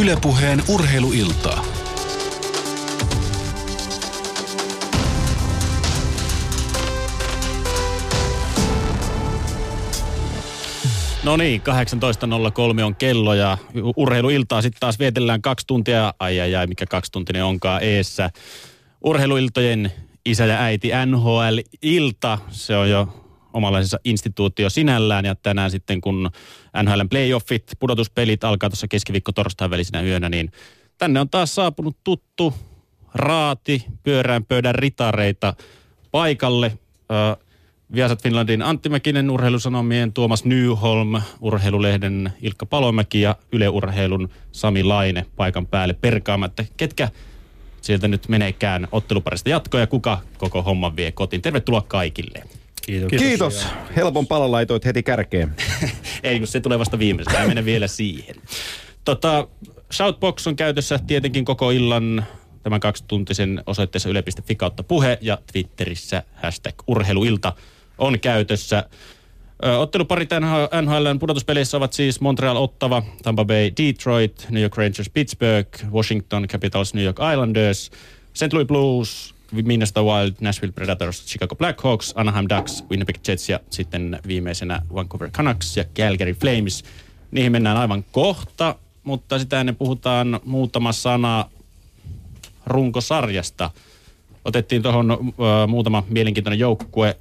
Ylepuheen urheiluiltaa. No niin, 18.03 on kello ja urheiluiltaa sitten taas vietellään kaksi tuntia. Ai ai ai, mikä kaksi tuntinen onkaan eessä. Urheiluiltojen isä ja äiti NHL-ilta, se on jo omanlaisensa instituutio sinällään. Ja tänään sitten kun NHLn playoffit, pudotuspelit alkaa tuossa keskiviikko torstain välisenä yönä, niin tänne on taas saapunut tuttu raati, pyörään pöydän ritareita paikalle. Viasat Finlandin Antti Mäkinen, urheilusanomien Tuomas Nyholm, urheilulehden Ilkka Palomäki ja Yle Urheilun Sami Laine paikan päälle perkaamatta. Ketkä sieltä nyt meneekään otteluparista jatkoa ja kuka koko homman vie kotiin. Tervetuloa kaikille. Kiitos. Kiitos. Helpon palon laitoit heti kärkeen. Ei, kun se tulee vasta viimeisenä. Mene vielä siihen. Tota, Shoutbox on käytössä tietenkin koko illan tämän kaksituntisen osoitteessa yle.fi kautta puhe ja Twitterissä hashtag urheiluilta on käytössä. Otteluparit NHLn pudotuspeleissä ovat siis Montreal Ottava, Tampa Bay Detroit, New York Rangers Pittsburgh, Washington Capitals New York Islanders, St. Louis Blues, Minnesota Wild, Nashville Predators, Chicago Blackhawks, Anaheim Ducks, Winnipeg Jets ja sitten viimeisenä Vancouver Canucks ja Calgary Flames. Niihin mennään aivan kohta, mutta sitä ennen puhutaan muutama sana runkosarjasta. Otettiin tuohon muutama mielenkiintoinen joukkue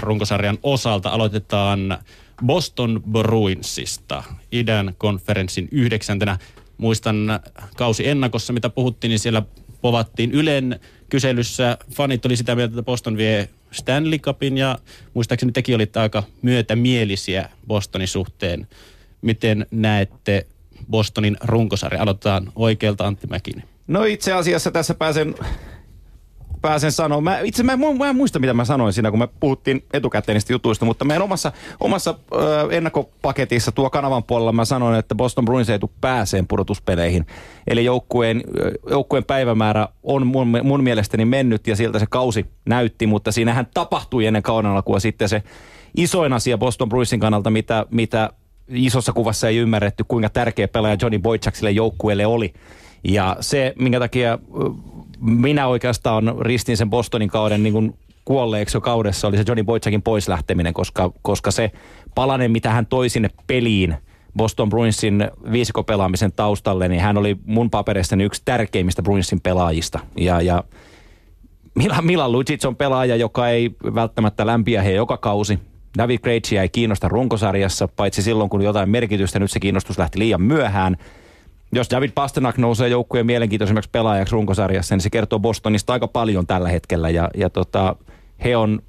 runkosarjan osalta. Aloitetaan Boston Bruinsista, idän konferenssin yhdeksäntenä. Muistan kausi ennakossa, mitä puhuttiin, niin siellä povattiin Ylen kyselyssä. Fanit oli sitä mieltä, että Boston vie Stanley Cupin ja muistaakseni tekin olitte aika myötämielisiä Bostonin suhteen. Miten näette Bostonin runkosarja? Aloitetaan oikealta Antti Mäkinen. No itse asiassa tässä pääsen pääsen sanoa. Mä, itse mä, mä en muista, mitä mä sanoin siinä, kun me puhuttiin etukäteen niistä jutuista, mutta meidän omassa, omassa ö, ennakkopaketissa tuo kanavan puolella mä sanoin, että Boston Bruins ei tule pääseen pudotuspeleihin. Eli joukkueen, joukkueen päivämäärä on mun, mun mielestäni mennyt ja siltä se kausi näytti, mutta siinähän tapahtui ennen kauden alkua sitten se isoin asia Boston Bruinsin kannalta, mitä, mitä isossa kuvassa ei ymmärretty, kuinka tärkeä pelaaja Johnny Boychaksille joukkueelle oli. Ja se, minkä takia minä oikeastaan ristin sen Bostonin kauden niin kuin kuolleeksi jo kaudessa, oli se Johnny Boytsakin pois lähteminen, koska, koska se palanen, mitä hän toi sinne peliin Boston Bruinsin viisikopelaamisen taustalle, niin hän oli mun paperissani yksi tärkeimmistä Bruinsin pelaajista. Ja, ja Milan, Milan Lucic on pelaaja, joka ei välttämättä lämpiä he joka kausi. David Krejci ei kiinnosta runkosarjassa, paitsi silloin kun jotain merkitystä, nyt se kiinnostus lähti liian myöhään – jos David Pasternak nousee joukkueen mielenkiintoisemmaksi pelaajaksi runkosarjassa, niin se kertoo Bostonista aika paljon tällä hetkellä. Ja, ja tota, he on,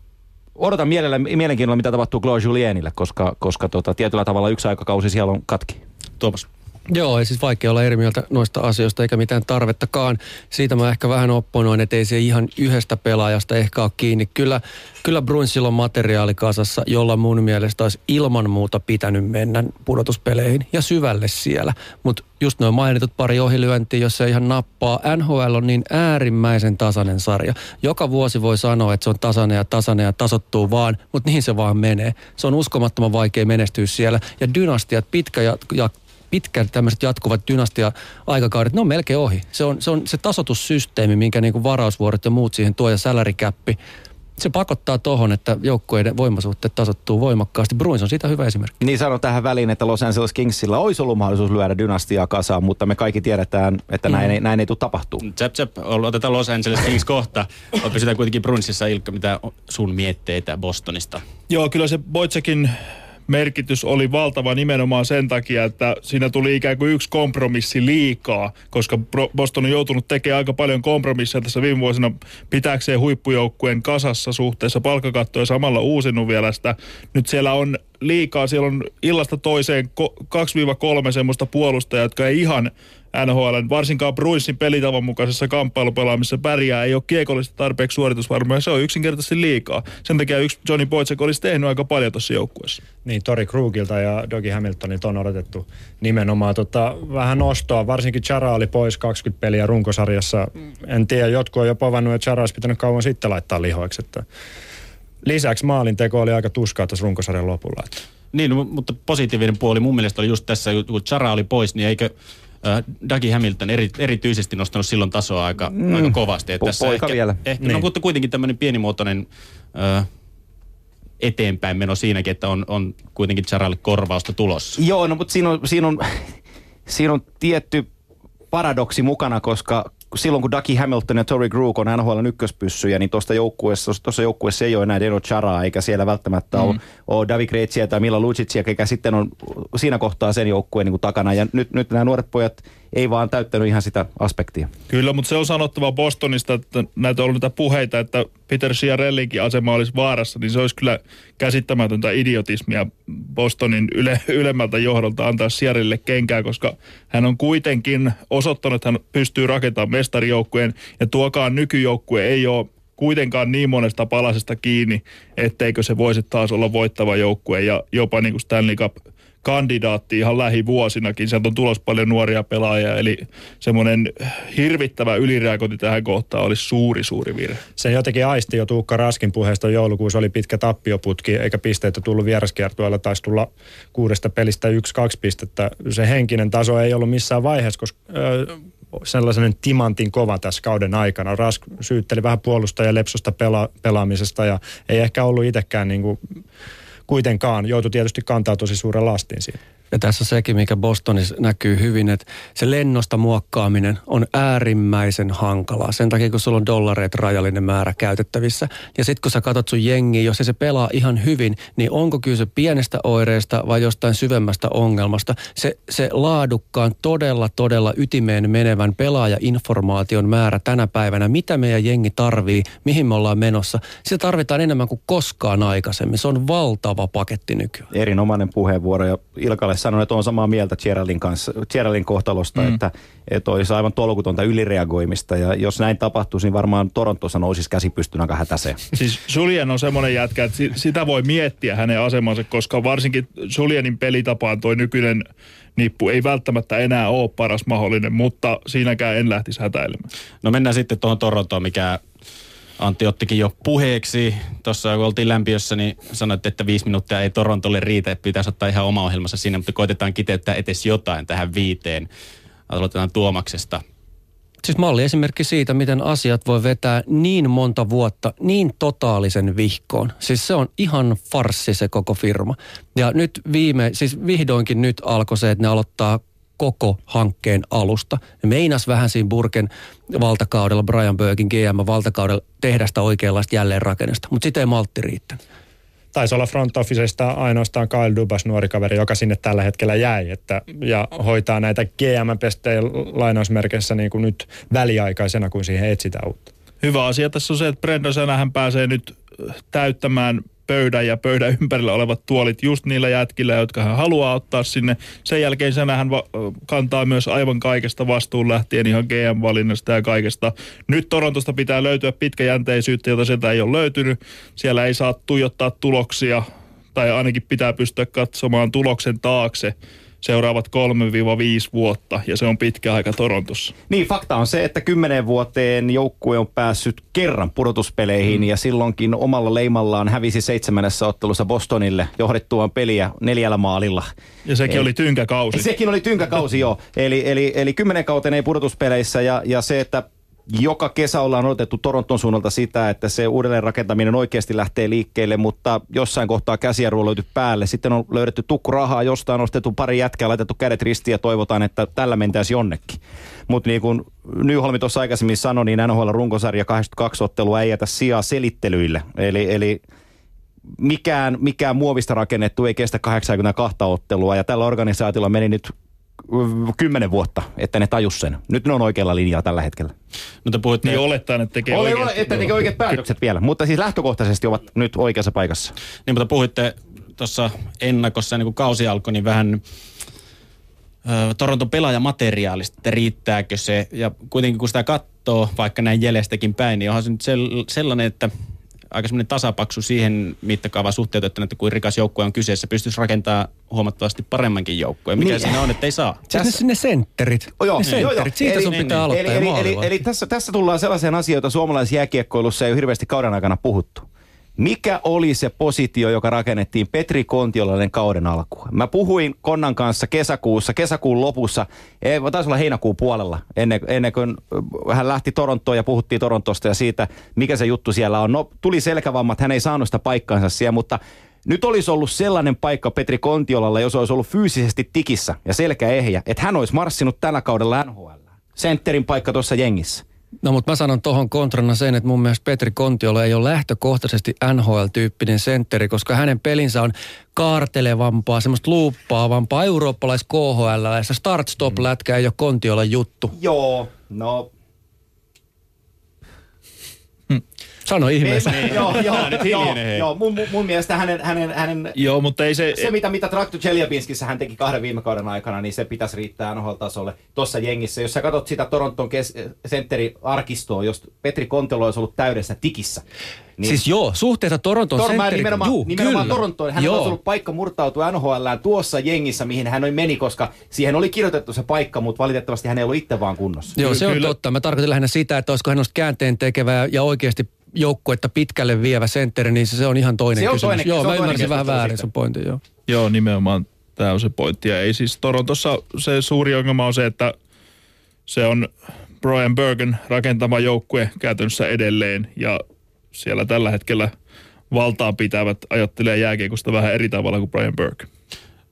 odotan mielellä, mielenkiinnolla, mitä tapahtuu Claude Julienille, koska, koska tota, tietyllä tavalla yksi aikakausi siellä on katki. Tuomas. Joo, ei siis vaikea olla eri mieltä noista asioista eikä mitään tarvettakaan. Siitä mä ehkä vähän opponoin, että ei se ihan yhdestä pelaajasta ehkä ole kiinni. Kyllä, kyllä Bruinsilla on materiaali kasassa, jolla mun mielestä olisi ilman muuta pitänyt mennä pudotuspeleihin ja syvälle siellä. Mutta just noin mainitut pari ohilyöntiä, jos se ihan nappaa. NHL on niin äärimmäisen tasainen sarja. Joka vuosi voi sanoa, että se on tasainen ja tasainen ja tasottuu vaan, mutta niin se vaan menee. Se on uskomattoman vaikea menestyä siellä. Ja dynastiat, pitkä ja, ja pitkät tämmöiset jatkuvat dynastia-aikakaudet, ne on melkein ohi. Se on se, on se tasotussysteemi, minkä niin kuin varausvuorot ja muut siihen tuo ja sälärikäppi. Se pakottaa tuohon, että joukkueiden voimasuhteet tasottuu voimakkaasti. Bruins on siitä hyvä esimerkki. Niin sanon tähän väliin, että Los Angeles Kingsillä olisi ollut mahdollisuus lyödä dynastiaa kasaan, mutta me kaikki tiedetään, että mm. näin, ei, näin ei tule tapahtuu. Tsep, tsep, otetaan Los Angeles Kings kohta. Pysytään kuitenkin Bruinsissa, Ilkka, mitä sun mietteitä Bostonista? Joo, kyllä se Boitsekin merkitys oli valtava nimenomaan sen takia, että siinä tuli ikään kuin yksi kompromissi liikaa, koska Boston on joutunut tekemään aika paljon kompromisseja tässä viime vuosina pitääkseen huippujoukkueen kasassa suhteessa palkkakattoon ja samalla uusinut vielä sitä. Nyt siellä on liikaa, siellä on illasta toiseen 2-3 semmoista puolustajaa, jotka ei ihan NHL, varsinkaan Bruinsin pelitavan mukaisessa kamppailupelaamisessa pärjää, ei ole kiekollista tarpeeksi suoritusvarmaa, se on yksinkertaisesti liikaa. Sen takia yksi Johnny Boycek olisi tehnyt aika paljon tuossa joukkueessa. Niin, Tori Krugilta ja Dogi Hamiltonilta on odotettu nimenomaan tota, vähän nostoa. Varsinkin Chara oli pois 20 peliä runkosarjassa. En tiedä, jotkut on jo povannut, että Chara olisi pitänyt kauan sitten laittaa lihoiksi. Että lisäksi maalinteko oli aika tuskaa tuossa runkosarjan lopulla. Että. Niin, mutta positiivinen puoli mun mielestä oli just tässä, kun Chara oli pois, niin eikö Dougie Hamilton eri, erityisesti nostanut silloin tasoa aika, mm. aika kovasti. Että Po- tässä ehkä, vielä. Ehkä, Niin. no, mutta kuitenkin tämmöinen pienimuotoinen äh, eteenpäin meno siinäkin, että on, on kuitenkin Charalle korvausta tulossa. Joo, no mutta siinä on, siinä on, siinä on tietty paradoksi mukana, koska silloin kun Ducky Hamilton ja Tory Grook on NHL ykköspyssyjä, niin tuosta joukkueessa, tuossa joukkueessa ei ole enää Deno Charaa, eikä siellä välttämättä mm. ole, ole Davi Kretsiä tai Mila Lucicia, eikä sitten on siinä kohtaa sen joukkueen niin takana. Ja nyt, nyt nämä nuoret pojat ei vaan täyttänyt ihan sitä aspektia. Kyllä, mutta se on sanottava Bostonista, että näitä on ollut näitä puheita, että Peter Chiarellinkin asema olisi vaarassa, niin se olisi kyllä käsittämätöntä idiotismia Bostonin yle, ylemmältä johdolta antaa Chiarelle kenkää, koska hän on kuitenkin osoittanut, että hän pystyy rakentamaan mestarijoukkueen ja tuokaan nykyjoukkue ei ole kuitenkaan niin monesta palasesta kiinni, etteikö se voisi taas olla voittava joukkue ja jopa niin kuin Stanley Cup kandidaatti ihan lähivuosinakin. Sieltä on tulos paljon nuoria pelaajia, eli semmoinen hirvittävä ylireagointi tähän kohtaan olisi suuri, suuri virhe. Se jotenkin aisti jo Tuukka Raskin puheesta joulukuussa oli pitkä tappioputki, eikä pisteitä tullut vieraskiertueella, taisi tulla kuudesta pelistä yksi, kaksi pistettä. Se henkinen taso ei ollut missään vaiheessa, koska ö, sellainen timantin kova tässä kauden aikana. Rask syytteli vähän puolustaja lepsosta pela- pelaamisesta ja ei ehkä ollut itsekään niin kuin kuitenkaan. Joutui tietysti kantaa tosi suuren lastin siitä. Ja tässä sekin, mikä Bostonissa näkyy hyvin, että se lennosta muokkaaminen on äärimmäisen hankalaa. Sen takia, kun sulla on dollareet rajallinen määrä käytettävissä. Ja sitten kun sä katsot sun jengiä, jos ei se pelaa ihan hyvin, niin onko kyse pienestä oireesta vai jostain syvemmästä ongelmasta. Se, se laadukkaan, todella, todella ytimeen menevän pelaajainformaation määrä tänä päivänä, mitä meidän jengi tarvii, mihin me ollaan menossa, sitä tarvitaan enemmän kuin koskaan aikaisemmin. Se on valtava paketti nykyään. Erinomainen puheenvuoro ja Ilkalle sanon, että on samaa mieltä Geraldin kanssa, Geraldin kohtalosta, mm. että, että olisi aivan tolkutonta ylireagoimista ja jos näin tapahtuisi, niin varmaan Torontossa nousisi käsi pystyn aika hätäseen. Siis Julien on semmoinen jätkä, että si- sitä voi miettiä hänen asemansa, koska varsinkin Julienin pelitapaan toi nykyinen nippu ei välttämättä enää ole paras mahdollinen, mutta siinäkään en lähtisi hätäilemään. No mennään sitten tuohon Torontoon, mikä Antti ottikin jo puheeksi. Tuossa kun oltiin lämpiössä, niin sanoitte, että viisi minuuttia ei Torontolle riitä, että pitäisi ottaa ihan oma ohjelmassa sinne, mutta koitetaan kiteyttää edes jotain tähän viiteen. Aloitetaan Tuomaksesta. Siis malli esimerkki siitä, miten asiat voi vetää niin monta vuotta niin totaalisen vihkoon. Siis se on ihan farssi se koko firma. Ja nyt viime, siis vihdoinkin nyt alkoi se, että ne aloittaa koko hankkeen alusta. Ne meinas vähän siinä Burken valtakaudella, Brian Burkin GM valtakaudella tehdä sitä oikeanlaista jälleenrakennusta, mutta sitä ei maltti riittänyt. Taisi olla front officesta ainoastaan Kyle Dubas, nuori kaveri, joka sinne tällä hetkellä jäi. Että, ja hoitaa näitä GM-pestejä lainausmerkeissä niin kuin nyt väliaikaisena, kun siihen etsitään uutta. Hyvä asia tässä on se, että Brendan Sänähän pääsee nyt täyttämään pöydän ja pöydän ympärillä olevat tuolit just niillä jätkillä, jotka hän haluaa ottaa sinne. Sen jälkeen Sänähän va- kantaa myös aivan kaikesta vastuun lähtien ihan GM-valinnasta ja kaikesta. Nyt Torontosta pitää löytyä pitkäjänteisyyttä, jota sieltä ei ole löytynyt. Siellä ei saa tuijottaa tuloksia, tai ainakin pitää pystyä katsomaan tuloksen taakse seuraavat 3-5 vuotta, ja se on pitkä aika Torontossa. Niin, fakta on se, että kymmenen vuoteen joukkue on päässyt kerran pudotuspeleihin mm. ja silloinkin omalla leimallaan hävisi seitsemännessä ottelussa Bostonille johdettuaan peliä neljällä maalilla. Ja sekin Ei. oli tynkäkausi. Sekin oli tynkäkausi joo. Eli, eli, eli kymmenen kauteen ei pudotuspeleissä ja, ja se, että joka kesä ollaan odotettu Toronton suunnalta sitä, että se uudelleen rakentaminen oikeasti lähtee liikkeelle, mutta jossain kohtaa käsiä löyty päälle. Sitten on löydetty tukku rahaa, jostain on ostettu pari jätkää, laitettu kädet ristiin ja toivotaan, että tällä mentäisi jonnekin. Mutta niin kuin Nyholmi tuossa aikaisemmin sanoi, niin NHL runkosarja 82 ottelua ei jätä sijaa selittelyille. Eli, eli mikään, mikään muovista rakennettu ei kestä 82 ottelua ja tällä organisaatiolla meni nyt kymmenen vuotta, että ne tajus sen. Nyt ne on oikealla linjalla tällä hetkellä. No te puhuitte, Niin olettaen, että tekee oikein. ole, että tekee oikeat päätökset vielä, mutta siis lähtökohtaisesti ovat nyt oikeassa paikassa. niin, mutta puhuitte tuossa ennakossa, ennen kuin kausi alkoi, niin vähän ö, Toronton pelaajamateriaalista, että riittääkö se. Ja kuitenkin kun sitä katsoo, vaikka näin jäljestäkin päin, niin onhan se nyt sel- sellainen, että aika semmoinen tasapaksu siihen mittakaavan suhteutettuna, että kuin rikas joukkue on kyseessä, pystyisi rakentamaan huomattavasti paremmankin joukkueen. Mikä Niin. siinä on, että ei saa? Siis ne, ne sentterit. Oh, joo, ne joo, sentterit. joo. Siitä Eli- sun pitää niin. aloittaa Eli, eli, eli, eli tässä, tässä tullaan sellaiseen asioon, jota suomalaisessa jääkiekkoilussa ei ole hirveästi kauden aikana puhuttu. Mikä oli se positio, joka rakennettiin Petri Kontiolainen kauden alkuun? Mä puhuin Konnan kanssa kesäkuussa, kesäkuun lopussa, ei, taisi olla heinäkuun puolella, ennen, ennen kuin hän lähti Torontoon ja puhuttiin Torontosta ja siitä, mikä se juttu siellä on. No, tuli selkävammat, hän ei saanut sitä paikkaansa siellä, mutta nyt olisi ollut sellainen paikka Petri Kontiolalla, jos olisi ollut fyysisesti tikissä ja selkä ehjä, että hän olisi marssinut tällä kaudella NHL. Sentterin paikka tuossa jengissä. No mutta mä sanon tuohon kontrana sen, että mun mielestä Petri Kontiola ei ole lähtökohtaisesti NHL-tyyppinen sentteri, koska hänen pelinsä on kaartelevampaa, semmoista luuppaavampaa, eurooppalais KHL, ja start-stop-lätkä ei ole Kontiola juttu. Joo, no Sano ihmeessä. Niin, joo, joo, joo, joo mun, mun, mielestä hänen, hänen, hänen Joo, mutta ei se... se, mitä, mitä Traktu Chelyabinskissä hän teki kahden viime kauden aikana, niin se pitäisi riittää NHL-tasolle tuossa jengissä. Jos sä katsot sitä Toronton kes- sentteri-arkistoa, jos Petri Kontelo olisi ollut täydessä tikissä, niin Siis joo, suhteessa Toronton Tor- sentteri... nimenomaan, Juu, nimenomaan kyllä. Torontoon. Hän olisi ollut paikka murtautua NHLään tuossa jengissä, mihin hän oli meni, koska siihen oli kirjoitettu se paikka, mutta valitettavasti hän ei ollut itse vaan kunnossa. Joo, se on Kyllä. totta. Mä tarkoitin lähinnä sitä, että olisiko hän ollut käänteen tekevä ja oikeasti joukkuetta pitkälle vievä sentteri, niin se, se on ihan toinen Se on kysymys. toinen- joo, se on mä toinen ymmärsin vähän väärin sitten. sun pointin, joo. Joo, nimenomaan tämä on se pointti. Ja ei siis Torontossa se suuri ongelma on se, että se on Brian Bergen rakentama joukkue käytännössä edelleen. Ja siellä tällä hetkellä valtaa pitävät ajattelee jääkiekosta vähän eri tavalla kuin Brian Berg.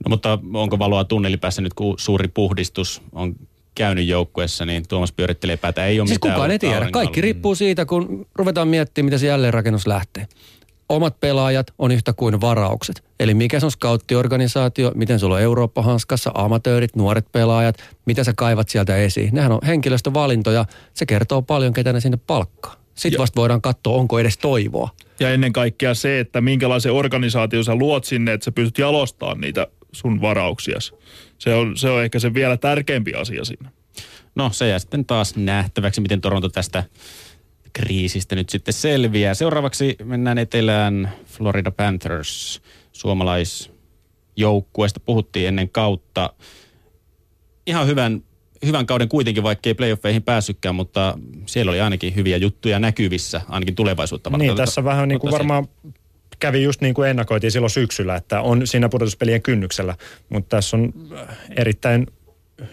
No mutta onko valoa tunnelipäässä nyt, kun suuri puhdistus on käynyt joukkueessa, niin Tuomas pyörittelee päätä. Ei ole Siis mitään kukaan ei tiedä. Kaikki riippuu siitä, kun ruvetaan miettimään, miten se jälleenrakennus lähtee. Omat pelaajat on yhtä kuin varaukset. Eli mikä se on scouttiorganisaatio, miten sulla on Eurooppa-hanskassa, amatöörit, nuoret pelaajat, mitä sä kaivat sieltä esiin. Nehän on henkilöstövalintoja. Se kertoo paljon, ketä ne sinne palkkaa. Sitten vasta voidaan katsoa, onko edes toivoa. Ja ennen kaikkea se, että minkälaisen organisaation sä luot sinne, että sä pystyt jalostamaan niitä sun varauksias. Se on, se on ehkä se vielä tärkeämpi asia siinä. No se jää sitten taas nähtäväksi, miten Toronto tästä kriisistä nyt sitten selviää. Seuraavaksi mennään etelään Florida Panthers, suomalaisjoukkueesta puhuttiin ennen kautta. Ihan hyvän, hyvän kauden kuitenkin, vaikkei playoffeihin päässytkään, mutta siellä oli ainakin hyviä juttuja näkyvissä, ainakin tulevaisuutta varten. Niin, tässä vähän niin kuin varmaan kävi just niin kuin ennakoitiin silloin syksyllä, että on siinä pudotuspelien kynnyksellä, mutta tässä on äh, erittäin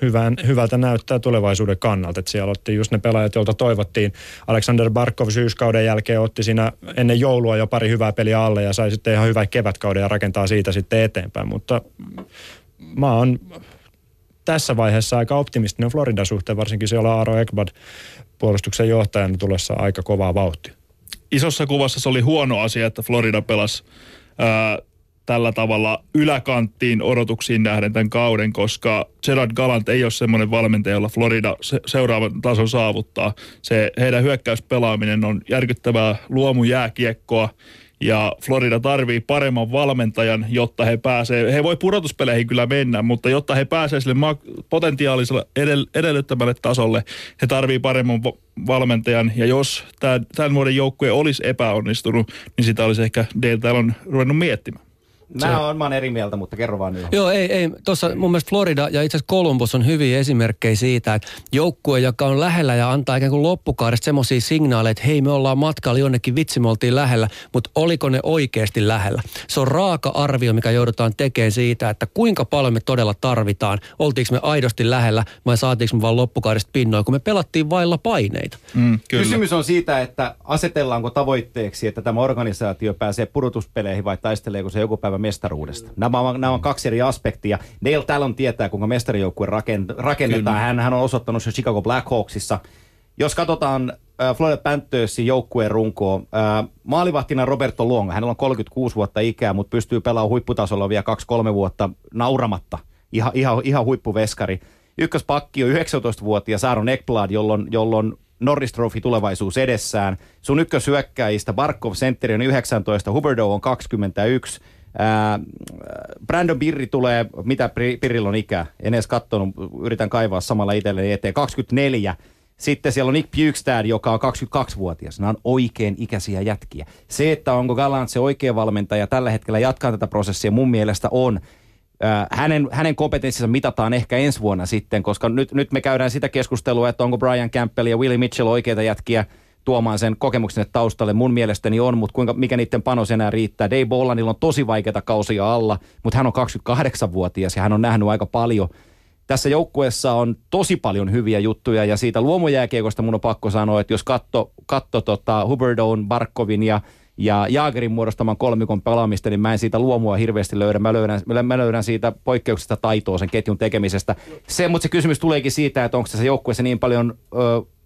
hyvän, hyvältä näyttää tulevaisuuden kannalta, että siellä otti just ne pelaajat, joilta toivottiin. Alexander Barkov syyskauden jälkeen otti siinä ennen joulua jo pari hyvää peliä alle ja sai sitten ihan hyvää kevätkauden ja rakentaa siitä sitten eteenpäin, mutta mä oon tässä vaiheessa aika optimistinen Floridan suhteen, varsinkin siellä Aaro Ekblad puolustuksen johtajana tulossa aika kovaa vauhtia. Isossa kuvassa se oli huono asia, että Florida pelasi ää, tällä tavalla yläkanttiin odotuksiin nähden tämän kauden, koska Gerard Gallant ei ole semmoinen valmentaja, jolla Florida se, seuraavan tason saavuttaa. Se, heidän hyökkäyspelaaminen on järkyttävää luomujääkiekkoa ja Florida tarvii paremman valmentajan, jotta he pääsee, he voi pudotuspeleihin kyllä mennä, mutta jotta he pääsee sille ma- potentiaaliselle edell- edellyttämälle tasolle, he tarvii paremman vo- valmentajan ja jos tää, tämän vuoden joukkue olisi epäonnistunut, niin sitä olisi ehkä Dale Talon ruvennut miettimään. Mä oon, mä oon eri mieltä, mutta kerro vaan nyt. Joo, ei, ei. Tuossa mun mielestä Florida ja itse asiassa Columbus on hyviä esimerkkejä siitä, että joukkue, joka on lähellä ja antaa ikään kuin loppukaudesta semmoisia signaaleja, että hei me ollaan matkalla jonnekin, vitsi me oltiin lähellä, mutta oliko ne oikeasti lähellä? Se on raaka arvio, mikä joudutaan tekemään siitä, että kuinka paljon me todella tarvitaan. Oltiinko me aidosti lähellä vai saatiinko me vaan loppukaudesta pinnoin, kun me pelattiin vailla paineita. Mm, kyllä. Kysymys on siitä, että asetellaanko tavoitteeksi, että tämä organisaatio pääsee pudotuspeleihin vai taisteleeko se joku päivä mestaruudesta. Nämä on, nämä on kaksi eri aspektia. Dale Talon tietää, kuinka mestarijoukkue rakennetaan. Hän, hän on osoittanut se Chicago Blackhawksissa. Jos katsotaan äh, Florida Panthersin joukkueen runkoa, äh, maalivahtina Roberto Luongo, hänellä on 36 vuotta ikää, mutta pystyy pelaamaan huipputasolla vielä 2-3 vuotta nauramatta. Ihan, ihan, ihan huippuveskari. Ykköspakki on 19-vuotias Aaron Ekblad, jolloin, jolloin Norris Trophy tulevaisuus edessään. Sun ykkösyökkäjistä Barkov Sentteri on 19, Huberdo on 21. Brandon Birri tulee, mitä Pirrillä on ikä? En edes katsonut, yritän kaivaa samalla itselleni eteen. 24. Sitten siellä on Nick Bjugstad, joka on 22-vuotias. Nämä on oikein ikäisiä jätkiä. Se, että onko Gallant se oikea valmentaja tällä hetkellä jatkaa tätä prosessia, mun mielestä on. Hänen, hänen kompetenssinsa mitataan ehkä ensi vuonna sitten, koska nyt, nyt me käydään sitä keskustelua, että onko Brian Campbell ja Willie Mitchell oikeita jätkiä tuomaan sen kokemuksen taustalle. Mun mielestäni on, mutta kuinka, mikä niiden panos enää riittää. Dave Bollanilla on tosi vaikeita kausia alla, mutta hän on 28-vuotias ja hän on nähnyt aika paljon. Tässä joukkueessa on tosi paljon hyviä juttuja ja siitä luomujääkiekosta mun on pakko sanoa, että jos katto, katto tota Huberdoon, Barkovin ja ja Jaagerin muodostaman kolmikon pelaamista, niin mä en siitä luomua hirveästi löydä. Mä löydän, mä löydän siitä poikkeuksesta taitoa sen ketjun tekemisestä. Se, mutta se kysymys tuleekin siitä, että onko tässä joukkueessa niin paljon ö,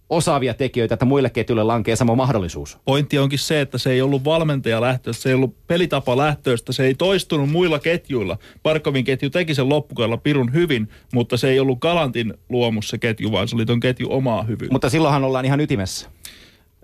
osaavia tekijöitä, että muille ketjuille lankee sama mahdollisuus. Pointti onkin se, että se ei ollut valmentaja lähtöistä, se ei ollut pelitapa lähtöistä, se ei toistunut muilla ketjuilla. Parkovin ketju teki sen loppukaudella pirun hyvin, mutta se ei ollut Galantin luomus se ketju, vaan se oli ton ketju omaa hyvyyttä. Mutta silloinhan ollaan ihan ytimessä.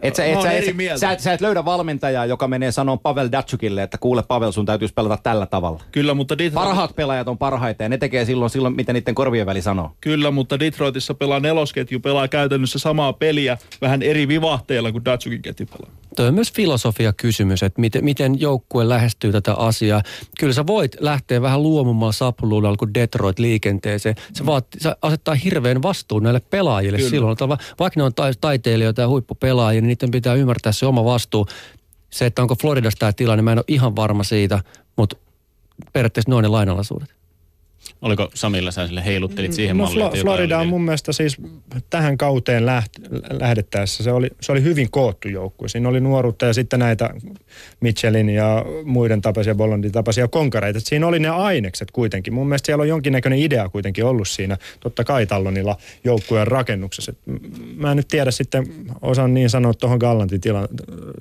Et sä, et, sä, et, sä, et, sä et löydä valmentajaa, joka menee sanomaan Pavel Datsukille, että kuule Pavel, sun täytyisi pelata tällä tavalla. Kyllä, mutta Detroit... Parhaat pelaajat on parhaita ja ne tekee silloin, silloin mitä niiden korvien väli sanoo. Kyllä, mutta Detroitissa pelaa nelosketju, pelaa käytännössä samaa peliä vähän eri vivahteilla kuin Datsukin ketju pelaa. Tuo on myös filosofia kysymys, että miten, miten joukkue lähestyy tätä asiaa. Kyllä sä voit lähteä vähän luomumalla sapluudella kuin Detroit liikenteeseen. Se, mm. vaat, se asettaa hirveän vastuun näille pelaajille Kyllä. silloin. Että vaikka ne on taiteilijoita ja huippupelaajia, niin niiden pitää ymmärtää se oma vastuu. Se, että onko Floridassa tämä tilanne, mä en ole ihan varma siitä, mutta periaatteessa noin ne lainalaisuudet. Oliko Samilla sä sille heiluttelit siihen no, malliin? Fl- Florida on mun mielestä siis tähän kauteen läht, lähdettäessä, se oli, se oli hyvin koottu joukkue. Siinä oli nuoruutta ja sitten näitä Mitchellin ja muiden tapaisia, Bollandin tapaisia konkareita. Siinä oli ne ainekset kuitenkin. Mun mielestä siellä on jonkinnäköinen idea kuitenkin ollut siinä, totta kai Tallonilla joukkueen rakennuksessa. Et mä en nyt tiedä sitten, osaan niin sanoa tuohon Gallantin tila,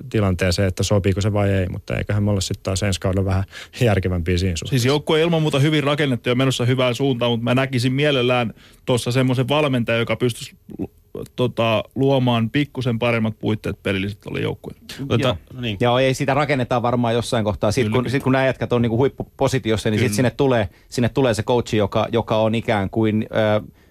tilanteeseen, että sopiiko se vai ei, mutta eiköhän me olla sitten taas ensi kaudella vähän järkevämpiä siinä suhteessa. Siis joukkue ilman muuta hyvin rakennettu ja menossa hyvään suuntaan, mutta mä näkisin mielellään tuossa semmoisen valmentajan, joka pystyisi tota, luomaan pikkusen paremmat puitteet pelilliset oli joukkueelle. Joo. No niin. Joo, ei sitä rakennetaan varmaan jossain kohtaa. Sitten kun, sit kun nämä jätkät on niinku huippupositiossa, niin sitten sinne tulee, sinne tulee se coachi, joka, joka on ikään kuin... Ö,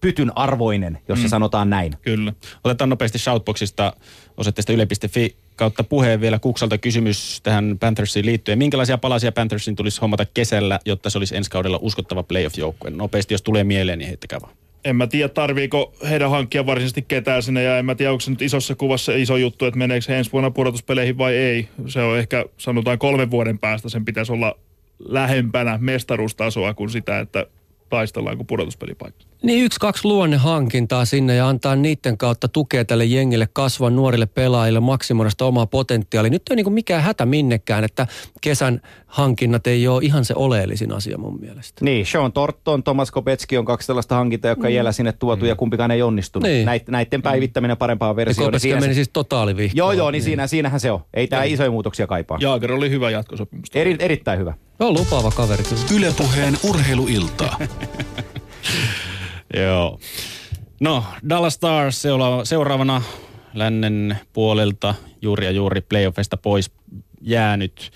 pytyn arvoinen, jos mm. se sanotaan näin. Kyllä. Otetaan nopeasti Shoutboxista osoitteesta yle.fi kautta puheen vielä Kuksalta kysymys tähän Panthersiin liittyen. Minkälaisia palasia Panthersin tulisi hommata kesällä, jotta se olisi ensi kaudella uskottava playoff-joukkue? Nopeasti, jos tulee mieleen, niin heittäkää vaan. En mä tiedä, tarviiko heidän hankkia varsinaisesti ketään sinne, ja en mä tiedä, onko se nyt isossa kuvassa iso juttu, että meneekö he ensi vuonna pudotuspeleihin vai ei. Se on ehkä, sanotaan kolmen vuoden päästä, sen pitäisi olla lähempänä mestaruustasoa kuin sitä, että taistellaan kuin pudotuspelipaikka. Niin yksi, kaksi luonnehankintaa sinne ja antaa niiden kautta tukea tälle jengille kasvaa nuorille pelaajille, maksimoida sitä omaa potentiaalia. Nyt ei ole niin mikään hätä minnekään, että kesän hankinnat ei ole ihan se oleellisin asia mun mielestä. Niin, Sean Torton, Thomas Kopetski on kaksi tällaista hankintaa, jotka mm. ei sinne tuotu mm. ja kumpikaan ei onnistunut. Niin. Näit, näiden päivittäminen parempaan versioon. Ja niin meni se... siis totaalivihkoon. Joo, joo, niin, niin. Siinä, siinähän se on. Ei tämä isoja muutoksia kaipaa. Jaager oli hyvä jatkosopimus. Eri, erittäin hyvä. Joo, lupaava kaveri. Ylepuheen urheiluilta. Joo. No, Dallas Stars seuraavana lännen puolelta juuri ja juuri playoffista pois jäänyt.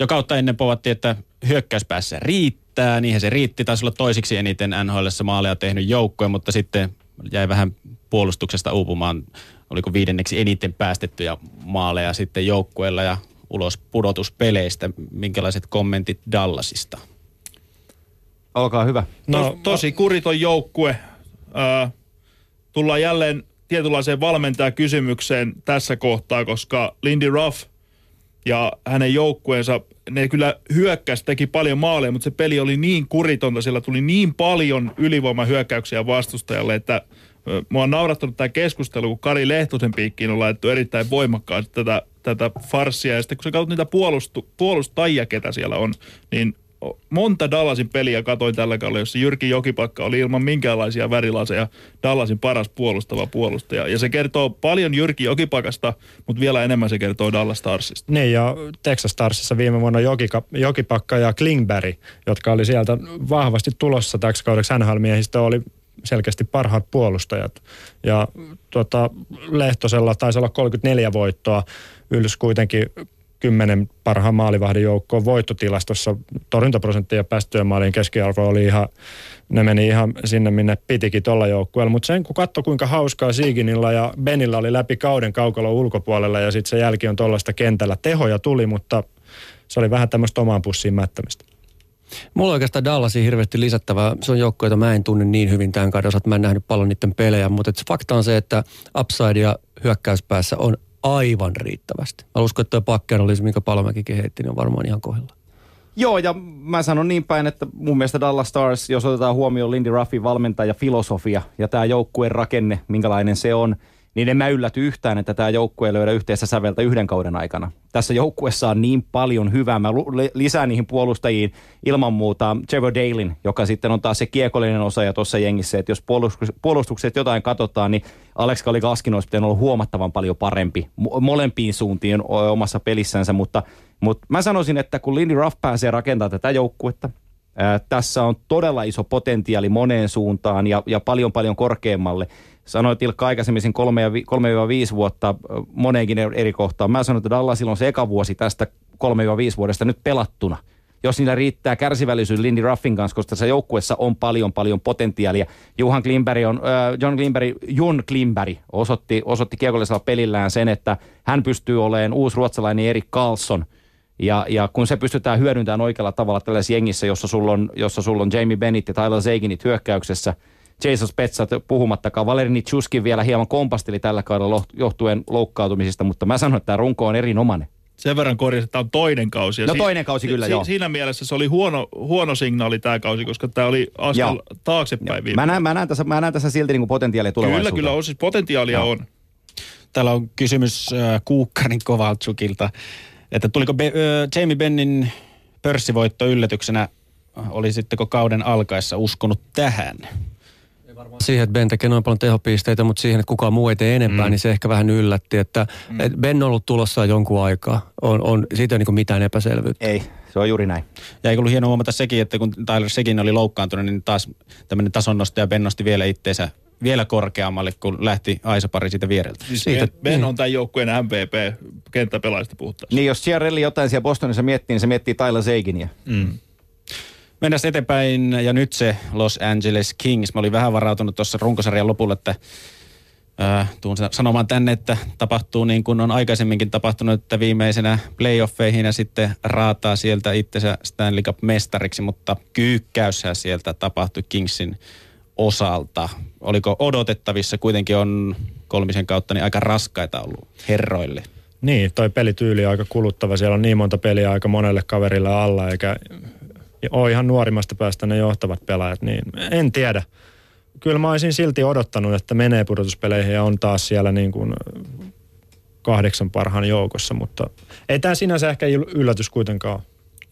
Jo kautta ennen povattiin, että hyökkäyspäässä riittää. Niinhän se riitti. Taisi olla toisiksi eniten NHL maaleja tehnyt joukkue, mutta sitten jäi vähän puolustuksesta uupumaan. Oliko viidenneksi eniten päästettyjä maaleja sitten joukkueella ja ulos pudotuspeleistä. Minkälaiset kommentit Dallasista? Olkaa hyvä. No, to, tosi kuriton joukkue. Äh, tullaan jälleen tietynlaiseen valmentajakysymykseen tässä kohtaa, koska Lindy Ruff ja hänen joukkueensa, ne kyllä hyökkäsi, teki paljon maaleja, mutta se peli oli niin kuritonta, siellä tuli niin paljon ylivoimahyökkäyksiä vastustajalle, että mua on naurattanut tämä keskustelu, kun Kari Lehtosen piikkiin on laitettu erittäin voimakkaasti tätä, tätä farssia. Ja sitten kun sä katsot niitä puolustu, puolustajia, ketä siellä on, niin monta Dallasin peliä katoin tällä kaudella, jossa Jyrki Jokipakka oli ilman minkäänlaisia värilaseja Dallasin paras puolustava puolustaja. Ja se kertoo paljon Jyrki Jokipakasta, mutta vielä enemmän se kertoo Dallas Starsista. Niin ja Texas Starsissa viime vuonna Jokika, Jokipakka ja Klingberg, jotka oli sieltä vahvasti tulossa täksi kaudeksi NHL-miehistä, oli selkeästi parhaat puolustajat. Ja tuota, Lehtosella taisi olla 34 voittoa, Yls kuitenkin kymmenen parhaan maalivahdin joukkoon voittotilastossa. Torjuntaprosentti ja päästöjen maalin keskiarvo oli ihan, ne meni ihan sinne minne pitikin tuolla joukkueella. Mutta sen kun katsoi kuinka hauskaa Siiginilla ja Benillä oli läpi kauden kaukalon ulkopuolella ja sitten se jälki on tuollaista kentällä. Tehoja tuli, mutta se oli vähän tämmöistä omaan pussiin mättämistä. Mulla on oikeastaan Dallasin hirveästi lisättävää. Se on joukko, jota mä en tunne niin hyvin tämän kauden osalta. Mä en nähnyt paljon niiden pelejä, mutta fakta on se, että upside ja hyökkäyspäässä on aivan riittävästi. Mä uskon, että tuo pakkeanalyysi, minkä Palomäkikin heitti, niin on varmaan ihan kohdalla. Joo, ja mä sanon niin päin, että mun mielestä Dallas Stars, jos otetaan huomioon Lindy Ruffin valmentaja filosofia ja tämä joukkueen rakenne, minkälainen se on, niin en mä ylläty yhtään, että tämä joukkue löydä yhteistä säveltä yhden kauden aikana. Tässä joukkuessa on niin paljon hyvää. Mä lisään niihin puolustajiin ilman muuta Trevor Dalin, joka sitten on taas se kiekollinen osaaja tuossa jengissä, että jos puolustukset jotain katsotaan, niin Alex Kaligaskin olisi pitänyt olla huomattavan paljon parempi molempiin suuntiin omassa pelissänsä, mutta, mutta mä sanoisin, että kun Lindy Ruff pääsee rakentamaan tätä joukkuetta, tässä on todella iso potentiaali moneen suuntaan ja, ja paljon paljon korkeammalle. Sanoit Ilkka aikaisemmin 3-5 vuotta moneenkin eri kohtaan. Mä sanoin, että Dallasilla on se eka vuosi tästä 3-5 vuodesta nyt pelattuna. Jos niillä riittää kärsivällisyys Lindy Ruffin kanssa, koska tässä joukkuessa on paljon paljon potentiaalia. Juhan Klimberg on, äh, John Klimberg, Jun Klimberg osoitti, osoitti kiekollisella pelillään sen, että hän pystyy olemaan uusi ruotsalainen Erik Carlson – ja, ja kun se pystytään hyödyntämään oikealla tavalla tällaisessa jengissä, jossa sulla on, jossa sulla on Jamie Bennett ja Tyler Zaginit hyökkäyksessä – Jason Spetsat puhumattakaan. Valeri Nitschuskin vielä hieman kompasteli tällä kaudella johtuen loukkaantumisista, mutta mä sanon, että tämä runko on erinomainen. Sen verran korjasin, että tämä on toinen kausi. no toinen kausi kyllä, si- joo. Siinä mielessä se oli huono, huono signaali tämä kausi, koska tämä oli askel joo. taaksepäin joo. Mä näen, mä, näen tässä, mä näen tässä silti niin potentiaalia tulevaisuuteen. Kyllä, kyllä on, siis potentiaalia joo. on. Täällä on kysymys äh, Kuukkarin Kovaltsukilta, että tuliko Be- äh, Jamie Bennin pörssivoitto yllätyksenä, olisitteko kauden alkaessa uskonut tähän? Siihen, että Ben tekee noin paljon tehopisteitä, mutta siihen, että kukaan muu ei tee enempää, mm. niin se ehkä vähän yllätti. Että mm. et Ben on ollut tulossa jonkun aikaa. On, on, siitä ei ole niin mitään epäselvyyttä. Ei, se on juuri näin. Ja eikö ollut hieno huomata sekin, että kun Tyler sekin oli loukkaantunut, niin taas tämmöinen tasonnosto ja Ben nosti vielä itteensä vielä korkeammalle, kun lähti Aisa-pari siitä viereltä. Siis siitä, ben, ben on tämän joukkueen MVP kenttäpelaajista puhuttaessa. Niin jos Ciarelli jotain siellä Bostonissa miettii, niin se miettii Tyler Zeiginia. Mm. Mennään eteenpäin ja nyt se Los Angeles Kings. Mä olin vähän varautunut tuossa runkosarjan lopulla, että äh, tuun sanomaan tänne, että tapahtuu niin kuin on aikaisemminkin tapahtunut, että viimeisenä playoffeihin ja sitten raataa sieltä itsensä Stanley Cup-mestariksi, mutta kyykkäyshän sieltä tapahtui Kingsin osalta. Oliko odotettavissa, kuitenkin on kolmisen kautta niin aika raskaita ollut herroille. Niin, toi pelityyli on aika kuluttava. Siellä on niin monta peliä aika monelle kaverille alla, eikä ole ihan nuorimmasta päästä ne johtavat pelaajat, niin en tiedä. Kyllä mä olisin silti odottanut, että menee pudotuspeleihin ja on taas siellä niin kuin kahdeksan parhaan joukossa, mutta ei tämä sinänsä ehkä yllätys kuitenkaan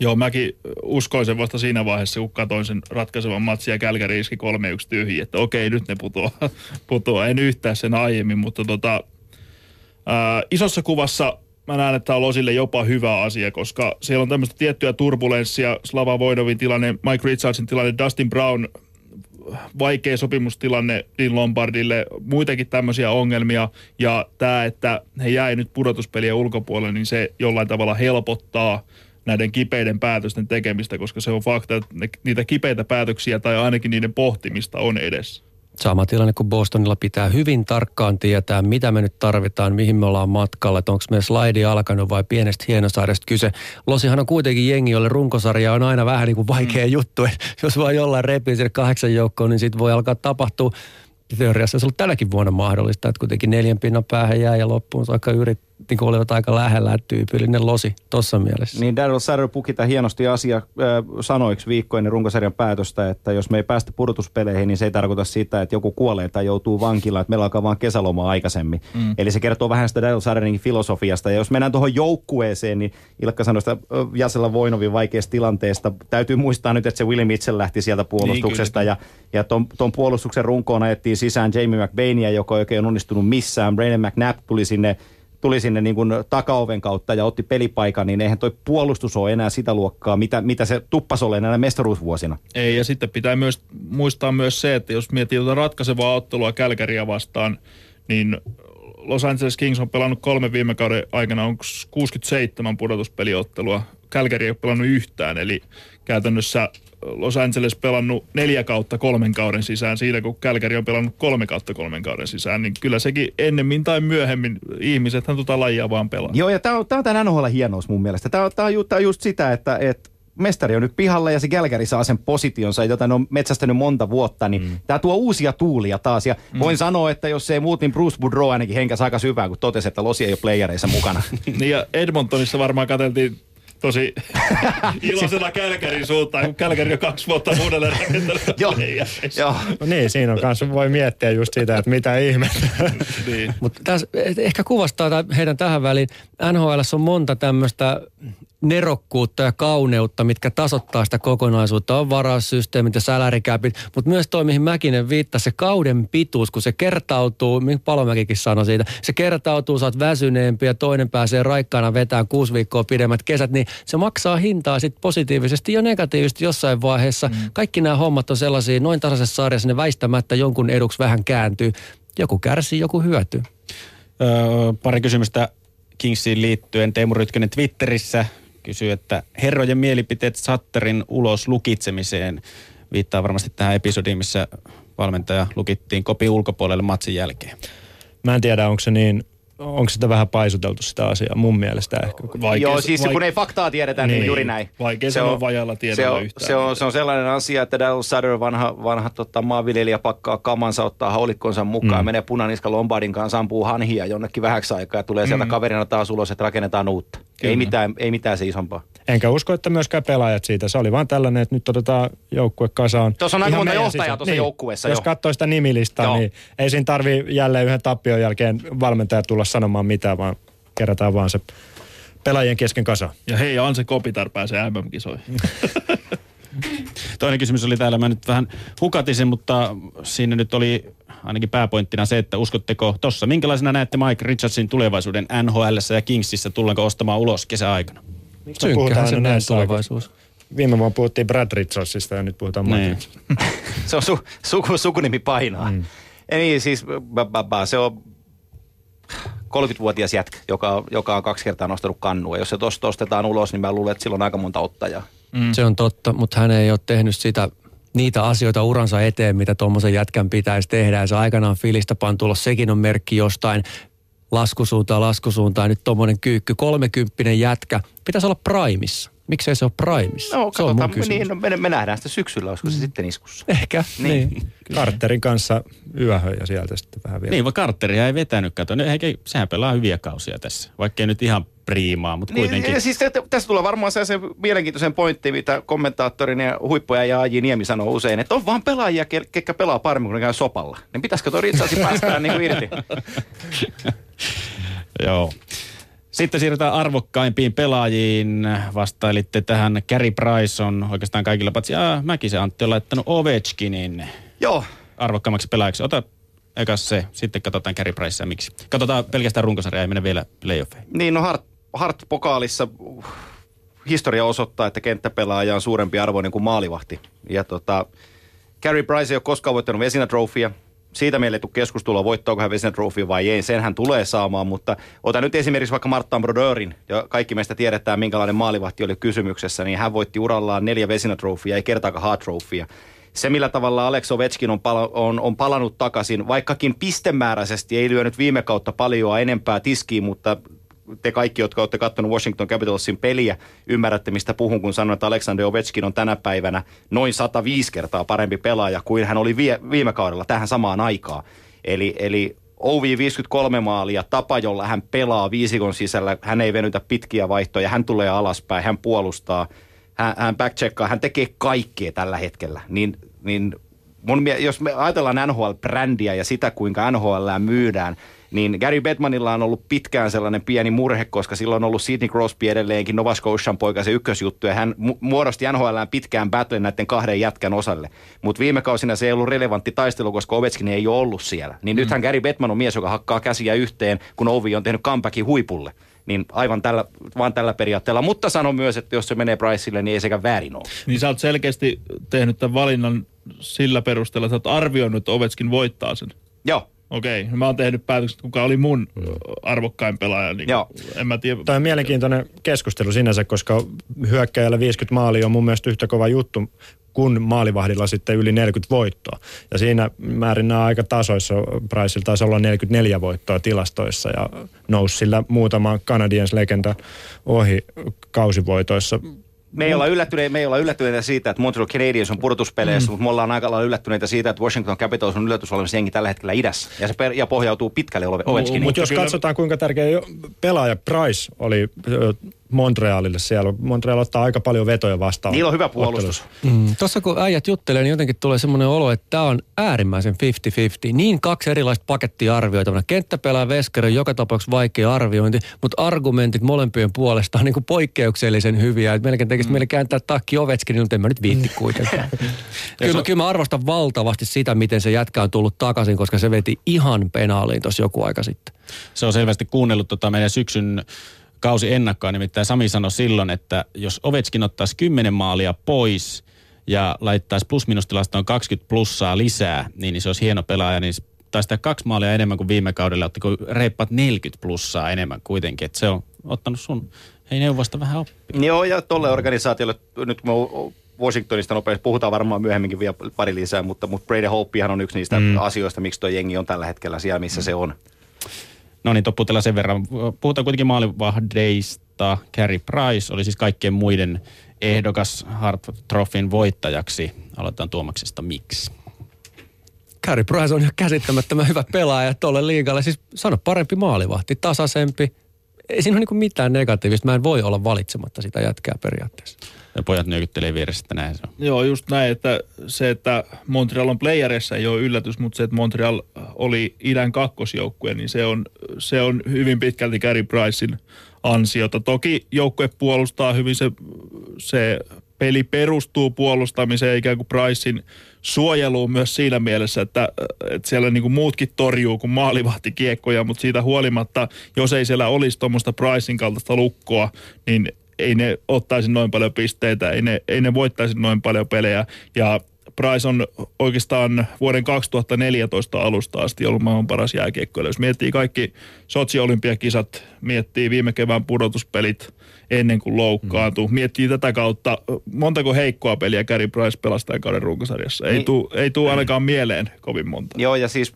Joo, mäkin uskoin sen vasta siinä vaiheessa, kun katsoin sen ratkaisevan matsia ja Kälkäri iski 3-1 tyhjiä, että okei, nyt ne putoaa. putoaa. En yhtään sen aiemmin, mutta tota, ää, isossa kuvassa mä näen, että tämä on Losille jopa hyvä asia, koska siellä on tämmöistä tiettyä turbulenssia, Slava Voidovin tilanne, Mike Richardsin tilanne, Dustin Brown, vaikea sopimustilanne Dean Lombardille, muitakin tämmöisiä ongelmia, ja tämä, että he jäi nyt pudotuspelien ulkopuolelle, niin se jollain tavalla helpottaa näiden kipeiden päätösten tekemistä, koska se on fakta, että ne, niitä kipeitä päätöksiä tai ainakin niiden pohtimista on edessä. Sama tilanne kuin Bostonilla pitää hyvin tarkkaan tietää, mitä me nyt tarvitaan, mihin me ollaan matkalla, että onko meidän slaidi alkanut vai pienestä hienosairesta kyse. Losihan on kuitenkin jengi, jolle runkosarja on aina vähän niin kuin vaikea mm. juttu, että jos vaan jollain repii sinne kahdeksan joukkoon, niin sitten voi alkaa tapahtua teoriassa se on ollut tälläkin vuonna mahdollista, että kuitenkin neljän pinnan päähän jää ja loppuun saakka yrit, niin kuin olivat aika lähellä, että tyypillinen losi tuossa mielessä. Niin Daryl Sarrer pukita hienosti asia äh, sanoiksi viikko ennen runkosarjan päätöstä, että jos me ei päästä pudotuspeleihin, niin se ei tarkoita sitä, että joku kuolee tai joutuu vankilaan, että meillä alkaa vaan kesäloma aikaisemmin. Mm. Eli se kertoo vähän sitä Daryl Sarrerin filosofiasta. Ja jos mennään tuohon joukkueeseen, niin Ilkka sanoi sitä Jasella Voinovin vaikeasta tilanteesta. Täytyy muistaa nyt, että se Willie Mitchell lähti sieltä niin, puolustuksesta niin, ja, ja ton, ton puolustuksen runkoon ajettiin sisään Jamie McBainia, joka ei oikein onnistunut missään. Brandon McNabb tuli sinne tuli sinne niin kuin takaoven kautta ja otti pelipaikan, niin eihän toi puolustus ole enää sitä luokkaa, mitä, mitä se tuppas ole enää mestaruusvuosina. Ei, ja sitten pitää myös muistaa myös se, että jos miettii tuota ratkaisevaa ottelua Kälkäriä vastaan, niin Los Angeles Kings on pelannut kolme viime kauden aikana, on 67 pudotuspeliottelua. Kälkäri ei ole pelannut yhtään, eli käytännössä Los Angeles pelannut neljä kautta kolmen kauden sisään siinä, kun Kälkäri on pelannut kolme kautta kolmen kauden sisään, niin kyllä sekin ennemmin tai myöhemmin ihmisethän tota lajia vaan pelaa. Joo, ja tämä on, tää on tämän NHL hienous mun mielestä. Tämä on, tää on, ju, tää on just sitä, että et mestari on nyt pihalla ja se Gälkäri saa sen positionsa, jota ne on metsästänyt monta vuotta, niin mm. tämä tuo uusia tuulia taas. Ja mm. voin sanoa, että jos ei muut, niin Bruce Boudreau ainakin henkäsi aika syvään, kun totesi, että Losi ei ole playereissa mukana. niin ja Edmontonissa varmaan katseltiin tosi iloisena Kälkärin suuntaan, kun Kälkäri on kaksi vuotta uudelleen rakentanut. Joo, joo. No niin, siinä on kanssa, voi miettiä just sitä, että mitä ihmettä. niin. Mutta tässä ehkä kuvastaa heidän tähän väliin. NHL on monta tämmöistä nerokkuutta ja kauneutta, mitkä tasoittaa sitä kokonaisuutta. On varaussysteemit ja sälärikäpit, mutta myös toi, mihin Mäkinen viittasi, se kauden pituus, kun se kertautuu, mihin Palomäkikin sanoi siitä, se kertautuu, sä oot väsyneempi ja toinen pääsee raikkaana vetään kuusi viikkoa pidemmät kesät, niin se maksaa hintaa sitten positiivisesti ja negatiivisesti jossain vaiheessa. Mm. Kaikki nämä hommat on sellaisia, noin tasaisessa sarjassa ne väistämättä jonkun eduksi vähän kääntyy. Joku kärsii, joku hyötyy. Öö, pari kysymystä Kingsiin liittyen. Teemu Rytkönen Twitterissä kysyy, että herrojen mielipiteet Satterin ulos lukitsemiseen viittaa varmasti tähän episodiin, missä valmentaja lukittiin kopi ulkopuolelle matsin jälkeen. Mä en tiedä, onko se niin onko sitä vähän paisuteltu sitä asiaa mun mielestä ehkä. Vaikea, Joo, siis vaik- kun ei faktaa tiedetä, niin, niin juuri näin. Vaikea se on vajalla tiedolla se on, yhtään. Se on, se on sellainen asia, että Daryl Sutter, vanha, vanha tota, maanviljelijä, pakkaa kamansa, ottaa haulikkonsa mukaan, mm. menee punaniska Lombardin kanssa, ampuu hanhia jonnekin vähäksi aikaa ja tulee sieltä mm. kaverina taas ulos, että rakennetaan uutta. Ei mitään, ei mitään se isompaa. Enkä usko, että myöskään pelaajat siitä. Se oli vaan tällainen, että nyt otetaan joukkue kasaan. Tuossa on aika monta johtajaa tuossa niin, joukkueessa. Jos katsoo sitä nimilistaa, Joo. niin ei siinä tarvi jälleen yhden tappion jälkeen valmentaja tulla sanomaan mitään, vaan kerätään vaan se pelaajien kesken kasa. Ja hei, Anse Kopitar pääsee MM-kisoihin. Toinen kysymys oli täällä, mä nyt vähän hukatisin, mutta siinä nyt oli ainakin pääpointtina se, että uskotteko tossa, minkälaisena näette Mike Richardsin tulevaisuuden NHL ja Kingsissä, tullaanko ostamaan ulos kesäaikana? Synkkähän se näin tulevaisuus. Viime vuonna puhuttiin Brad Richardsista ja nyt puhutaan Mike niin. Se on su, suku, sukunimi painaa. Mm. Niin, siis se on 30-vuotias jätkä, joka, joka on kaksi kertaa nostanut kannua. Jos se tuosta ostetaan ulos, niin mä luulen, että silloin on aika monta ottajaa. Mm. Se on totta, mutta hän ei ole tehnyt sitä niitä asioita uransa eteen, mitä tuommoisen jätkän pitäisi tehdä. Ja se aikanaan filistä pantu sekin on merkki jostain laskusuuntaan, laskusuuntaan. Nyt tuommoinen kyykky, kolmekymppinen jätkä, pitäisi olla primissa. Miksei se ole primissa? No, se on mun niin, no, me, me nähdään sitä syksyllä, olisiko se mm. sitten iskussa. Ehkä, niin. niin. Karterin kanssa yöhön ja sieltä sitten vähän vielä. Niin, vaan Carteria ei vetänyt, kato. Eikä, sehän pelaa hyviä kausia tässä, vaikka nyt ihan priimaa, mutta niin, kuitenkin. Ja siis tässä tulee varmaan se mielenkiintoisen pointti, mitä kommentaattorin ja huippuja ja Aji Niemi sanoo usein, että on vaan pelaajia, ketkä pelaa paremmin, kun ne käy sopalla. Niin pitäisikö tuo Ritsasi päästään niin kuin irti? Joo. Sitten siirrytään arvokkaimpiin pelaajiin. Vastailitte tähän. Carey Price on oikeastaan kaikilla patsi. Ah, se Antti on laittanut Ovechkinin. Joo. Arvokkaimmaksi pelaajaksi. Ota eka se, sitten katsotaan Carey Price ja miksi. Katsotaan pelkästään runkosarjaa, ei mene vielä playoffeihin. Niin, no Hart, Hart-pokaalissa uh, historia osoittaa, että kenttäpelaaja on suurempi arvoinen kuin maalivahti. Ja tota, Carey Price ei ole koskaan voittanut vesinatrofia siitä meille ei tule keskustelua, voittaako hän Vesina vai ei. Sen hän tulee saamaan, mutta ota nyt esimerkiksi vaikka Martin Brodeurin, ja kaikki meistä tiedetään, minkälainen maalivahti oli kysymyksessä, niin hän voitti urallaan neljä Vesina Trophyä, ei kertaakaan Hard Trophyä. Se, millä tavalla Alex Ovechkin on, pala- on, on palannut takaisin, vaikkakin pistemääräisesti ei lyönyt viime kautta paljon enempää tiskiin, mutta te kaikki, jotka olette katsoneet Washington Capitalsin peliä, ymmärrätte, mistä puhun, kun sanon, että Alexander Ovechkin on tänä päivänä noin 105 kertaa parempi pelaaja kuin hän oli vie, viime kaudella tähän samaan aikaan. Eli, eli Ovi 53 maalia, tapa, jolla hän pelaa viisikon sisällä, hän ei venytä pitkiä vaihtoja, hän tulee alaspäin, hän puolustaa, hän, hän backcheckaa, hän tekee kaikkea tällä hetkellä. Niin, niin mun, jos me ajatellaan NHL-brändiä ja sitä, kuinka NHL myydään – niin Gary Bedmanilla on ollut pitkään sellainen pieni murhe, koska silloin on ollut Sidney Crosby edelleenkin Nova Scotian poika se ykkösjuttu, ja hän mu- muodosti NHL pitkään battle näiden kahden jätkän osalle. Mutta viime kausina se ei ollut relevantti taistelu, koska Ovechkin ei ole ollut siellä. Niin mm. nythän Gary Bedman on mies, joka hakkaa käsiä yhteen, kun Ovi on tehnyt comebackin huipulle niin aivan tällä, vaan tällä periaatteella. Mutta sanon myös, että jos se menee Priceille, niin ei sekä väärin ole. Niin sä oot selkeästi tehnyt tämän valinnan sillä perusteella, että sä oot arvioinut, että Ovechkin voittaa sen. Joo. Okei, okay. mä oon tehnyt päätökset, kuka oli mun arvokkain pelaaja. Niin Joo. En mä tiedä. Tämä on mielenkiintoinen keskustelu sinänsä, koska hyökkäjällä 50 maali on mun mielestä yhtä kova juttu kun maalivahdilla sitten yli 40 voittoa. Ja siinä määrin nämä aika tasoissa. Priceilla taisi olla 44 voittoa tilastoissa ja nousi sillä muutama Canadiens legenda ohi kausivoitoissa Me ei, olla yllättyneitä, me ei olla yllättyneitä siitä, että Montreal Canadiens on pudotuspeleissä, mm. mutta me ollaan aika lailla yllättyneitä siitä, että Washington Capitals on yllätysolevissa jengi tällä hetkellä idässä. Ja se per, ja pohjautuu pitkälle Ove- Ovechkiniin. Mutta jos kyllä- katsotaan kuinka tärkeä jo- pelaaja Price oli Montrealille siellä. Montreal ottaa aika paljon vetoja vastaan. Niillä on hyvä puolustus. Mm. Tuossa kun äijät juttelee, niin jotenkin tulee semmoinen olo, että tämä on äärimmäisen 50-50. Niin kaksi erilaista pakettia arvioitavana. Kenttäpelaa veskari on joka tapauksessa vaikea arviointi, mutta argumentit molempien puolesta on niin kuin poikkeuksellisen hyviä. Et melkein tekisi mm. mieli kääntää takki Ovechkin, mutta en mä nyt viitti kuitenkaan. kyllä, mä, kyllä mä arvostan valtavasti sitä, miten se jätkä on tullut takaisin, koska se veti ihan penaaliin tuossa joku aika sitten. Se on selvästi kuunnellut tota meidän syksyn kausi ennakkoa. Nimittäin Sami sanoi silloin, että jos Ovechkin ottaisi 10 maalia pois ja laittaisi plus-minustilastoon 20 plussaa lisää, niin, niin se olisi hieno pelaaja. Niin se taisi tehdä kaksi maalia enemmän kuin viime kaudella, otti reippaat 40 plussaa enemmän kuitenkin. Että se on ottanut sun hei neuvosta vähän oppia. Joo, ja tolle organisaatiolle, nyt kun me Washingtonista nopeasti puhutaan varmaan myöhemminkin vielä pari lisää, mutta, mutta Brady Hopehan on yksi niistä mm. asioista, miksi tuo jengi on tällä hetkellä siellä, missä mm. se on. No niin, topputella sen verran. Puhutaan kuitenkin maalivahdeista. Carey Price oli siis kaikkien muiden ehdokas Hart Trophyn voittajaksi. Aloitetaan Tuomaksesta. Miksi? Carey Price on ihan käsittämättömän hyvä pelaaja tuolle liigalle. Siis sano parempi maalivahti, tasaisempi. Ei siinä ole niin mitään negatiivista. Mä en voi olla valitsematta sitä jätkää periaatteessa. Ja pojat nyökyttelee vieressä, että näin se on. Joo, just näin, että se, että Montreal on playerissa ei ole yllätys, mutta se, että Montreal oli idän kakkosjoukkue, niin se on, se on hyvin pitkälti Gary Pricein ansiota. Toki joukkue puolustaa hyvin, se, se peli perustuu puolustamiseen ikään kuin Pricein suojeluun myös siinä mielessä, että, että siellä niin kuin muutkin torjuu kuin maalivahti kiekkoja, mutta siitä huolimatta, jos ei siellä olisi tuommoista Pricein kaltaista lukkoa, niin ei ne ottaisi noin paljon pisteitä, ei ne, ei ne voittaisi noin paljon pelejä. Ja Price on oikeastaan vuoden 2014 alusta asti ollut maailman paras jääkiekkoilija. Jos miettii kaikki Sotsi-olympiakisat, miettii viime kevään pudotuspelit ennen kuin loukkaantui, mm. miettii tätä kautta, montako heikkoa peliä Gary Price pelasi tämän kauden runkosarjassa. Ei Niin. tuu, ei tuu ainakaan mieleen kovin monta. Joo, ja siis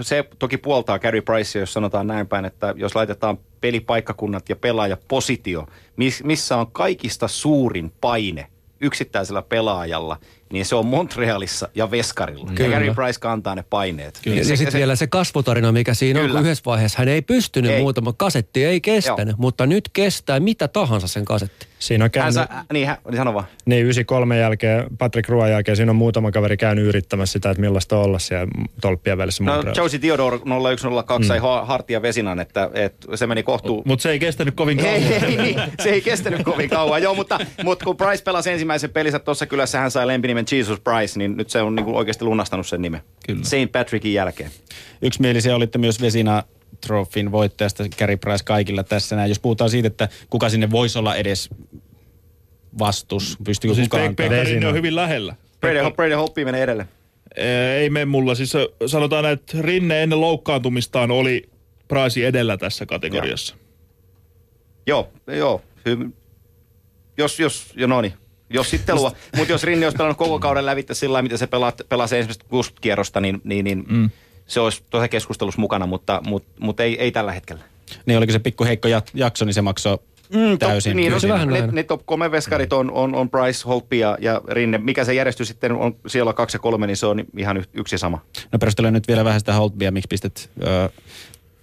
se toki puoltaa Carey Price, jos sanotaan näin päin, että jos laitetaan pelipaikkakunnat ja pelaajapositio, miss, missä on kaikista suurin paine yksittäisellä pelaajalla, niin se on Montrealissa ja Veskarilla. Kyllä. Ja Gary Price kantaa ne paineet. Ja, Se- ja sitten vielä se kasvutarina, mikä siinä on, Kyllä. kun yhdessä vaiheessa hän ei pystynyt Ei. muutama, kasetti ei kestänyt, Joo. mutta nyt kestää mitä tahansa sen kasetti. Siinä on Hän käynyt, sa, niin, hän, niin sano vaan. niin 93 jälkeen, Patrick Ruan jälkeen, siinä on muutama kaveri käynyt yrittämässä sitä, että millaista on olla siellä tolppien välissä No. Josie Theodore 0102 mm. sai Hartia Vesinan, että, että se meni kohtuu. Mutta se ei kestänyt kovin kauan. Ei, ei, niin, se ei kestänyt kovin kauan. Joo, mutta, mutta kun Price pelasi ensimmäisen pelinsä tuossa kylässä, hän sai lempinimen Jesus Price, niin nyt se on niin kuin oikeasti lunastanut sen nimen. Kyllä. St. Patrickin jälkeen. Yksimielisiä olitte myös Vesina Trophyn voittajasta Carey Price kaikilla tässä näin. Jos puhutaan siitä, että kuka sinne voisi olla edes vastus, pystyykö No siis kukaan Vesina. on hyvin lähellä. Brady, Brady Hoppe menee edelle. Ei mene mulla. Siis sanotaan, että Rinne ennen loukkaantumistaan oli Price edellä tässä kategoriassa. Joo, joo. Hy- jos, jos, jo no niin. Jos sitten luo. Mutta jos Rinne olisi pelannut koko kauden lävitse sillä miten se pelaa, pelasi ensimmäistä kuusi kierrosta, niin, niin, niin mm. Se olisi tuossa keskustelussa mukana, mutta, mutta, mutta ei, ei tällä hetkellä. Niin oliko se pikku heikko jakso, niin se maksoi mm, täysin. Niin, no, se vähän ne, ne top kolme veskarit on, on, on Price, Holtby ja, ja Rinne. Mikä se järjestys sitten on siellä on kaksi ja kolme, niin se on ihan y- yksi ja sama. No perustelen nyt vielä vähän sitä Holtbia, miksi pistät ö,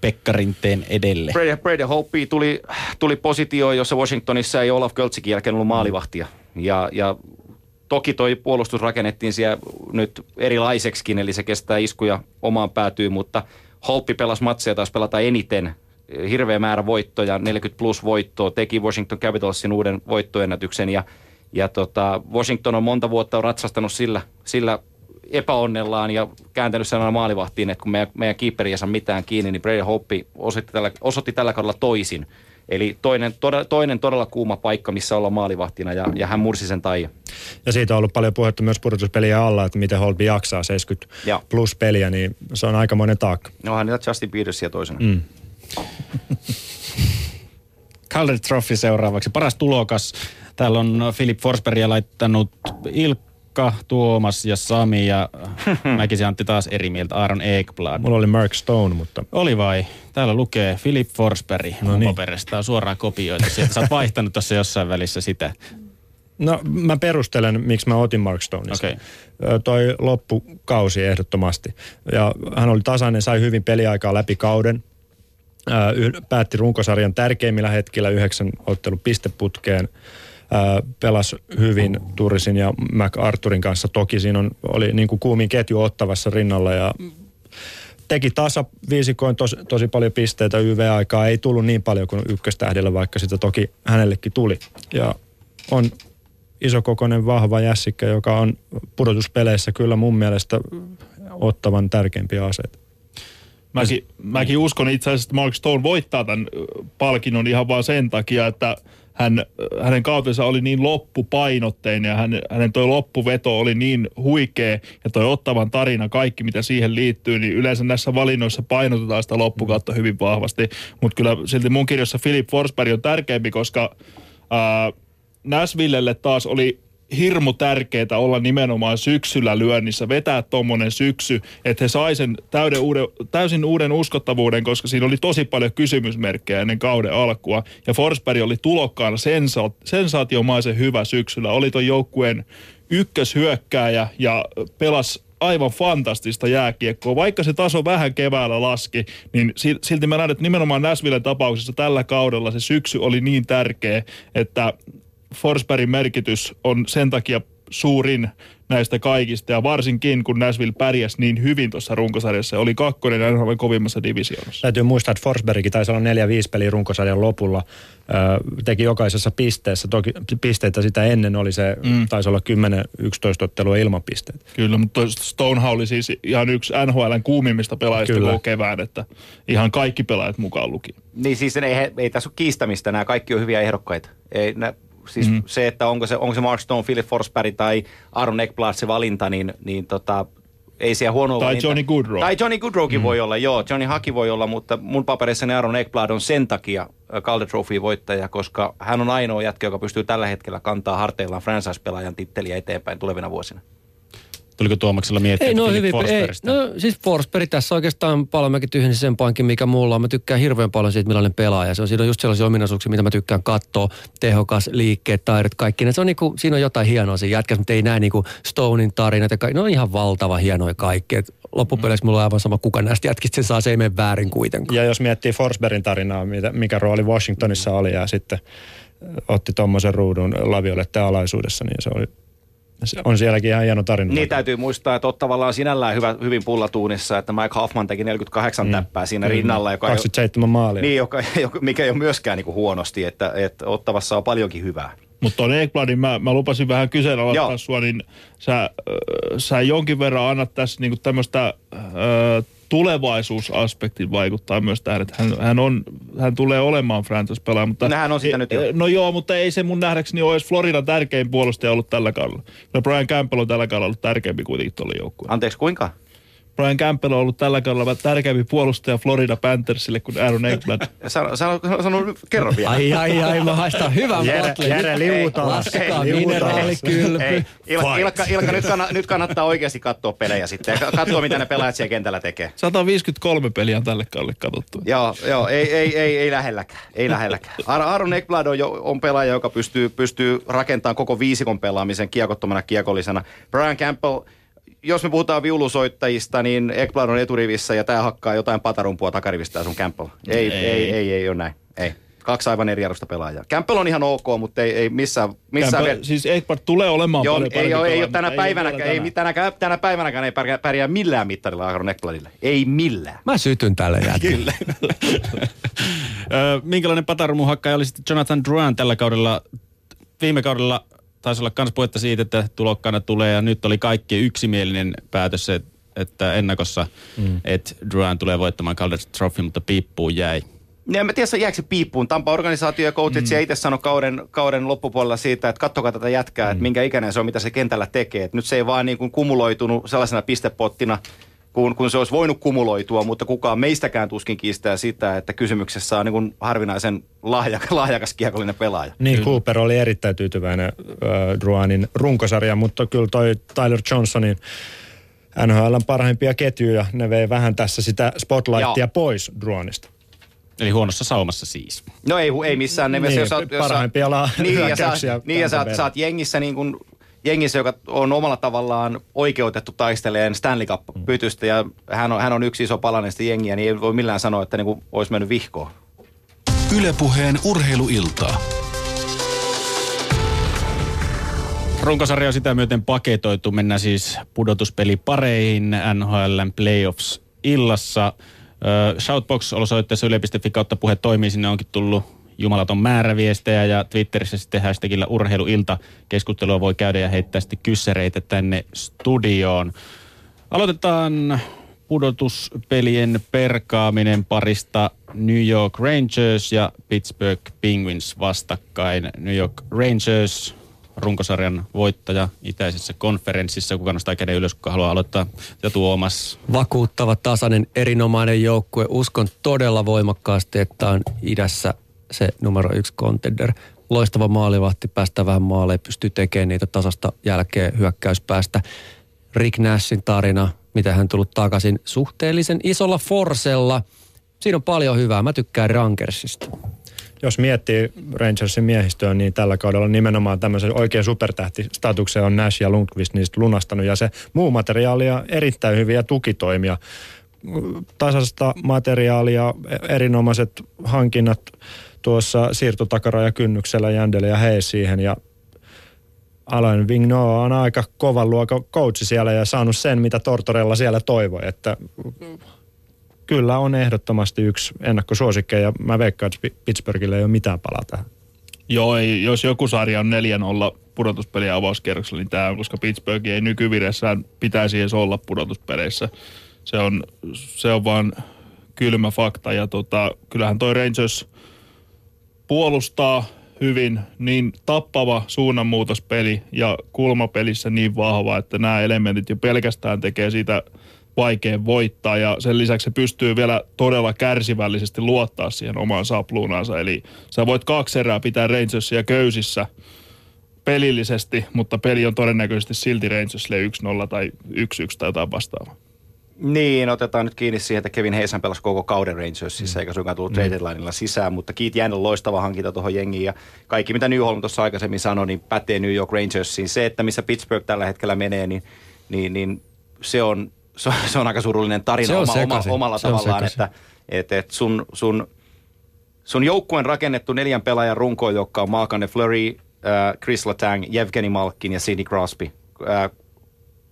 Pekka Rinteen edelle. Brady, Brady Holtby tuli, tuli positioon, jossa Washingtonissa ei Olaf Költsikin jälkeen ollut maalivahtia. Ja, ja toki toi puolustus rakennettiin siellä nyt erilaiseksikin, eli se kestää iskuja omaan päätyy, mutta Holtby pelasi matseja taas pelata eniten. Hirveä määrä voittoja, 40 plus voittoa, teki Washington Capitalsin uuden voittoennätyksen ja, ja tota, Washington on monta vuotta ratsastanut sillä, sillä epäonnellaan ja kääntänyt sen aina maalivahtiin, että kun meidän, meidän keeperi ei saa mitään kiinni, niin Brady Hope osoitti tällä, osoitti tällä kaudella toisin. Eli toinen, todella, toinen todella kuuma paikka, missä olla maalivahtina ja, ja hän mursi sen taia. Ja siitä on ollut paljon puhetta myös pudotuspeliä alla, että miten Holby jaksaa 70 Joo. plus peliä, niin se on aikamoinen taakka. No hän niitä Justin Petersia toisena. Mm. Calder Trophy seuraavaksi. Paras tulokas. Täällä on Philip Forsbergia laittanut Ilkka, Tuomas ja Sami ja Mäkisen Antti taas eri mieltä. Aaron Ekblad. Mulla oli Mark Stone, mutta Oli vai? Täällä lukee Philip Forsberg. No niin. Paperista on suoraan kopioitu sieltä. Sä oot vaihtanut tuossa jossain välissä sitä. No mä perustelen, miksi mä otin Mark Stoneista. Okei. Ö, Toi loppukausi ehdottomasti. Ja hän oli tasainen, sai hyvin peliaikaa läpi kauden. Päätti runkosarjan tärkeimmillä hetkillä yhdeksän ottelu pisteputkeen. Pelasi hyvin Turisin ja MacArthurin kanssa. Toki siinä on, oli niin kuin kuumin ketju ottavassa rinnalla ja teki tasa viisikoin tosi, tosi paljon pisteitä YV-aikaa. Ei tullut niin paljon kuin ykköstähdellä, vaikka sitä toki hänellekin tuli. Ja on isokokoinen, vahva jässikkä, joka on pudotuspeleissä kyllä mun mielestä ottavan tärkeimpiä aseita. Mäkin, mäkin uskon itse asiassa, että Mark Stone voittaa tämän palkinnon ihan vaan sen takia, että hän, hänen kautensa oli niin loppupainotteinen ja hän, hänen toi loppuveto oli niin huikea ja toi ottavan tarina, kaikki mitä siihen liittyy, niin yleensä näissä valinnoissa painotetaan sitä loppukautta hyvin vahvasti. Mutta kyllä silti mun kirjassa Philip Forsberg on tärkeämpi, koska ää, Näsvillelle taas oli hirmu tärkeää olla nimenomaan syksyllä lyönnissä, vetää tuommoinen syksy, että he sai sen täyden uuden, täysin uuden uskottavuuden, koska siinä oli tosi paljon kysymysmerkkejä ennen kauden alkua. Ja Forsberg oli tulokkaana sensa- sensaatiomaisen hyvä syksyllä. Oli ton joukkueen ykköshyökkääjä ja pelasi aivan fantastista jääkiekkoa. Vaikka se taso vähän keväällä laski, niin si- silti mä näen, että nimenomaan Näsvillen tapauksessa tällä kaudella se syksy oli niin tärkeä, että Forsbergin merkitys on sen takia suurin näistä kaikista, ja varsinkin kun Nashville pärjäsi niin hyvin tuossa runkosarjassa, ja oli kakkonen NHL kovimmassa divisioonassa. Täytyy muistaa, että Forsbergkin taisi olla 4-5 peliä runkosarjan lopulla. Ö, teki jokaisessa pisteessä. Toki pisteitä sitä ennen oli se, mm. taisi olla 10-11 ottelua ilman pisteitä. Kyllä, mutta toi Stonehan oli siis ihan yksi NHLn kuumimmista pelaajista Kyllä. koko kevään, että ihan kaikki pelaajat mukaan luki. Niin siis ei, ei tässä ole kiistämistä, nämä kaikki on hyviä ehdokkaita. Ei, nä, siis mm. se, että onko se, onko se Mark Stone, Philip Forsberg tai Aaron Ekblad se valinta, niin, niin tota, ei siellä huono Tai valinta. Johnny Goodrow. Tai Johnny Goodrowkin mm. voi olla, joo. Johnny Haki voi olla, mutta mun paperissani Aaron Ekblad on sen takia Calder Trophy voittaja, koska hän on ainoa jätkä, joka pystyy tällä hetkellä kantaa harteillaan franchise-pelaajan titteliä eteenpäin tulevina vuosina. Tuliko Tuomaksella miettiä Ei, no hyvin, ei, no siis Forsberg tässä oikeastaan paljon mäkin tyhjensin sen pankin, mikä mulla on. Mä tykkään hirveän paljon siitä, millainen pelaaja. Se on, siinä on just sellaisia ominaisuuksia, mitä mä tykkään katsoa. Tehokas, liikkeet, taidot, kaikki. ne. Se on niinku, siinä on jotain hienoa siinä jätkässä, mutta ei näe niinku Stonein tarinat. Ne on ihan valtava hienoja kaikki. Et loppupeleissä mulla on aivan sama, kuka näistä jätkistä sen saa, se ei mene väärin kuitenkaan. Ja jos miettii Forsbergin tarinaa, mitä- mikä rooli Washingtonissa oli ja sitten otti tuommoisen ruudun Laviolette alaisuudessa, niin se oli on sielläkin ihan hieno tarina. Niin täytyy muistaa, että Ottavalla on sinällään hyvä, hyvin pullatuunissa, että Mike Hoffman teki 48 mm. täppää siinä rinnalla, joka ei, 27 maalia. niin, joka, mikä ei ole myöskään niin kuin huonosti, että, että Ottavassa on paljonkin hyvää. Mutta tuon Ekbladin mä, mä lupasin vähän kyseenalaistaa sua, niin sä, äh, sä jonkin verran annat tässä niinku tämmöistä äh, tulevaisuusaspektin vaikuttaa myös tähän, että hän, hän, on, hän tulee olemaan franchise-pelaaja. Mutta, No hän on sitä nyt jo. No joo, mutta ei se mun nähdäkseni ole edes Floridan tärkein puolustaja ollut tällä kaudella. No Brian Campbell on tällä kaudella ollut tärkeämpi kuitenkin tuolle joukkueelle. Anteeksi, kuinka? Brian Campbell on ollut tällä kaudella tärkeämpi puolustaja Florida Panthersille kuin Aaron Ekblad. Sano, sano, sano, sano kerro vielä. Ai, ai, ai, mä haistan hyvän botlin. Jere liutaa. Liutaa. mineraalikylpy. Ilkka, nyt, kannattaa, nyt kannattaa oikeasti katsoa pelejä sitten. Katsoa, mitä ne pelaajat siellä kentällä tekee. 153 peliä on tälle kaudelle katsottu. Joo, joo ei, ei, ei, ei lähelläkään. Ei lähelläkään. Ar- Aaron Ekblad on, jo, on pelaaja, joka pystyy, pystyy rakentamaan koko viisikon pelaamisen kiekottomana kiekollisena. Brian Campbell, jos me puhutaan viulusoittajista, niin Ekblad on eturivissä ja tämä hakkaa jotain patarumpua takarivistä sun Campbell. Ei, ei, ei, ei, ei, ei ole näin. Ei. Kaksi aivan eri arvosta pelaajaa. Campbell on ihan ok, mutta ei, ei missään... missään Campbell, siis Ekblad tulee olemaan Joo, paljon ei, ei, parempi ei, pelaaja, ole tänä mutta päivänäkään, vielä ei, tänä, tänä päivänäkään ei pärjää, pärjää millään mittarilla Aaron Ekbladille. Ei millään. Mä sytyn tälle. Kyllä. Ö, minkälainen patarumuhakkaja oli sitten Jonathan Drouin tällä kaudella? Viime kaudella taisi olla myös puhetta siitä, että tulokkaana tulee ja nyt oli kaikki yksimielinen päätös, et- että ennakossa, mm. että Drouin tulee voittamaan Calder Trophy, mutta piippuun jäi. Niin en mä tiedä, jääkö se piippuun. Tampa organisaatio ja coachit mm. itse sanoi kauden, kauden loppupuolella siitä, että kattokaa tätä jätkää, mm. että minkä ikäinen se on, mitä se kentällä tekee. Et nyt se ei vaan niin kuin kumuloitunut sellaisena pistepottina, kun, kun se olisi voinut kumuloitua, mutta kukaan meistäkään tuskin kiistää sitä, että kysymyksessä on niin kuin harvinaisen lahjakas, lahjakas kiekollinen pelaaja. Niin, Cooper oli erittäin tyytyväinen äh, Druanin runkosarja, mutta kyllä toi Tyler Johnsonin NHLn parhaimpia ketjuja, ne vei vähän tässä sitä spotlightia Joo. pois Druanista. Eli huonossa saumassa siis. No ei, ei missään nimessä. Niin, jos sä- jos parhaimpia la- niin, ja sä, niin, ja sä, sä oot jengissä niin kuin, jengissä, joka on omalla tavallaan oikeutettu taisteleen Stanley Cup-pytystä ja hän on, hän on yksi iso palanen sitä jengiä, niin ei voi millään sanoa, että niin kuin olisi mennyt vihkoon. Ylepuheen urheiluiltaa. Runkosarja on sitä myöten paketoitu. Mennään siis pudotuspelipareihin NHLn playoffs illassa. Ö, Shoutbox-osoitteessa yle.fi kautta puhe toimii. Sinne onkin tullut jumalaton määrä viestejä ja Twitterissä sitten hashtagillä urheiluilta keskustelua voi käydä ja heittää sitten kyssäreitä tänne studioon. Aloitetaan pudotuspelien perkaaminen parista New York Rangers ja Pittsburgh Penguins vastakkain. New York Rangers, runkosarjan voittaja itäisessä konferenssissa. Kuka nostaa käden ylös, kuka haluaa aloittaa? Ja Tuomas. Vakuuttava, tasainen, erinomainen joukkue. Uskon todella voimakkaasti, että on idässä se numero yksi contender. Loistava maalivahti, päästä vähän maalle, pystyy tekemään niitä tasasta jälkeen hyökkäyspäästä. Rick Nashin tarina, mitä hän tullut takaisin suhteellisen isolla forsella. Siinä on paljon hyvää. Mä tykkään Rankersista. Jos miettii Rangersin miehistöä, niin tällä kaudella nimenomaan tämmöisen oikein supertähtistatuksen on Nash ja Lundqvist niistä lunastanut. Ja se muu materiaali on erittäin hyviä tukitoimia. Tasasta materiaalia, erinomaiset hankinnat tuossa siirtotakarajakynnyksellä Jändele ja Hei siihen. Ja Alain Vigneault on aika kovan luokan coachi siellä ja saanut sen, mitä Tortorella siellä toivoi. Että kyllä on ehdottomasti yksi ennakkosuosikkeja ja mä veikkaan, että Pittsburghille ei ole mitään palaa tähän. Joo, ei, jos joku sarja on 4-0 pudotuspeliä avauskierroksella, niin tämä on, koska Pittsburgh ei nykyviressään pitäisi edes olla pudotuspeleissä. Se on, se on vaan kylmä fakta ja tota, kyllähän toi Rangers puolustaa hyvin niin tappava suunnanmuutospeli ja kulmapelissä niin vahva, että nämä elementit jo pelkästään tekee siitä vaikea voittaa ja sen lisäksi se pystyy vielä todella kärsivällisesti luottaa siihen omaan sapluunaansa. Eli sä voit kaksi erää pitää Rangersia köysissä pelillisesti, mutta peli on todennäköisesti silti Rangersille 1-0 tai 1-1 tai jotain vastaavaa. Niin, otetaan nyt kiinni siihen, että Kevin Hayes pelasi koko kauden Rangersissa, eikä suinkaan tullut trade deadlinella sisään, mutta Keith Yandel loistava hankinta tuohon jengiin ja kaikki mitä Newholm tuossa aikaisemmin sanoi, niin pätee New York Rangersiin. Se, että missä Pittsburgh tällä hetkellä menee, niin, niin, niin se, on, se, on, se on aika surullinen tarina Se on oma, oma, omalla Se on tavallaan, sekaisin. että et, et sun, sun, sun joukkueen rakennettu neljän pelaajan runko, joka on Mark-Anne Fleury, äh, Chris Letang, Evgeny Malkin ja Sidney Crosby. Äh,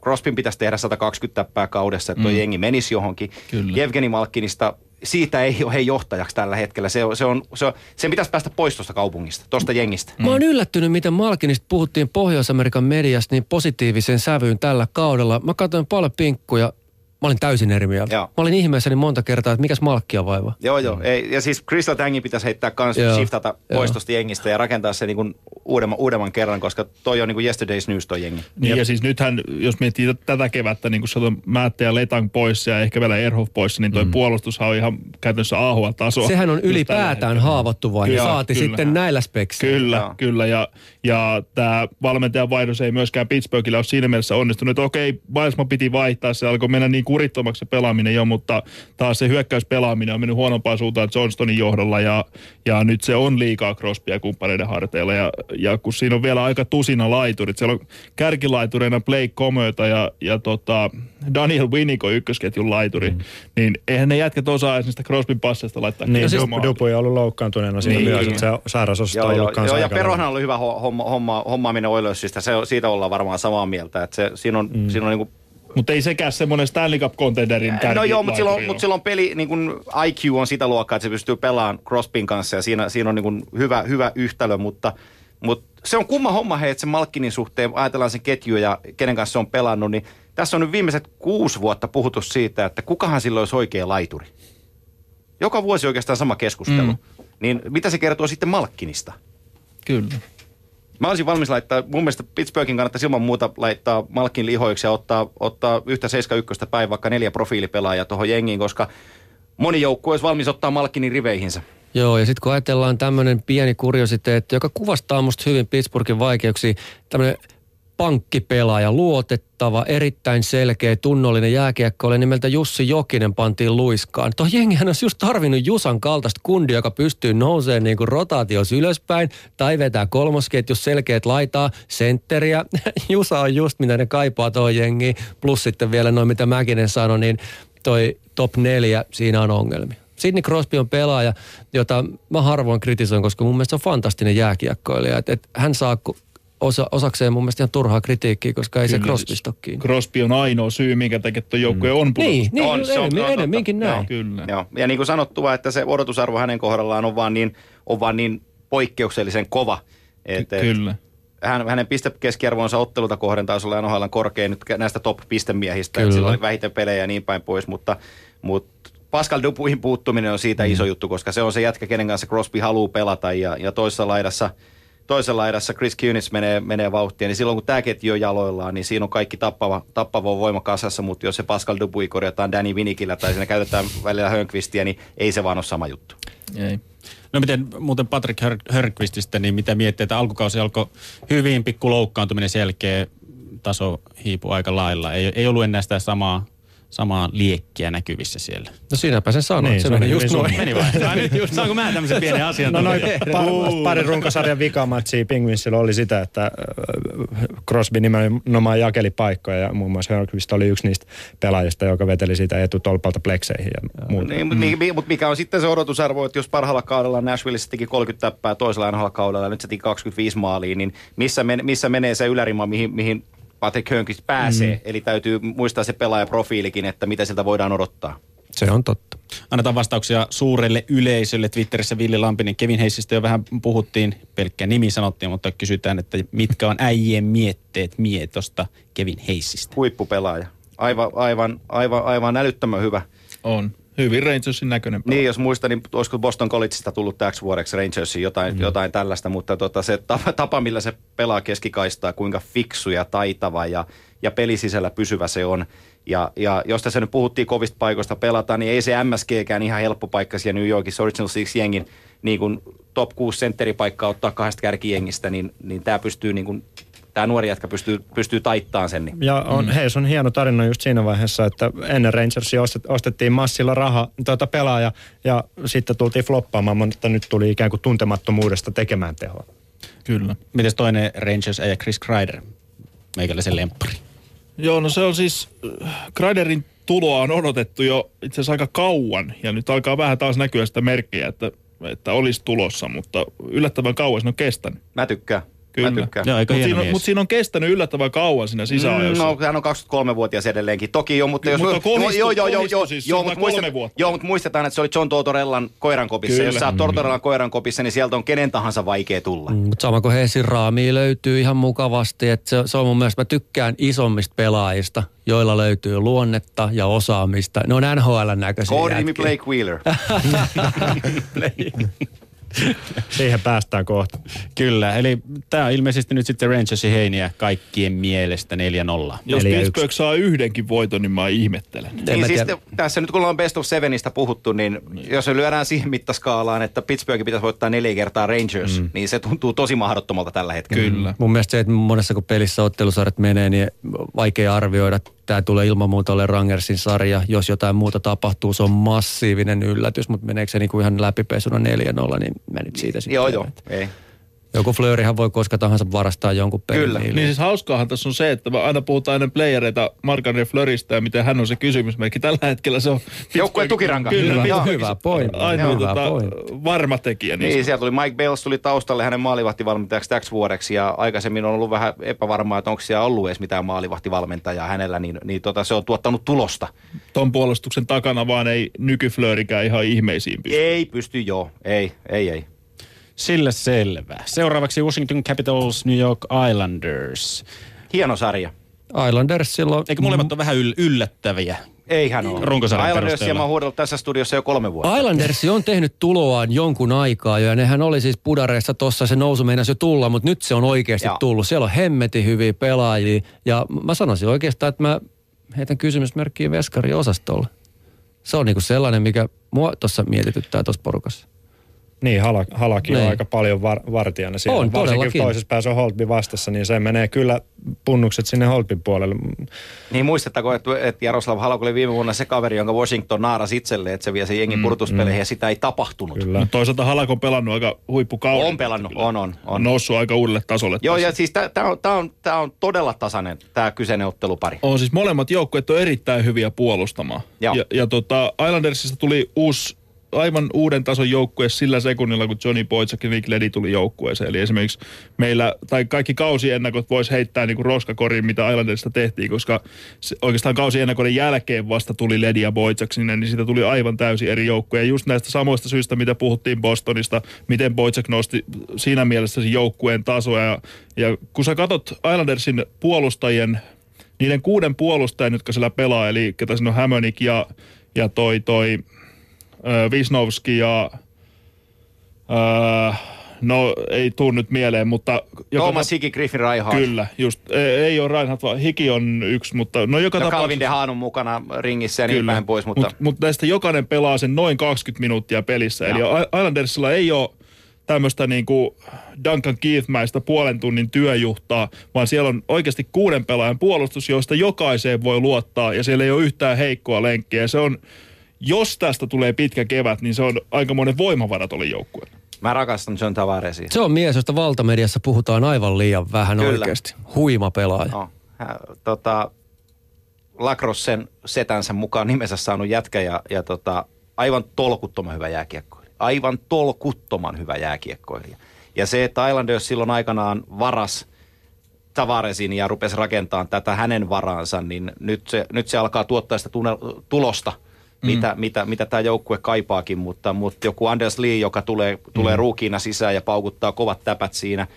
Crosbyn pitäisi tehdä 120 täppää kaudessa, että tuo mm. jengi menisi johonkin. Kyllä. Evgeni Malkinista, siitä ei ole hei johtajaksi tällä hetkellä. Se on, se on, se on, sen pitäisi päästä pois tuosta kaupungista, tuosta jengistä. Mä oon yllättynyt, miten Malkinista puhuttiin Pohjois-Amerikan mediassa niin positiiviseen sävyyn tällä kaudella. Mä katsoin paljon pinkkuja. Mä olin täysin eri mieltä. Joo. Mä olin ihmeessäni monta kertaa, että mikäs Malkkia vaiva. Joo, joo. Ei, ja siis Chris Letangin pitäisi heittää kans Joo. shiftata pois Joo. tuosta jengistä ja rakentaa se niin kuin uudemman, uudemman kerran, koska toi on niin kuin yesterday's news toi jengi. Niin ja siis nythän, jos miettii tätä kevättä, niin kun on Määttä ja Letang pois ja ehkä vielä Erhoff pois, niin toi mm. puolustushan on ihan käytännössä AHL-tasoa. Sehän on ylipäätään haavoittuvainen. Kyllä, Saati kyllä. sitten näillä speksillä. Kyllä, Joo. kyllä. Ja, ja tämä valmentajan vaihdos ei myöskään Pittsburghilla ole siinä mielessä onnistunut. Että okei, Bailsma piti vaihtaa, se alkoi mennä niin kurittomaksi se pelaaminen jo, mutta taas se hyökkäyspelaaminen on mennyt huonompaan suuntaan Johnstonin johdolla ja, ja nyt se on liikaa Crosbya ja kumppaneiden harteilla. Ja, ja kun siinä on vielä aika tusina laiturit, siellä on kärkilaitureina Blake Cometa ja, ja tota Daniel Winiko ykkösketjun laituri, mm. niin eihän ne jätkät osaa edes niistä Crosbyn passeista laittaa Niin, siis omaan. Dupu ei ollut loukkaantuneena siinä Niin, myös, että se sairasosasto Joo, on ollut kanssa joo ja Perohan lailla. oli hyvä ho- homma, homma, hommaaminen Oilersista. Se, siitä ollaan varmaan samaa mieltä. Että se, siinä on, mm. siinä on niin kuin Mutta ei sekään semmoinen Stanley Cup contenderin No joo, mutta silloin, mut silloin peli, niin kun IQ on sitä luokkaa, että se pystyy pelaamaan Crosbyn kanssa ja siinä, siinä on niin kun hyvä, hyvä yhtälö, mutta, mutta se on kumma homma hei, että sen Malkkinin suhteen, ajatellaan sen ketju ja kenen kanssa se on pelannut, niin tässä on nyt viimeiset kuusi vuotta puhuttu siitä, että kukahan silloin olisi oikea laituri. Joka vuosi oikeastaan sama keskustelu. Mm. Niin mitä se kertoo sitten Malkkinista? Kyllä. Mä olisin valmis laittaa, mun mielestä Pittsburghin kannattaisi ilman muuta laittaa Malkin lihoiksi ja ottaa, ottaa yhtä 71 päin vaikka neljä profiilipelaajaa tuohon jengiin, koska moni joukkue olisi valmis ottaa Malkinin riveihinsä. Joo, ja sitten kun ajatellaan tämmöinen pieni kuriositeetti, joka kuvastaa musta hyvin Pittsburghin vaikeuksia, tämmöinen pankkipelaaja, luotettava, erittäin selkeä, tunnollinen jääkiekko, nimeltä Jussi Jokinen pantiin luiskaan. Tuo jengihän olisi just tarvinnut Jusan kaltaista kundia, joka pystyy nousemaan niin kuin rotaatios ylöspäin tai vetää kolmosketjus selkeät laitaa, sentteriä. Jusa on just mitä ne kaipaa tuo jengi. Plus sitten vielä noin mitä Mäkinen sanoi, niin toi top neljä, siinä on ongelmia. Sidney Crosby on pelaaja, jota mä harvoin kritisoin, koska mun mielestä se on fantastinen jääkiekkoilija. Et, et hän saa osa, osakseen mun mielestä ihan turhaa kritiikkiä, koska ei Kyllä, se Crosby siis kiinni. Crosby on ainoa syy, minkä takia tuo joukkue on pudotus. Niin, niin On, on, se on- enemmän, enemmänkin näin. Kyllä. Joo. Ja niin kuin sanottua, että se odotusarvo hänen kohdallaan on vaan niin, on vaan niin poikkeuksellisen kova. Et, et Kyllä. hän, hänen pistekeskiarvonsa ottelulta kohden taisi olla NHL korkein nyt näistä. Että sillä oli vähiten pelejä ja niin päin pois, mutta, mutta Pascal Dupuihin puuttuminen on siitä mm. iso juttu, koska se on se jätkä, kenen kanssa Crosby haluaa pelata ja, ja toisessa laidassa toisessa laidassa Chris Kunis menee, menee vauhtia, niin silloin kun tämä ketju on jaloillaan, niin siinä on kaikki tappava, tappava voima kasassa, mutta jos se Pascal Dupuy korjataan Danny Vinikillä tai siinä käytetään välillä Hönkvistiä, niin ei se vaan ole sama juttu. Ei. No miten muuten Patrick Hör- Hörqvististä, niin mitä miettii, että alkukausi alkoi hyvin pikku loukkaantuminen sen jälkeen taso hiipui aika lailla. Ei, ei ollut enää sitä samaa, samaa liekkiä näkyvissä siellä. No siinäpä sen sanoit, Niin, se se meni meni just noin. Meni vai? Ai nyt just saanko mä tämmöisen pienen asian? No noin pa- pari runkosarjan vikamatsia Penguinsilla oli sitä, että äh, Crosby nimenomaan jakeli paikkoja ja muun muassa Hörqvist oli yksi niistä pelaajista, joka veteli sitä etutolpalta plekseihin ja muuta. Niin, mm. mutta mikä on sitten se odotusarvo, että jos parhaalla kaudella Nashvilleissa teki 30 täppää toisella NHL kaudella ja nyt se teki 25 maalia, niin missä, men, missä menee se ylärima, mihin, mihin Patrick Hönkvist pääsee? Mm. Eli täytyy muistaa se pelaajaprofiilikin, että mitä siltä voidaan odottaa. Se on totta. Annetaan vastauksia suurelle yleisölle. Twitterissä Villi Lampinen, Kevin Heissistä jo vähän puhuttiin, pelkkä nimi sanottiin, mutta kysytään, että mitkä on äijien mietteet mietosta Kevin Heissistä. Huippupelaaja. Aivan, aivan, aivan, aivan älyttömän hyvä. On. Hyvin Rangersin näköinen pelaaja. Niin, jos muistan, niin olisiko Boston Collegeista tullut täksi vuodeksi Rangersiin jotain, mm. jotain tällaista, mutta tota, se tapa, tapa, millä se pelaa keskikaistaa, kuinka fiksu ja taitava ja, ja pelisisällä pysyvä se on. Ja, ja jos tässä nyt puhuttiin kovista paikoista pelata, niin ei se MSGkään ihan helppo paikka siellä New Yorkissa Original Six jengin niin kuin top 6 sentteripaikkaa ottaa kahdesta kärkijengistä, niin, niin tämä pystyy niin kuin, tämä nuori jätkä pystyy, pystyy taittaan sen. Niin. Ja on, mm. hei, se on hieno tarina just siinä vaiheessa, että ennen Rangersia ostet, ostettiin massilla raha tuota pelaaja ja sitten tultiin floppaamaan, mutta nyt tuli ikään kuin tuntemattomuudesta tekemään tehoa. Kyllä. Mites toinen Rangers ja Chris Kreider? Meikäläisen lemppari. Joo, no se on siis, Kreiderin tuloa on odotettu jo itse asiassa aika kauan, ja nyt alkaa vähän taas näkyä sitä merkkiä, että, että olisi tulossa, mutta yllättävän kauan se on kestänyt. Mä tykkään. Kyllä. Mä tykkään. Joo, aika hieno siinä, on- mut siinä on kestänyt yllättävän kauan siinä sisäajossa. No, hän on 23-vuotias edelleenkin. Toki jo, mutta jos... Mutta kohdistuu- joo, joo, joo, joo, siis joo, mutta vuotta. joo, mutta muistetaan, että se oli John Tortorellan koirankopissa. Kyllä. Jos sä oot Tortorellan koirankopissa, niin sieltä on kenen tahansa vaikea tulla. Mm, Mutta sama kuin Heisin raamia löytyy ihan mukavasti. Että se, se on mun mielestä, mä tykkään isommista pelaajista, joilla löytyy luonnetta ja osaamista. Ne on NHL näköisiä Koodinimi jätkiä. Blake Wheeler. Siihen päästään kohta. Kyllä, eli tämä on ilmeisesti nyt sitten Rangersin heiniä kaikkien mielestä 4-0. Jos Pittsburgh saa yhdenkin voiton, niin mä ihmettelen. En Niin mä siis te, tässä nyt kun ollaan Best of Sevenistä puhuttu, niin, niin. jos se lyödään siihen mittaskaalaan, että Pittsburgh pitäisi voittaa neljä kertaa Rangers, mm. niin se tuntuu tosi mahdottomalta tällä hetkellä. Kyllä. Mun mielestä se, että monessa kun pelissä ottelusarjat menee, niin vaikea arvioida. Tämä tulee ilman muuta ole Rangersin sarja. Jos jotain muuta tapahtuu, se on massiivinen yllätys, mutta meneekö se niinku ihan läpipesuna 4-0, niin mä nyt siitä sitten. Joo, joo, ei. Joku Flöörihän voi koska tahansa varastaa jonkun pelin. Kyllä. niille. Niin siis hauskaahan tässä on se, että me aina puhutaan ennen playereita Markanen Flöristä ja miten hän on se kysymysmerkki. Tällä hetkellä se on... Joukkueen tukiranka. Kyllä, Hyvä, Pittsburgh- hyvä pointti. Ainoa Hyvä tota, pointti. varma tekijä. Niin, Niin, sieltä tuli Mike Bales tuli taustalle hänen maalivahtivalmentajaksi täksi vuodeksi ja aikaisemmin on ollut vähän epävarmaa, että onko siellä ollut edes mitään maalivahtivalmentajaa hänellä, niin, niin tota, se on tuottanut tulosta. ton puolustuksen takana vaan ei nykyflöörikään ihan ihmeisiin pysty. Ei pysty, joo, ei, ei, ei. Sillä selvä. Seuraavaksi Washington Capitals, New York Islanders. Hieno sarja. Islandersilla on... Eikö molemmat ole vähän yl- yllättäviä? Eihän ole. Runkosarjan Islandersia mä oon huudellut tässä studiossa jo kolme vuotta. Islanders on tehnyt tuloaan jonkun aikaa jo, ja nehän oli siis pudareissa tossa, se nousu meinasi jo tulla, mutta nyt se on oikeasti Joo. tullut. Siellä on hemmetin hyviä pelaajia, ja mä sanoisin oikeastaan, että mä heitän kysymysmerkkiä Veskarin osastolle. Se on niinku sellainen, mikä mua tuossa mietityttää tuossa porukassa. Niin, Hala, Halakin on Niin. aika paljon var, vartijana siellä. On, Varsinkin todellakin. toisessa päässä on Holtby vastassa, niin se menee kyllä punnukset sinne Holtbyn puolelle. Niin muistettako, että, että Jaroslav Halak oli viime vuonna se kaveri, jonka Washington naaras itselleen, että se vie sen jengin mm, purtuspeleihin ja sitä ei tapahtunut. Kyllä. Mutta toisaalta Halak on pelannut aika huippukauden. On pelannut, on, on, On on. noussut aika uudelle tasolle. Joo, tässä. ja siis tämä on, tää on, tää on todella tasainen, tämä kyseinen ottelupari. On siis molemmat joukkueet on erittäin hyviä puolustamaan. Joo. Ja, ja tota, Islandersista tuli uusi, aivan uuden tason joukkue sillä sekunnilla, kun Johnny Boychuk ja Nick Leddy tuli joukkueeseen. Eli esimerkiksi meillä, tai kaikki kausiennakot voisi heittää niin kuin roskakoriin, mitä Islandersista tehtiin, koska oikeastaan kausiennakoiden jälkeen vasta tuli Leddy ja Boychuk sinne, niin siitä tuli aivan täysin eri joukkue. Ja just näistä samoista syistä, mitä puhuttiin Bostonista, miten Boychuk nosti siinä mielessä sen joukkueen tasoa. Ja, ja kun sä katot Islandersin puolustajien niiden kuuden puolustajan, jotka siellä pelaa, eli ketä siinä on Hämönik ja, ja toi, toi ö, Wisnowski ja ö, no ei tuu nyt mieleen, mutta... joka Thomas tap- Hiki, Griffin Reinhardt. Kyllä, just. Ei, ei ole Reinhardt, vaan Hiki on yksi, mutta no joka Ja tapauksessa... Calvin de Haan on mukana ringissä ja niin päin pois, mutta... Mut, mut näistä jokainen pelaa sen noin 20 minuuttia pelissä. Eli Joo. I- Islandersilla ei ole tämmöistä niinku Duncan Keith-mäistä puolen tunnin työjuhtaa, vaan siellä on oikeasti kuuden pelaajan puolustus, joista jokaiseen voi luottaa ja siellä ei ole yhtään heikkoa lenkkiä. Ja se on, jos tästä tulee pitkä kevät, niin se on aikamoinen voimavara tuolle joukkueelle. Mä rakastan John Tavaresia. Se on mies, josta valtamediassa puhutaan aivan liian vähän Kyllä. oikeasti. Huima pelaaja. No, tota, Lacrossen setänsä mukaan nimensä saanut jätkä ja, ja tota, aivan tolkuttoman hyvä jääkiekkoilija. Aivan tolkuttoman hyvä jääkiekkoilija. Ja se, että Islanders silloin aikanaan varas Tavaresin ja rupesi rakentamaan tätä hänen varaansa, niin nyt se, nyt se alkaa tuottaa sitä tunne- tulosta, mitä, mitä, mitä tämä joukkue kaipaakin, mutta, mutta joku Anders Lee, joka tulee, tulee ruukiina sisään ja paukuttaa kovat täpät siinä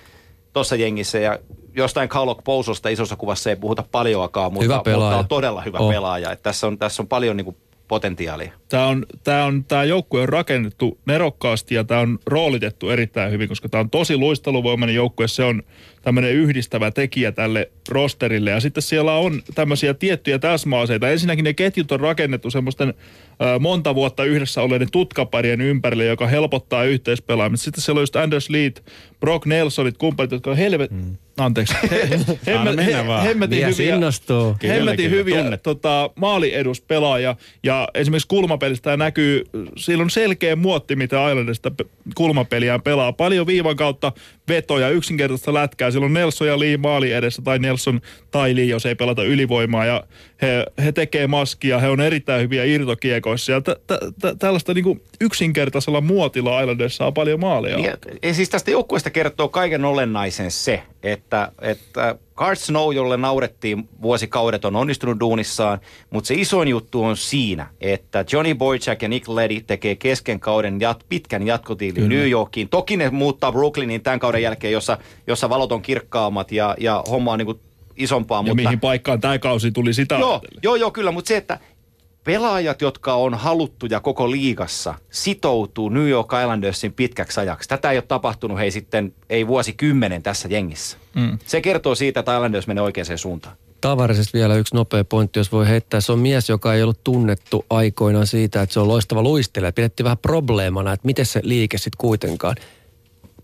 tuossa jengissä ja jostain Kaulok Pousosta isossa kuvassa ei puhuta paljoakaan, mutta, Hyvä mutta on todella hyvä On. pelaaja. Että tässä, on, tässä on paljon niin kuin potentiaalia. Tämä on, tää on, tää joukkue on rakennettu nerokkaasti ja tämä on roolitettu erittäin hyvin, koska tämä on tosi luisteluvoimainen joukkue. Se on tämmöinen yhdistävä tekijä tälle rosterille. Ja sitten siellä on tämmöisiä tiettyjä täsmäaseita. Ensinnäkin ne ketjut on rakennettu semmoisten ö, monta vuotta yhdessä olleiden tutkaparien ympärille, joka helpottaa yhteispelaamista. Sitten siellä on just Anders Leet, Brock Nelsonit, kumppanit, jotka on helvet... Mm. Anteeksi. He, he, hemmetin Mies hyviä, innostuu. Kyllä, hemmetin kyllä, hyviä tunnet. tota, maalieduspelaaja. Ja esimerkiksi kulmapelistä tämä näkyy, sillä on selkeä muotti, mitä Islandista pe- kulmapeliään pelaa. Paljon viivan kautta vetoja, yksinkertaista lätkää. Siellä on Nelson ja Lee maali edessä, tai Nelson tai Lee, jos ei pelata ylivoimaa. Ja he, he tekee maskia, he on erittäin hyviä irtokiekoissa. Ja tä, tä, tä, tällaista niin kuin yksinkertaisella muotilla Islanders saa paljon maaleja. Ja, ja siis tästä joukkueesta kertoo kaiken olennaisen se, että, että Card Snow, jolle naurettiin vuosikaudet, on onnistunut duunissaan, mutta se isoin juttu on siinä, että Johnny Boychuk ja Nick Leddy tekee kesken kauden jat, pitkän jatkotiilin New Yorkiin. Toki ne muuttaa Brooklyniin tämän kauden jälkeen, jossa, jossa valot on kirkkaammat ja, ja homma on niin isompaa. ja mutta, mihin paikkaan tämä kausi tuli sitä Joo, ajatellen. joo, joo, kyllä, mutta se, että pelaajat, jotka on haluttuja koko liigassa, sitoutuu New York Islandersin pitkäksi ajaksi. Tätä ei ole tapahtunut hei sitten, ei vuosikymmenen tässä jengissä. Mm. Se kertoo siitä, että Islanders menee oikeaan suuntaan. Tavarisesta vielä yksi nopea pointti, jos voi heittää. Se on mies, joka ei ollut tunnettu aikoinaan siitä, että se on loistava luistelija. Pidettiin vähän probleemana, että miten se liike sitten kuitenkaan.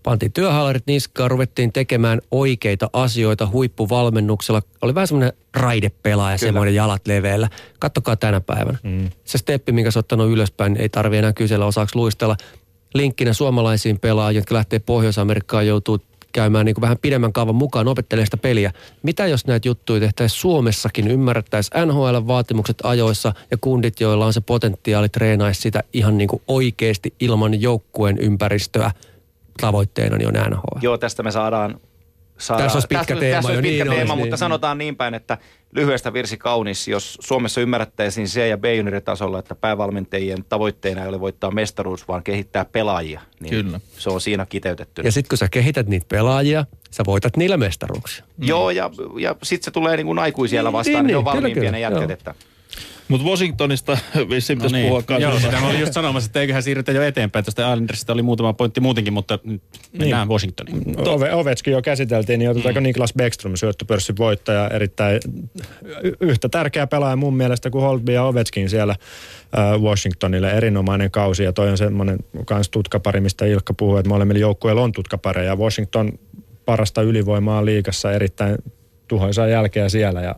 Pantiin työhallarit niskaan, ruvettiin tekemään oikeita asioita huippuvalmennuksella. Oli vähän semmoinen raidepelaaja, semmoinen jalat leveällä. Kattokaa tänä päivänä. Mm. Se steppi, minkä on ottanut ylöspäin, ei tarvi enää kysellä osaksi luistella. Linkkinä suomalaisiin pelaajiin, jotka lähtee Pohjois-Amerikkaan, joutuu käymään niin kuin vähän pidemmän kaavan mukaan, opettelee sitä peliä. Mitä jos näitä juttuja tehtäisiin Suomessakin, ymmärrettäisiin NHL-vaatimukset ajoissa ja kundit, joilla on se potentiaali, treenaisi sitä ihan niin kuin oikeasti ilman joukkueen ympäristöä. Tavoitteena niin on NHL. Joo, tästä me saadaan... saadaan Tässä olisi pitkä tästä, teema Tässä jo, olisi pitkä niin teema, olisi, mutta niin. sanotaan niin päin, että lyhyestä virsi kaunis, jos Suomessa ymmärrettäisiin C- ja B-junioritasolla, että päävalmentajien tavoitteena ei ole voittaa mestaruus, vaan kehittää pelaajia, niin Kyllä. se on siinä kiteytetty. Ja sitten kun sä kehität niitä pelaajia, sä voitat niillä mestaruuksia. Joo, ja, ja sitten se tulee niin kuin aikuisiellä Niin, vastaan, niin, niin, ne on niin, valmiimpia kyllä, ne jätkät, joo. että Mutta Washingtonista vissiin No pitäisi niin. puhua kanssa. Joo, sitä mä olin just sanomassa, että eiköhän siirrytä jo eteenpäin. Tuosta Islandersista oli muutama pointti muutenkin, mutta nyt mennään Niin. Washingtoniin. Ove, Ovechkin jo käsiteltiin, niin otetaanko mm. Niklas Bäckström syöttöpörssin voittaja erittäin y- yhtä tärkeä pelaaja mun mielestä kuin Holtby ja Ovechkin siellä äh, Washingtonille. Erinomainen kausi ja toi on semmoinen kans tutkapari, mistä Ilkka puhuu, että molemmilla joukkueilla on tutkapareja. Washington parasta ylivoimaa liigassa erittäin tuhoisaa jälkeä siellä ja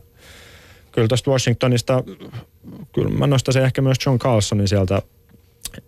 kyllä tuosta Washingtonista, kyllä mä nostaisin ehkä myös John Carlsonin sieltä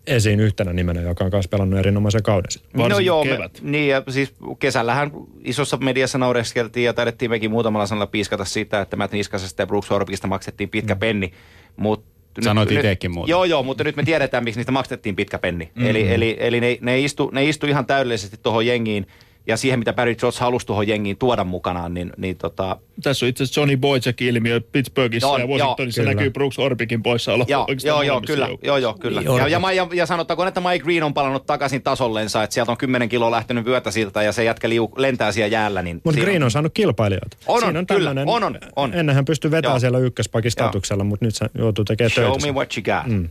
esiin yhtenä nimenä, joka on myös pelannut erinomaisen kauden. No Varsinkin joo, me, kevät. niin ja siis kesällähän isossa mediassa naureskeltiin ja taidettiin mekin muutamalla sanalla piiskata sitä, että Matt Niskasesta ja Brooks Orpikista maksettiin pitkä penni. Mut nyt- Sanoit nyt- itekin muuten. Joo, joo, mutta nyt me tiedetään, miksi niistä maksettiin pitkä penni. Mm. Eli, eli, eli ne, ne, istu, ne istu ihan täydellisesti tuohon jengiin ja siihen, mitä Barry Trotz halusi tuohon jengiin tuoda mukanaan, niin, niin tota, Tässä on itse asiassa Johnny Boychuk-ilmiö Pittsburghissa Joo, ja Washingtonissa joo, näkyy. Brooks Orpikin poissaolo. Joo, joo, joo, kyllä, joo, joo, kyllä. Joo. Ja, ja, ja, ja sanottakoon, että Mike Green on palannut takaisin tasollensa, että sieltä on 10 kiloa lähtenyt vyötä siltä ja se jätkä liu, lentää siellä jäällä. Niin Mutta Green on saanut kilpailijoita. On, on, Siinä kyllä, on, on, on. Ennen hän pystyi vetämään Joo. siellä ykköspakistatuksella, mutta nyt se joutuu tekemään Show töitä. me what you got. Mm.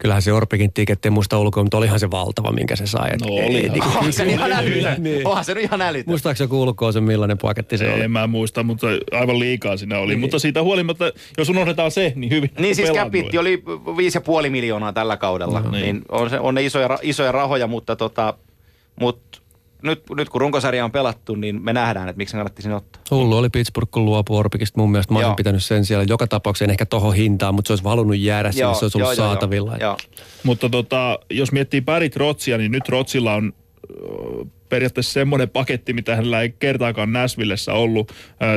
Kyllähän se Orpikin tiketti en muista ulkoa, mutta olihan se valtava, minkä se sai. Et No ei- olihan. niinku- Onhan se ihan älytön. Niin. Onhan se nyt ihan älytön. Muistaakseni ulkoa se millainen paketti se oli? En mä muista, mutta aivan liikaa siinä oli. Mutta siitä huolimatta, jos unohdetaan se, niin hyvin Niin siis käpitti oli 5,5 miljoonaa tällä kaudella. No niin. niin. on, se, on ne isoja, isoja rahoja, mutta tota, mut nyt, nyt kun runkosarja on pelattu, niin me nähdään, että miksi se kannatti sinne ottaa. Hullu oli Pittsburgh, kun luopui Orpikista. Mun mielestä mä olisin Joo. pitänyt sen siellä. Joka tapauksessa en ehkä tohon hintaan, mutta se olisi halunnut jäädä sinne, se olisi ollut saatavilla. Joo, joo. Mutta tota, jos miettii Barry Trotsia, niin nyt Trotsilla on periaatteessa semmoinen paketti, mitä hänellä ei kertaakaan Nashvillessä ollut.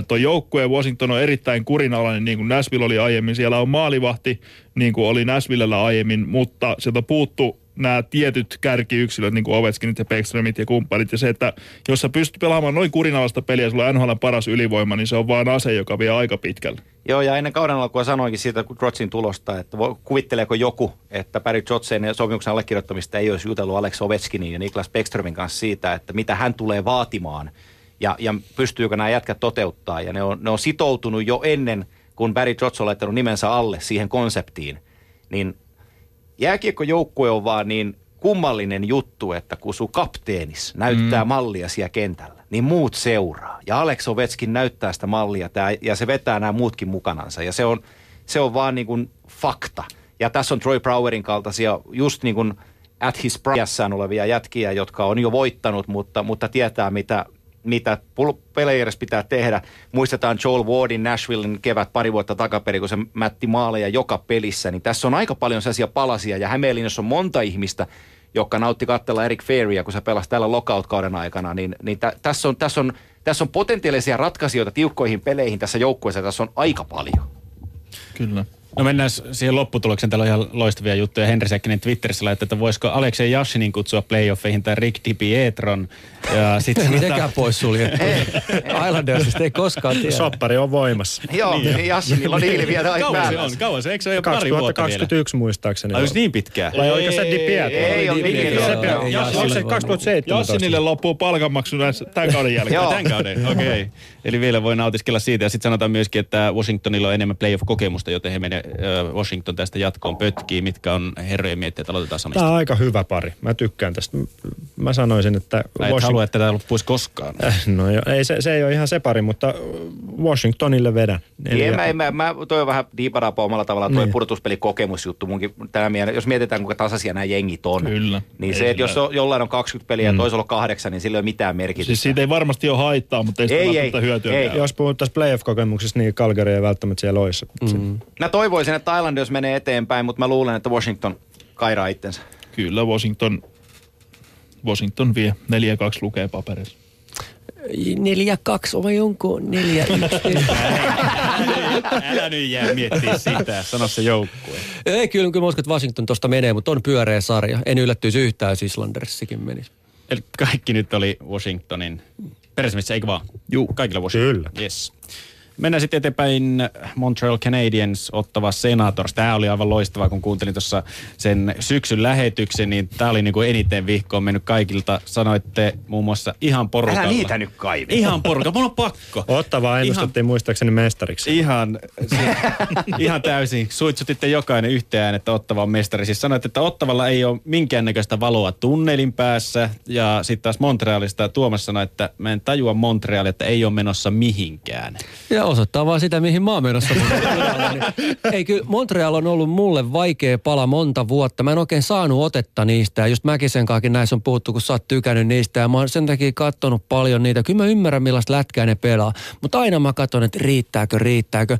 Tuo joukkue Washington on erittäin kurinalainen, niin kuin Nashville oli aiemmin. Siellä on maalivahti, niin kuin oli Nashvillellä aiemmin, mutta sieltä puuttu nämä tietyt kärkiyksilöt, niin kuin Ovechkinit ja Beckströmit ja kumppanit. Ja se, että jos sä pystyt pelaamaan noin kurinalaista peliä, sulla on NHL paras ylivoima, niin se on vaan ase, joka vie aika pitkälle. Joo, ja ennen kauden alkua sanoinkin siitä Trotsin tulosta, että kuvitteleeko joku, että Barry Trotz ennen sopimuksen allekirjoittamista ei olisi jutellut Alex Ovechkinin ja Niklas Beckströmin kanssa siitä, että mitä hän tulee vaatimaan ja, ja pystyykö nämä jätkät toteuttaa. Ja ne on, ne on sitoutunut jo ennen, kun Barry Trotz on laittanut nimensä alle siihen konseptiin, niin jääkiekkojoukkue on vaan niin kummallinen juttu, että kun sun kapteenis näyttää mm. mallia siellä kentällä, niin muut seuraa. Ja Alex Ovechkin näyttää sitä mallia tää, ja se vetää nämä muutkin mukanansa. Ja se on, se on vaan niin kuin fakta. Ja tässä on Troy Browerin kaltaisia just niin kuin at his priassään olevia jätkiä, jotka on jo voittanut, mutta, mutta tietää mitä, mitä players pitää tehdä. Muistetaan Joel Wardin Nashvillein kevät pari vuotta takaperin, kun se mätti maaleja joka pelissä. Niin tässä on aika paljon sellaisia palasia ja Hämeenlinnassa on monta ihmistä, jotka nautti katsella Eric Ferryä, kun se pelasi tällä lockout-kauden aikana. Niin, niin tä, tässä, on, tässä, on, tässä on potentiaalisia ratkaisijoita tiukkoihin peleihin tässä joukkueessa. Tässä on aika paljon. Kyllä. No mennään siihen lopputulokseen. Täällä on ihan loistavia juttuja. Henri Säkkinen Twitterissä laittoi, että voisiko Aleksei Jassinin kutsua playoffeihin tai Rick DiPietron. Ja sitten Mitenkään pois suljettu. Islandersista ei koskaan tiedä. Soppari on voimassa. Joo, niin. Jassinilla on diili vielä aika Kauan se on? Kauan se? Eikö se ole jo pari vuotta vielä? 2021 muistaakseni. Ai olisi niin pitkää? Vai oliko se Di Pietro? Ei, on Di Di Pietro. Pietro. Joo, ei Onko se Jassille 2017? Jassinille loppuu palkanmaksu tämän kauden jälkeen. Joo. Tämän kauden, okei. Eli vielä voi nautiskella siitä. Ja sitten sanotaan myöskin, että Washingtonilla on enemmän playoff-kokemusta, joten he menee Washington tästä jatkoon pötkiin. Mitkä on herrojen mietteet? Aloitetaan Tämä Samista. on aika hyvä pari. Mä tykkään tästä. Mä sanoisin, että... Mä et halua, että tämä loppuisi koskaan. Äh, No jo, ei, se, se ei ole ihan se pari, mutta Washingtonille vedän. Niin, en mä, mä, mä, toi on vähän diiparapa omalla tavallaan, toi Niin. pudotuspelikokemusjuttu munkin. Tämä mieleen, jos mietitään, kuinka tasaisia nämä jengit on. Kyllä. Niin Ei se, että jos on, jollain on 20 peliä mm. ja toisella on kahdeksan, niin sillä ei ole mitään merkitystä. Siis siitä ei varmasti ole haittaa, mutta ei sitä Ei, välttämättä ei, hyötyä. ei. Jos puhuttaisiin playoff-kokemuksesta, niin Calgary ei välttämättä siellä olisi. Mm. Mä toivoisin, että Islanders menee eteenpäin, mutta mä luulen, että Washington kairaa itsensä. Kyllä Washington, Washington vie 4-2 lukee paperissa. Neljä kaksi vai onko neljä yksi? Älä nyt jää miettiä sitä. Sano se joukkue. Ei, kyllä, kyllä mä uskon, että Washington tosta menee, mutta on pyöreä sarja. En yllättyisi yhtään, jos Islandersikin menisi. Eli kaikki nyt oli Washingtonin peräsimissä, eikö vaan? Juu. Kaikilla Washington. Kyllä. Yes. Mennään sitten eteenpäin Montreal Canadiens ottava Senators. Tämä oli aivan loistavaa, kun kuuntelin tuossa sen syksyn lähetyksen, niin tämä oli niin kuin eniten vihkoon mennyt kaikilta. Sanoitte muun muassa ihan porukalla. Älä niitä nyt kaivi. Ihan porukalla, mulla on pakko. Ottavaa ennustettiin muistaakseni mestariksi. Ihan, se, ihan täysin. Suitsutitte jokainen yhteen, että Ottava on mestari. Siis sanoitte, että Ottavalla ei ole minkäännäköistä valoa tunnelin päässä. Ja sitten taas Montrealista Tuomas sanoi, että mä en tajua Montrealia, että ei ole menossa mihinkään. Ja osoittaa vaan sitä, mihin mä oon menossa. ei kyllä, Montreal on ollut mulle vaikea pala monta vuotta. Mä en oikein saanut otetta niistä. Ja just Mäkisen kaakin näissä on puhuttu, kun sä oot tykännyt niistä. Ja mä oon sen takia katsonut paljon niitä. Kyllä mä ymmärrän, millaista lätkää ne pelaa. Mutta aina mä katson, että riittääkö, riittääkö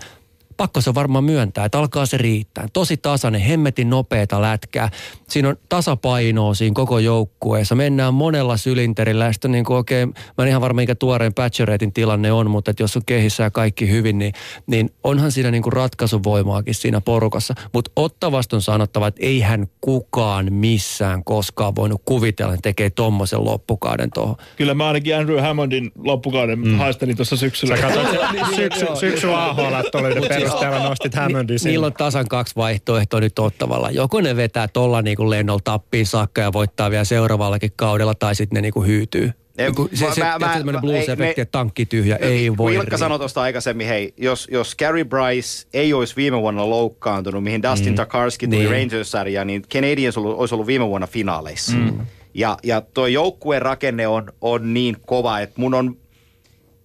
pakko se varmaan myöntää, että alkaa se riittää. Tosi tasainen, hemmetin nopeeta lätkää. Siinä on tasapainoa siinä koko joukkueessa. Mennään monella sylinterillä. Ja sitten niin kuin oikein, mä en ihan varma, mikä tuoreen Patcheretin tilanne on, mutta että jos on kehissä ja kaikki hyvin, niin, niin onhan siinä niin kuin ratkaisuvoimaakin siinä porukassa. Mutta ottavasta on sanottava, että eihän kukaan missään koskaan voinut kuvitella, että tekee tommosen loppukauden tuohon. Kyllä mä ainakin Andrew Hammondin loppukauden mm. haistelin tuossa syksyllä. Sä katsoit syksy, syksy AHL, oli ne perusteella nostit Hammondin sinne. Niillä on tasan kaksi vaihtoehtoa nyt ottavalla. Joko ne vetää tuolla niinku lennolla tappiin saakka ja voittaa vielä seuraavallakin kaudella, tai sitten ne niinku hyytyy. Ei, Niinku se, mä- se, mä- se, mä- tämmöinen blues-efekti, ei, me- että tankki tyhjä, ei voi Kun Ilkka riittää. sanoi tuosta aikaisemmin, hei, jos, jos Gary Bryce ei olisi viime vuonna loukkaantunut, mihin Dustin mm. Takarski tuli Niin. niin. Rangers-sarjaan, niin Canadiens ollut, olisi ollut viime vuonna finaaleissa. Mm. Ja, ja tuo joukkueen rakenne on, on niin kova, että mun on,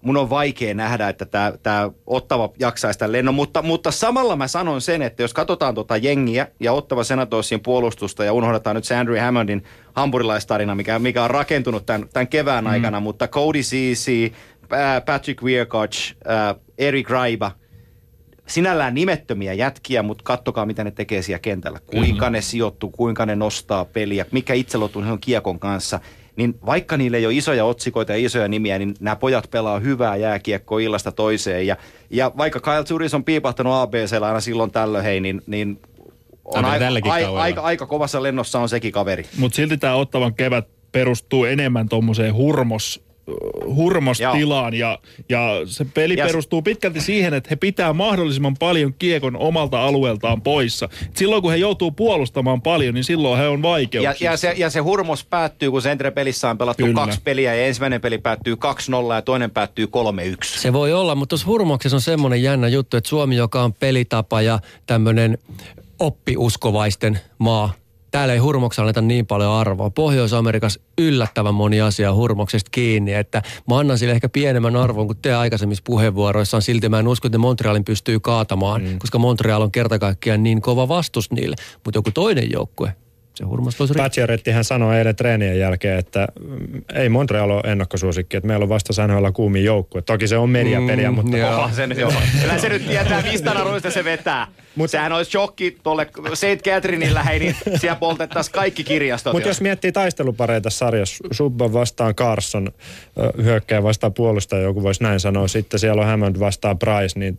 mun on vaikea nähdä, että tämä tää Ottava jaksaisi tämän lennon, mutta, mutta samalla mä sanon sen, että jos katsotaan tota jengiä ja Ottava Senatorsin puolustusta ja unohdetaan nyt se Andrew Hammondin hampurilaistarina, mikä, mikä on rakentunut tämän, tämän kevään mm. aikana, mutta Cody Ceesay, ää, Patrick Weirkoch, ää, Eric Raiba, sinällään nimettömiä jätkiä, mutta kattokaa mitä ne tekee siellä kentällä. Kuinka mm. ne sijoittuu, kuinka ne nostaa peliä, mikä itseluottamus on kiekon kanssa. Niin vaikka niille ei ole isoja otsikoita ja isoja nimiä, niin nämä pojat pelaa hyvää jääkiekkoa illasta toiseen. Ja, ja vaikka Kyle Turis on piipahtanut ABCllä aina silloin tällöin, hei, niin, niin on aika, aika, aika, aika kovassa lennossa on sekin kaveri. Mutta silti tämä Ottavan kevät perustuu enemmän tuommoiseen hurmos, hurmostilaan ja, ja se peli Ja perustuu pitkälti siihen, että he pitää mahdollisimman paljon kiekon omalta alueeltaan poissa. Et silloin kun he joutuu puolustamaan paljon, niin silloin he on Ja, vaikeuksissa. ja, se, ja se hurmos päättyy, kun Sentre-pelissä on pelattu Kyllä. kaksi peliä ja ensimmäinen peli päättyy 2-0 ja toinen päättyy 3-1. Se voi olla, mutta tuossa hurmoksessa on semmoinen jännä juttu, että Suomi, joka on pelitapa ja tämmöinen oppiuskovaisten maa, täällä ei hurmoksella anneta niin paljon arvoa. Pohjois-Amerikassa yllättävän moni asia on hurmoksesta kiinni, että mä annan sille ehkä pienemmän arvon kuin te aikaisemmissa puheenvuoroissaan. Silti mä en usko, että Montrealin pystyy kaatamaan, mm. koska Montreal on kerta kaikkiaan niin kova vastus niille. Mutta joku toinen joukkue, se. Paciorettihän sanoi eilen treenien jälkeen, että mm, ei Montreal ole ennakkosuosikki, että meillä on vasta sanoilla kuumin joukkue. Toki se on mediapeliä, Mm, mutta joo. Onhan se nyt, joo. Kyllä se nyt tietää, mistä naruista se vetää. Mutta sehän olisi shokki tuolle St. Catherineillä, hei, niin siellä poltettaisiin kaikki kirjastot. Mutta jos miettii taistelupareita sarjassa, Subban vastaan Carson, ö, hyökkääjä vastaan puolustaja, joku voisi näin sanoa. Sitten siellä on Hammond vastaan Price, niin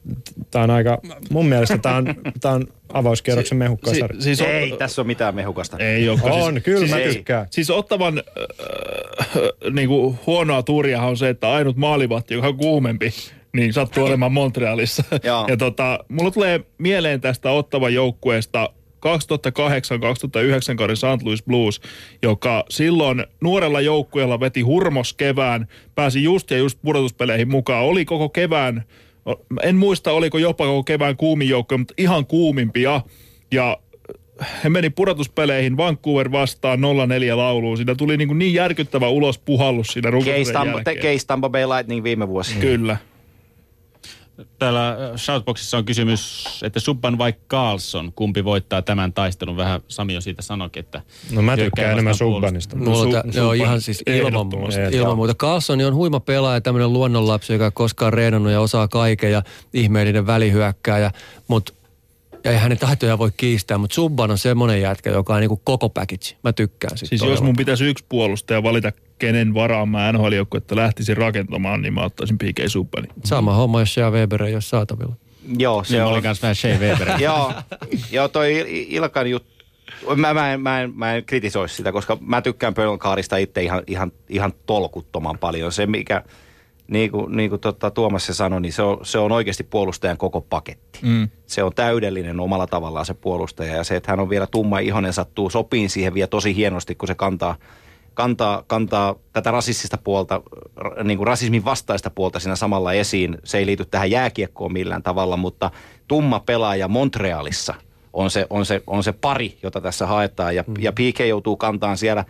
tämä on aika, mun mielestä tämä on, tää on avauskierroksen mehukkaa Si- sarja. siis on- Ei tässä ole mitään mehukasta. Ei ole. On, kyllä mä ei. tykkään. Siis ottavan äh, niinku, huonoa tuuriahan on se, että ainut maalivahti, joka on kuumempi, niin sattuu olemaan Montrealissa. Joo. ja tota, mulla tulee mieleen tästä ottavan joukkueesta 2008-2009 kauden St. Louis Blues, joka silloin nuorella joukkueella veti hurmos kevään, pääsi just ja just pudotuspeleihin mukaan, oli koko kevään, en muista oliko jopa koko kevään kuumin joukkue, mutta ihan kuumimpia. Ja he meni pudotuspeleihin Vancouver vastaan 0-4 lauluun. Siinä tuli niin, niin järkyttävä ulos puhallus siinä Tampa, jälkeen. Case Tampa Bay Lightning viime vuosi. Kyllä. Täällä äh, Shoutboxissa on kysymys, että Subban vai Carlson, kumpi voittaa tämän taistelun? Vähän Sami jo siitä sanoikin, että... No mä tykkään enemmän Subbanista. Mulla on Su- joo, ihan siis ilman muuta. Ilman muuta. Carlson on huima pelaaja, tämmöinen luonnonlapsi, joka ei koskaan reenannut ja osaa kaiken ja ihmeellinen välihyökkääjä, mutta ja ei hänen taitoja voi kiistää, mutta Subban on semmoinen jätkä, joka on niinku koko package. Mä tykkään siitä Siis jos mun pitäisi yksi puolustaja valita, kenen varaan mä nhl että lähtisin rakentamaan, niin mä ottaisin P.K. Subbanin. Sama homma, jos Shea Weber ei ole saatavilla. Joo, Se oli on. kans vähän Shea Weber. joo, joo, toi Il- Ilkan juttu. Mä, mä, en, mä, en, mä en kritisoisi sitä, koska mä tykkään Pölnkaarista itse ihan, ihan, ihan tolkuttoman paljon. Se, mikä, niin kuin, niin kuin tota, Tuomas se sanoi, niin se on, se on oikeasti puolustajan koko paketti. Mm. Se on täydellinen omalla tavallaan se puolustaja ja se, että hän on vielä tumma ihonen sattuu sopiin siihen vielä tosi hienosti, kun se kantaa, kantaa, kantaa tätä rasistista puolta, niin kuin rasismin vastaista puolta siinä samalla esiin. Se ei liity tähän jääkiekkoon millään tavalla, mutta tumma pelaaja Montrealissa on se, on se, on se pari, jota tässä haetaan ja, mm. ja PK joutuu kantaan siellä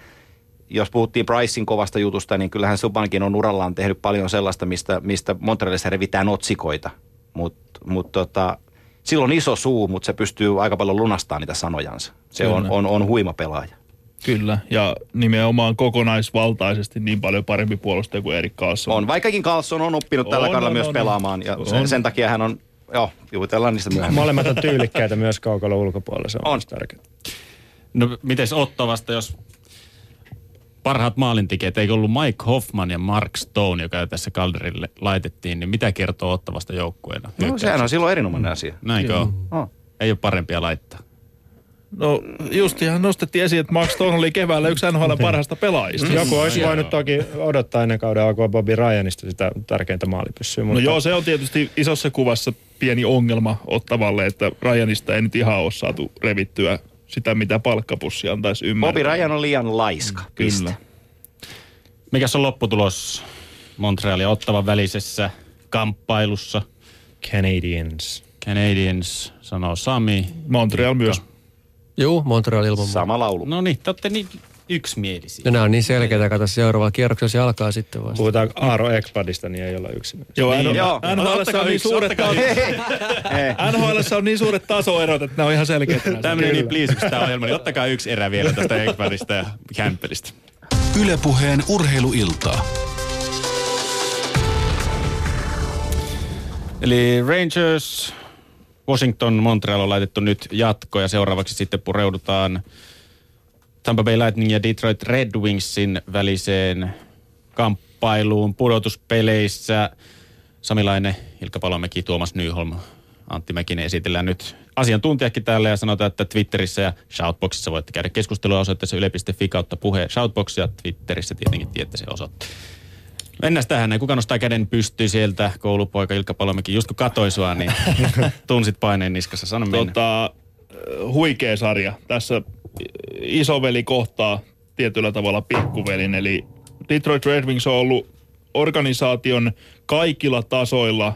jos puhuttiin Pricein kovasta jutusta, niin kyllähän Subbankin on urallaan tehnyt paljon sellaista, mistä, mistä Montrealissa revitään otsikoita. Mutta mut tota, silloin iso suu, mutta se pystyy aika paljon lunastamaan niitä sanojansa. Se on, Kyllä. on, on huima pelaaja. Kyllä, ja nimenomaan kokonaisvaltaisesti niin paljon parempi puolustaja kuin Erik Karlsson. On, vaikkakin Carlson on oppinut On, tällä kaudella on, myös on, pelaamaan ja on. sen, sen takia hän on, joo, jutellaan niistä myöhemmin. Molemmat on tyylikkäitä myös kaukalla ulkopuolella, se on, On. on. tärkeää. No mites Ottovasta, jos parhaat maalintekijät, eikö ollut Mike Hoffman ja Mark Stone, joka tässä Calderille laitettiin, niin mitä kertoo Ottavasta joukkueena? No, sehän on silloin erinomainen asia. Näinkö on? Oh. Ei ole parempia laittaa. No just ihan nostettiin esiin, että Max Stone oli keväällä yksi NHL parhaista pelaajista. Joku olisi voinut toki odottaa ennen kauden alkua Bobby Ryanista sitä tärkeintä maalipyssyä. No joo, se on tietysti isossa kuvassa pieni ongelma ottavalle, että Ryanista ei nyt ihan ole saatu revittyä sitä, mitä palkkapussi antaisi ymmärtää. Bobby Ryan on liian laiska. Piste. Kyllä. Mikäs on lopputulos Montreal ja Ottavan välisessä kamppailussa? Canadiens. Canadiens sanoo Sami. Montreal myös. Juu, Montreal ilman. Sama laulu. No niin, te olette niin yksimielisiä. Ja nämä on niin selkeitä, kato seuraavalla kierroksella se alkaa sitten vasta. Puhutaan Aaro Ekbladista, niin ei olla yksin. Joo, Niin, joo. NHL on niin suuret taso, on niin suuret tasoerot, että ne on ihan selkeitä. Tämä menee niin pliisiksi tämä ohjelma, niin ottakaa yksi erä vielä tästä Ekbergistä ja Campbellista. Ylepuheen urheiluiltaa. Eli Rangers, Washington, Montreal on laitettu nyt jatko ja seuraavaksi sitten pureudutaan Tampa Bay Lightning ja Detroit Red Wingsin väliseen kamppailuun pudotuspeleissä. Samilainen, Ilkka Palomäki, Tuomas Nyholm, Antti Mäkinen esitellään nyt asiantuntijakin täällä ja sanotaan, että Twitterissä ja Shoutboxissa voitte käydä keskustelua osoitteessa yle.fi kautta puhe Shoutbox ja Twitterissä tietenkin tiedätte se osoitte. Mennään tähän näin. Kuka nostaa käden pystyy sieltä? Koulupoika Ilkka Palomäki. Just kun katoi sua, niin tunsit paineen niskassa. Sano mennä. tota, huikea sarja. Tässä isoveli kohtaa tietyllä tavalla pikkuvelin. Eli Detroit Red Wings on ollut organisaation kaikilla tasoilla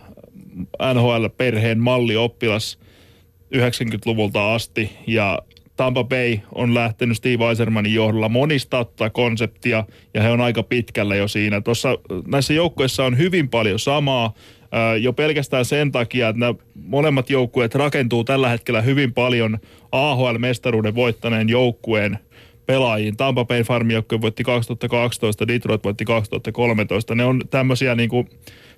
NHL-perheen mallioppilas 90-luvulta asti. Ja Tampa Bay on lähtenyt Steve Eisermanin johdolla monista tätä konseptia ja he on aika pitkällä jo siinä. Tuossa näissä joukkueissa on hyvin paljon samaa. Jo pelkästään sen takia, että nämä molemmat joukkueet rakentuu tällä hetkellä hyvin paljon AHL-mestaruuden voittaneen joukkueen pelaajiin. Tampa Bay Farm-joukkue voitti 2012, Detroit voitti 2013. Ne on tämmöisiä niin kuin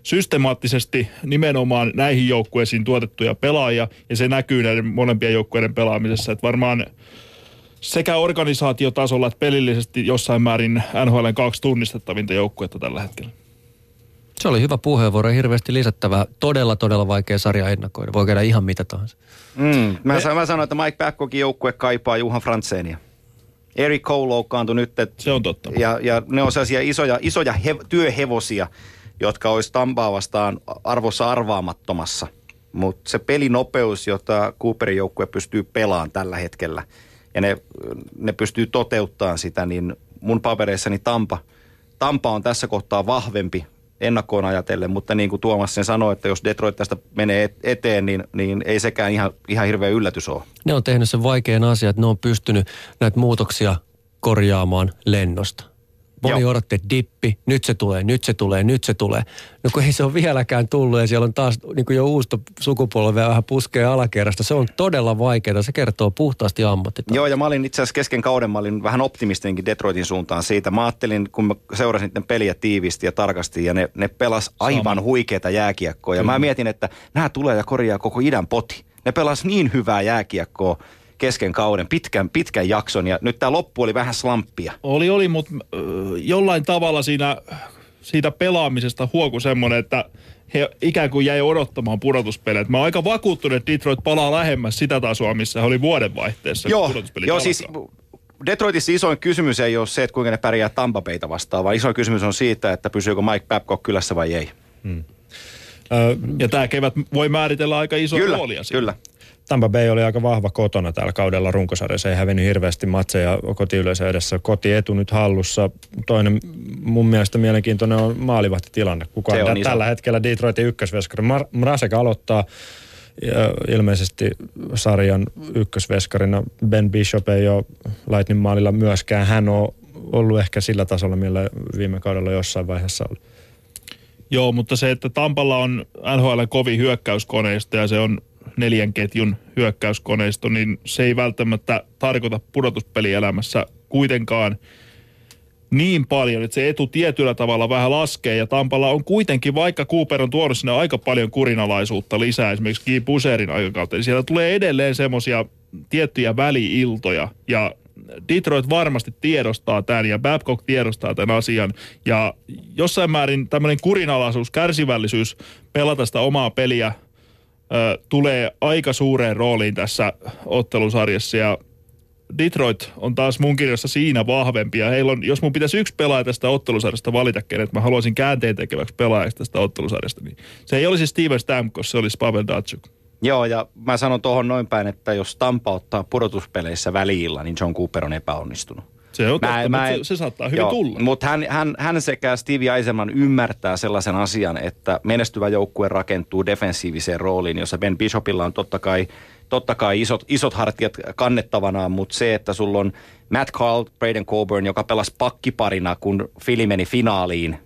systemaattisesti nimenomaan näihin joukkueisiin tuotettuja pelaajia, ja se näkyy näiden molempien joukkueiden pelaamisessa. Että varmaan sekä organisaatiotasolla että pelillisesti jossain määrin NHLn kaksi tunnistettavinta joukkuetta tällä hetkellä. Se oli hyvä puheenvuoro hirveästi lisättävää. Todella, todella vaikea sarja ennakoida. Voi käydä ihan mitä tahansa. Mm, mä, sa- mä sanoin, että Mike Babcockin joukkue kaipaa Juhan Frantzenia. Eric Cole loukkaantui nyt. Et, Se on totta. Ja, ja ne on sellaisia isoja, isoja he, työhevosia, jotka olisi Tampaa vastaan arvossa arvaamattomassa. Mutta se pelinopeus, jota Cooperin joukkue pystyy pelaamaan tällä hetkellä, ja ne, ne pystyy toteuttamaan sitä, niin mun papereissani Tampa, Tampa on tässä kohtaa vahvempi ennakkoon ajatellen, mutta niin kuin Tuomas sen sanoi, että jos Detroit tästä menee et- eteen, niin, niin ei sekään ihan, ihan hirveä yllätys ole. Ne on tehnyt sen vaikean asian, että ne on pystynyt näitä muutoksia korjaamaan lennosta. Moni Joo. odotti, että dippi, nyt se tulee, nyt se tulee, nyt se tulee. No kun ei se ole vieläkään tullut ja siellä on taas niin kuin jo uusta sukupolvea vähän puskee alakerrasta. Se on todella vaikeaa, se kertoo puhtaasti ammattitaitoa. Joo, ja mä olin itse asiassa kesken kauden, mä olin vähän optimistinkin Detroitin suuntaan siitä. Mä ajattelin, kun mä seurasin niiden peliä tiivisti ja tarkasti, ja ne, ne pelas aivan huikeita jääkiekkoa. Ja mä mietin, että nämä tulee ja korjaa koko idän poti. Ne pelas niin hyvää jääkiekkoa kesken kauden, pitkän, pitkän jakson, ja nyt tämä loppu oli vähän slamppia. Oli, oli, mutta äh, jollain tavalla siinä, siitä pelaamisesta huoku semmoinen, että he ikään kuin jäi odottamaan pudotuspelejä. Mä oon aika vakuuttunut, että Detroit palaa lähemmäs sitä tasoa, missä he oli vuodenvaihteessa. Joo, joo siis Detroitissa isoin kysymys ei ole se, että kuinka ne pärjää Tampa Bayta vastaan, vaan isoin kysymys on siitä, että pysyykö Mike Babcock kylässä vai ei. Ö, Ja tämä kevät voi määritellä aika iso Kyllä, roolia siinä. kyllä. Tampa Bay oli aika vahva kotona tällä kaudella runkosarjassa. Ei hävinnyt hirveästi matseja kotiyleisö edessä. Kotietu nyt hallussa. Toinen mun mielestä mielenkiintoinen on maalivahtitilanne. Kuka on iso. tällä hetkellä Detroitin ykkösveskari? Mar- Mrazek aloittaa ja ilmeisesti sarjan ykkösveskarina. Ben Bishop ei ole Lightning maalilla myöskään. Hän on ollut ehkä sillä tasolla, millä viime kaudella jossain vaiheessa oli. Joo, mutta se, että Tampalla on NHL kovin hyökkäyskoneisto ja se on neljän ketjun hyökkäyskoneisto, niin se ei välttämättä tarkoita pudotuspelielämässä kuitenkaan niin paljon, että se etu tietyllä tavalla vähän laskee. Ja Tampalla on kuitenkin, vaikka Cooper on tuonut sinne aika paljon kurinalaisuutta lisää, esimerkiksi Guy Buserin aikakautta, niin siellä tulee edelleen semmoisia tiettyjä väliiltoja. Ja Detroit varmasti tiedostaa tämän ja Babcock tiedostaa tämän asian. Ja jossain määrin tämmöinen kurinalaisuus, kärsivällisyys pelata sitä omaa peliä tulee aika suureen rooliin tässä ottelusarjassa. Ja Detroit on taas mun kirjassa siinä vahvempi. Ja heillä on, jos mun pitäisi yksi pelaaja tästä ottelusarjasta valita, kenet mä haluaisin käänteen tekeväksi pelaajaksi tästä ottelusarjasta, niin se ei olisi Steven Stamkos, se olisi Pavel Datsuk. Joo, ja mä sanon tuohon noin päin, että jos Tampa ottaa pudotuspeleissä väliillä, niin John Cooper on epäonnistunut. Se on totta, mutta se, se saattaa hyvin tulla. Mutta hän, hän, hän sekä Stevie Eisenman ymmärtää sellaisen asian, että menestyvä joukkue rakentuu defensiiviseen rooliin, jossa Ben Bishopilla on totta kai, totta kai isot, isot hartiat kannettavanaan, mutta se, että sulla on Matt Carl, Braden Coburn, joka pelasi pakkiparina, kun Fili meni finaaliin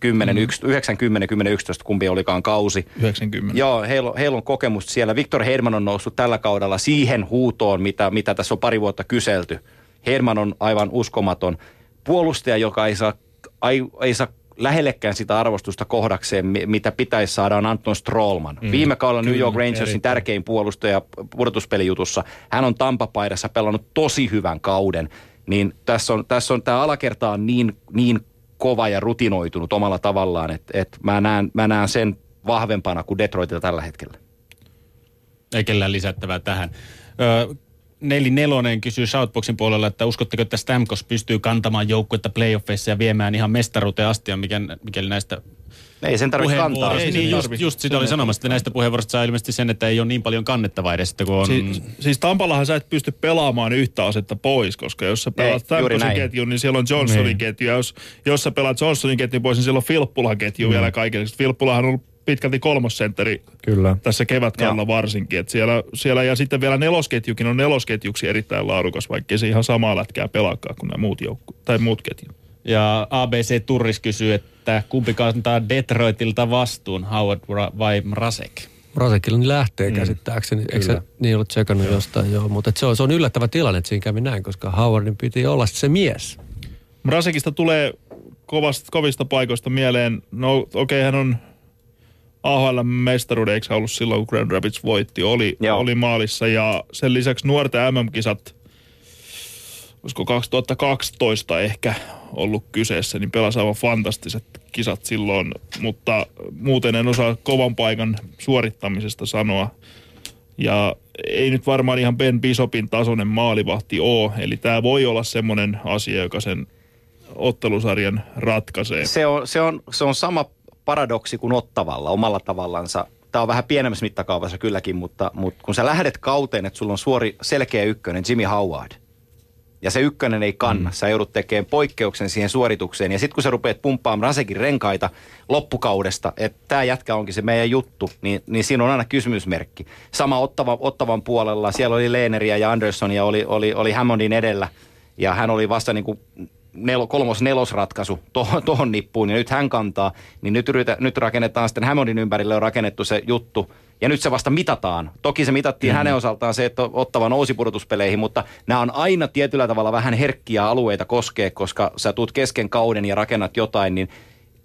10, mm. 90, 10, 11, kumpi olikaan kausi. 90. Joo, heillä, on- heillä on kokemusta siellä. Victor Hedman on noussut tällä kaudella siihen huutoon, mitä, mitä tässä on pari vuotta kyselty. Herman on aivan uskomaton puolustaja, joka ei saa, ai, ei saa lähellekään sitä arvostusta kohdakseen, mitä pitäisi saada, on Anton Strollman. Mm, Viime kaudella New York Rangersin erittäin. tärkein puolustaja pudotuspelijutussa. Hän on Tampapaidassa pelannut tosi hyvän kauden. Niin tässä on, tässä on tämä alakerta on niin, niin kova ja rutinoitunut omalla tavallaan, että et mä, näen, mä näen sen vahvempana kuin Detroitilla tällä hetkellä. Ei kellään lisättävää tähän. 44 kysyy Shoutboxin puolella, että uskotteko, että Stamkos pystyy kantamaan joukkuetta playoffeissa ja viemään ihan mestaruuteen asti, mikä, mikäli mikä näistä ei sen tarvitse kantaa. Ei, niin, just, just sitä oli sanomassa, että näistä puheenvuoroista saa ilmeisesti sen, että ei ole niin paljon kannettavaa edes, kun on... Siis, siis Tampallahan sä et pysty pelaamaan yhtä asetta pois, koska jos sä pelaat Stamkosin ketjun, niin siellä on Johnsonin niin. ketju, ja jos, jos sä pelaat Johnsonin ketjun pois, niin siellä on Filppulan ketju mm. vielä kaikille. Filppulahan on ollut pitkälti kolmosentteri Kyllä. tässä kevätkaudella varsinkin. Et siellä, siellä, ja sitten vielä nelosketjukin on nelosketjuksi erittäin laadukas, vaikka se ihan samaa lätkää pelaakaan kuin nämä muut, joukku, tai muut ketjut. Ja ABC Turris kysyy, että kumpi kantaa Detroitilta vastuun, Howard Ra- vai Mrazek? Rasekilla niin lähtee käsittääkseni. Eikö se niin ollut tsekannut jostain? Joo, mutta se, on, se on yllättävä tilanne, että siinä kävi näin, koska Howardin piti olla se mies. Mrasekista tulee kovasta, kovista paikoista mieleen. No okei, okay, hän on AHL-mestaruuden, eikö ollut silloin, kun Grand Rapids voitti, oli, Joo. oli maalissa. Ja sen lisäksi nuorten MM-kisat, olisiko 2012 ehkä ollut kyseessä, niin pelasi aivan fantastiset kisat silloin, mutta muuten en osaa kovan paikan suorittamisesta sanoa. Ja ei nyt varmaan ihan Ben Bishopin tasoinen maalivahti ole, eli tämä voi olla semmoinen asia, joka sen ottelusarjan ratkaisee. Se on, se, on, se on sama paradoksi kuin Ottavalla omalla tavallansa. Tämä on vähän pienemmässä mittakaavassa kylläkin, mutta, mutta kun sä lähdet kauteen, että sulla on suori selkeä ykkönen, Jimmy Howard, ja se ykkönen ei kanna, mm. sä joudut tekemään poikkeuksen siihen suoritukseen. Ja sitten kun sä rupeat pumppaamaan Rasekin renkaita loppukaudesta, että tämä jätkä onkin se meidän juttu, niin, niin siinä on aina kysymysmerkki. Sama Ottava, Ottavan puolella, siellä oli Leeneriä ja Andersonia, oli, oli, oli Hammondin edellä, ja hän oli vasta niin kuin nel, kolmos nelosratkaisu tuohon, tohon nippuun, ja nyt hän kantaa, niin nyt, yritä, nyt rakennetaan sitten Hammondin ympärille on rakennettu se juttu, ja nyt se vasta mitataan. Toki se mitattiin mm. hänen osaltaan se, että Ottava nousi pudotuspeleihin, mutta nämä on aina tietyllä tavalla vähän herkkiä alueita koskee, koska sä tuut kesken kauden ja rakennat jotain, niin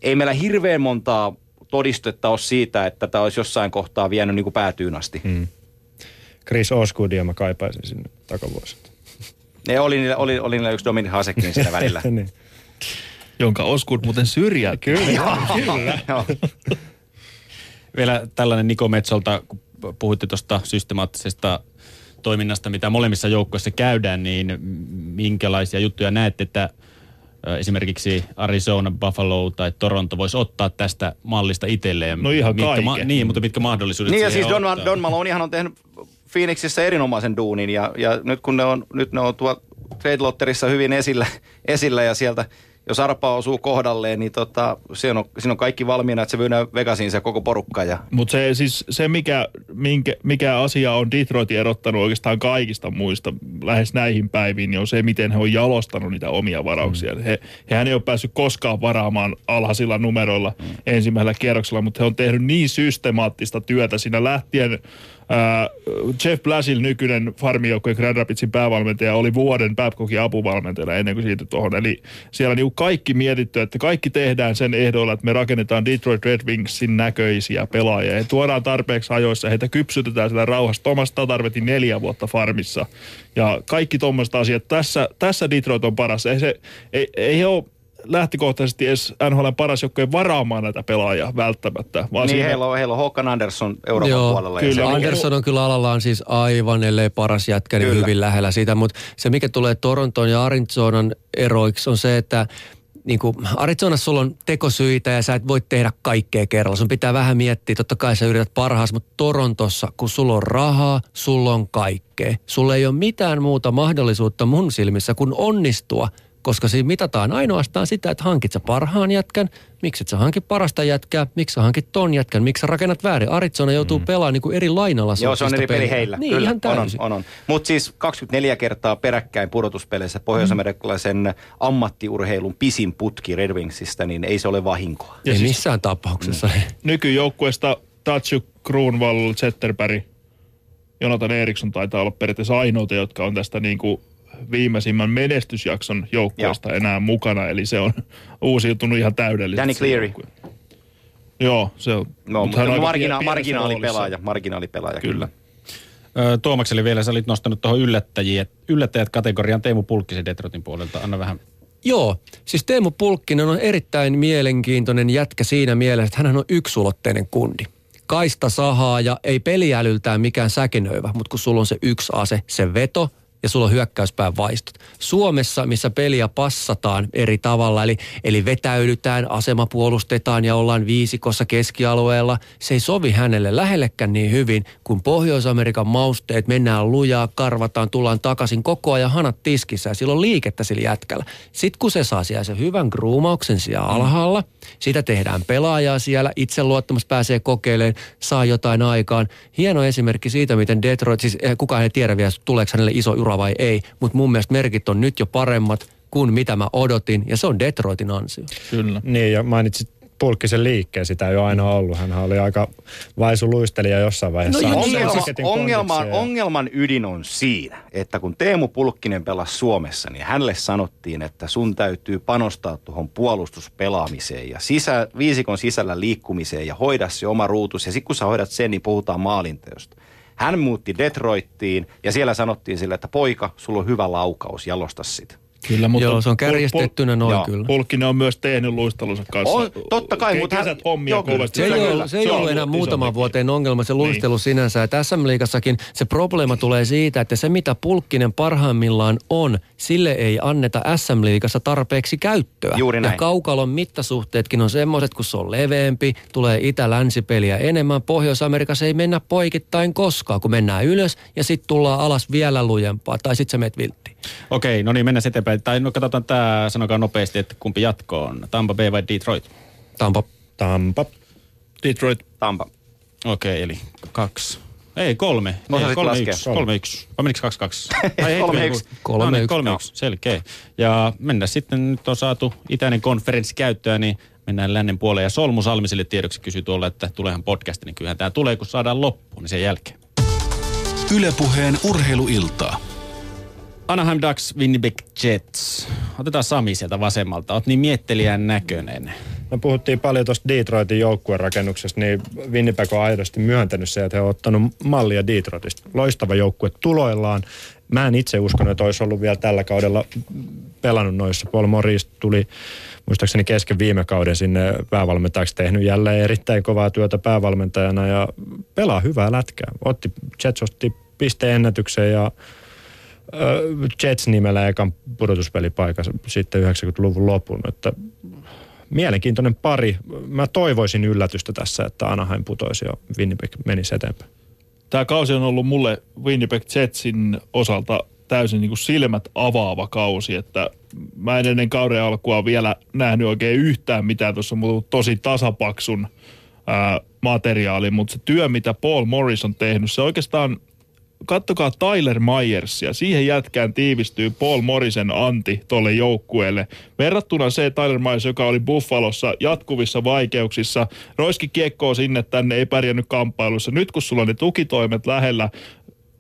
ei meillä hirveän montaa todistetta ole siitä, että tämä olisi jossain kohtaa vienyt niin kuin päätyyn asti. Mm. Chris Osgoodia mä kaipaisin sinne takavuosilta. Ne oli, niillä- oli, oli niillä yksi Dominik Hasekin siinä välillä. niin. jonka Oskud muuten syrjäytti. Kyllä. Joo. Vielä tällainen Niko Metsolta, kun puhuitte tuosta systemaattisesta toiminnasta, mitä molemmissa joukkoissa käydään, niin minkälaisia juttuja näette, että esimerkiksi Arizona, Buffalo tai Toronto voisi ottaa tästä mallista itselleen? No ihan mitkä kaiken. niin, mutta mitkä mahdollisuudet Niin ja siis Don, ottaa? Don Malonihan on tehnyt Phoenixissä erinomaisen duunin ja, ja nyt kun ne on, nyt ne on tuolla Trade Lotterissa hyvin esillä, esillä ja sieltä jos arpa osuu kohdalleen, niin tota, siinä, on, siinä on kaikki valmiina, että se myydään Vegasiin se koko porukka. Ja, Mutta se, siis, se mikä, minkä, mikä asia on Detroitin erottanut oikeastaan kaikista muista lähes näihin päiviin, niin on se, miten he on jalostanut niitä omia varauksia. Mm. He, hehän ei ole päässyt koskaan varaamaan alhaisilla numeroilla mm. ensimmäisellä kierroksella, mutta he on tehnyt niin systemaattista työtä siinä lähtien. Ää, Jeff Blasil, nykyinen farmijoukkojen Grand Rapidsin päävalmentaja, oli vuoden Babcockin apuvalmentajana ennen kuin siitä tuohon. Eli siellä niinku kaikki mietitty, että kaikki tehdään sen ehdoilla, että me rakennetaan Detroit Red Wingsin näköisiä pelaajia. Ja tuodaan tarpeeksi ajoissa, heitä kypsytetään siellä rauhassa. Thomas Tatar neljä vuotta farmissa. Ja kaikki tuommoiset asiat. Tässä, tässä Detroit on paras. Ei, se, ei, ei ole lähtökohtaisesti edes NHL paras joukkojen varaamaan näitä pelaajia välttämättä. Vaan niin siinä- heillä on, heillä on Håkan Andersson Euroopan Joo, puolella. kyllä. Anderson on kyllä alallaan siis aivan ellei paras jätkä, niin hyvin lähellä sitä. Mutta se, mikä tulee Toronton ja Arizonan eroiksi, on se, että niin kuin Arizonassa sulla on tekosyitä ja sä et voi tehdä kaikkea kerralla. Sun pitää vähän miettiä, totta kai sä yrität parhaas, mutta Torontossa, kun sulla on rahaa, sulla on kaikkea. Sulla ei ole mitään muuta mahdollisuutta mun silmissä kuin onnistua, koska siinä mitataan ainoastaan sitä, että hankit sä parhaan jätkän, miksi et sä hankit parasta jätkää, miksi sä hankit ton jätkän, miksi sä rakennat väärin. Arizona joutuu mm. pelaamaan niin kuin eri lainalla Joo, se on eri peli heillä. Niin, Kyllä, ihan on, on, on, on. Mutta siis 24 kertaa peräkkäin pudotuspeleissä pohjois-amerikkalaisen ammattiurheilun pisin putki Red Wingsistä, niin ei se ole vahinkoa. Ei siis- missään tapauksessa. Mm. nykyjoukkueesta Tatsu, Kruunvall, Zetterberg, Jonathan Eriksson taitaa olla periaatteessa ainoita, jotka on tästä niin kuin viimeisimmän menestysjakson joukkueesta enää mukana. Eli se on uusiutunut ihan täydellisesti. Danny Cleary. joukkue. Joo, se on. No, mut hän on aika margina- marginaalipelaaja, marginaalipelaaja, kyllä. Kyllä. Tuomakselle vielä, sä olit nostanut tuohon yllättäjiä, yllättäjät kategorian Teemu Pulkkisen Detroitin puolelta. Anna vähän Joo, siis Teemu Pulkkinen on erittäin mielenkiintoinen jätkä siinä mielessä, että hän on yksulotteinen kundi. Kaista sahaa ja ei peliälyltään mikään säkenöivä, mutta kun sulla on se yksi ase, se veto ja sulla on hyökkäyspään vaistot. Suomessa, missä peliä passataan eri tavalla, eli, eli vetäydytään, asema puolustetaan ja ollaan viisikossa keskialueella, se ei sovi hänelle lähellekään niin hyvin kuin Pohjois-Amerikan mausteet, mennään lujaa, karvataan, tullaan takaisin koko ajan hanat tiskissä ja sillä on liikettä sillä jätkällä. Sitten kun se saa siellä se hyvän gruumauksen siellä alhaalla, sitä tehdään pelaajaa siellä, itseluottamus pääsee kokeilemaan, saa jotain aikaan. Hieno esimerkki siitä, miten Detroit, siis eh, kukaan ei tiedä vielä, tuleeko hänelle iso ura vai ei, mutta mun mielestä merkit on nyt jo paremmat kuin mitä mä odotin, ja se on Detroitin ansio. Kyllä. Niin, ja mainitsit Pulkkisen liikkeen, sitä ei ole aina ollut. Hän oli aika vaisu luistelija jossain vaiheessa. No joo, Hän Ongelma, ongelman, ja- ongelman ydin on siinä, että kun Teemu Pulkkinen pelasi Suomessa, niin hänelle sanottiin, että sun täytyy panostaa tuohon puolustuspelaamiseen ja sisä, viisikon sisällä liikkumiseen ja hoida se oma ruutus. Ja sitten kun sä hoidat sen, niin puhutaan maalinteosta. Hän muutti Detroittiin ja siellä sanottiin sille, että poika, sulla on hyvä laukaus, jalosta sitä. Kyllä, mutta Joo, se on Pul- kärjestettynä noin joo, kyllä. Pulkkinen on myös tehnyt luistelunsa kanssa. On, totta kai, mutta hän- Kesät hommia joo, kovasti. Se ei, ole, kyllä. se ei on ollut enää muutaman tekijä. vuoteen ongelma, se luistelu Niin. sinänsä. Että SM-liigassakin se probleema tulee siitä, että se mitä Pulkkinen parhaimmillaan on, sille ei anneta SM-liigassa tarpeeksi käyttöä. Juuri näin. Ja kaukalon mittasuhteetkin on semmoiset, kun se on leveämpi, tulee itä-länsipeliä enemmän. Pohjois-Amerikassa ei mennä poikittain koskaan, kun mennään ylös ja sitten tullaan alas vielä lujempaa. Tai sitten se menet. Okei, no niin, mennään eteenpäin. Tai no katsotaan tämä, sanokaa nopeasti, että kumpi jatko on. Tampa Bay vai Detroit? Tampa. Tampa. Detroit. Tampa. Okei, eli kaksi. Ei, kolme. Osasit Ei, kolme, laskea. yksi. Kolme, yksi. Vai menikö kaksi, kaksi? Tai Kolme, hetkinen, yksi. Kolme, no niin, yksi. kolme, Joo. yksi. Selkeä. Ja mennään sitten, nyt on saatu itäinen konferenssi käyttöön, niin mennään lännen puoleen. Ja Solmu Salmiselle tiedoksi kysyi tuolla, että tuleehan podcast, niin kyllähän tämä tulee, kun saadaan loppuun, niin sen jälkeen. Ylepuheen urheiluiltaa. Anaheim Ducks, Winnipeg Jets. Otetaan Sami sieltä vasemmalta. Oot niin miettelijän näköinen. Me puhuttiin paljon tuosta Detroitin joukkuerakennuksesta, niin Winnipeg on aidosti myöntänyt se, että he on ottanut mallia Detroitista. Loistava joukkue tuloillaan. Mä en itse uskonut, että olisi ollut vielä tällä kaudella pelannut noissa. Paul Morris tuli muistaakseni kesken viime kauden sinne päävalmentajaksi tehnyt jälleen erittäin kovaa työtä päävalmentajana ja pelaa hyvää lätkää. Otti, Jets otti pisteennätyksen ja ö, Jets nimellä ekan pudotuspelipaikan sitten 90-luvun lopun. Että mielenkiintoinen pari. Mä toivoisin yllätystä tässä, että Anaheim putoisi ja Winnipeg menisi eteenpäin. Tämä kausi on ollut mulle Winnipeg Jetsin osalta täysin niin kuin silmät avaava kausi, että mä en ennen kauden alkua vielä nähnyt oikein yhtään mitään. Tuossa on tosi tasapaksun ää, materiaali, mutta se työ, mitä Paul Morris on tehnyt, se oikeastaan kattokaa Tyler Myersia. Siihen jätkään tiivistyy Paul Morrisen anti tolle joukkueelle. Verrattuna se Tyler Myers, joka oli Buffalossa jatkuvissa vaikeuksissa, roiski kiekkoa sinne tänne, ei pärjännyt kamppailussa. Nyt kun sulla on ne tukitoimet lähellä,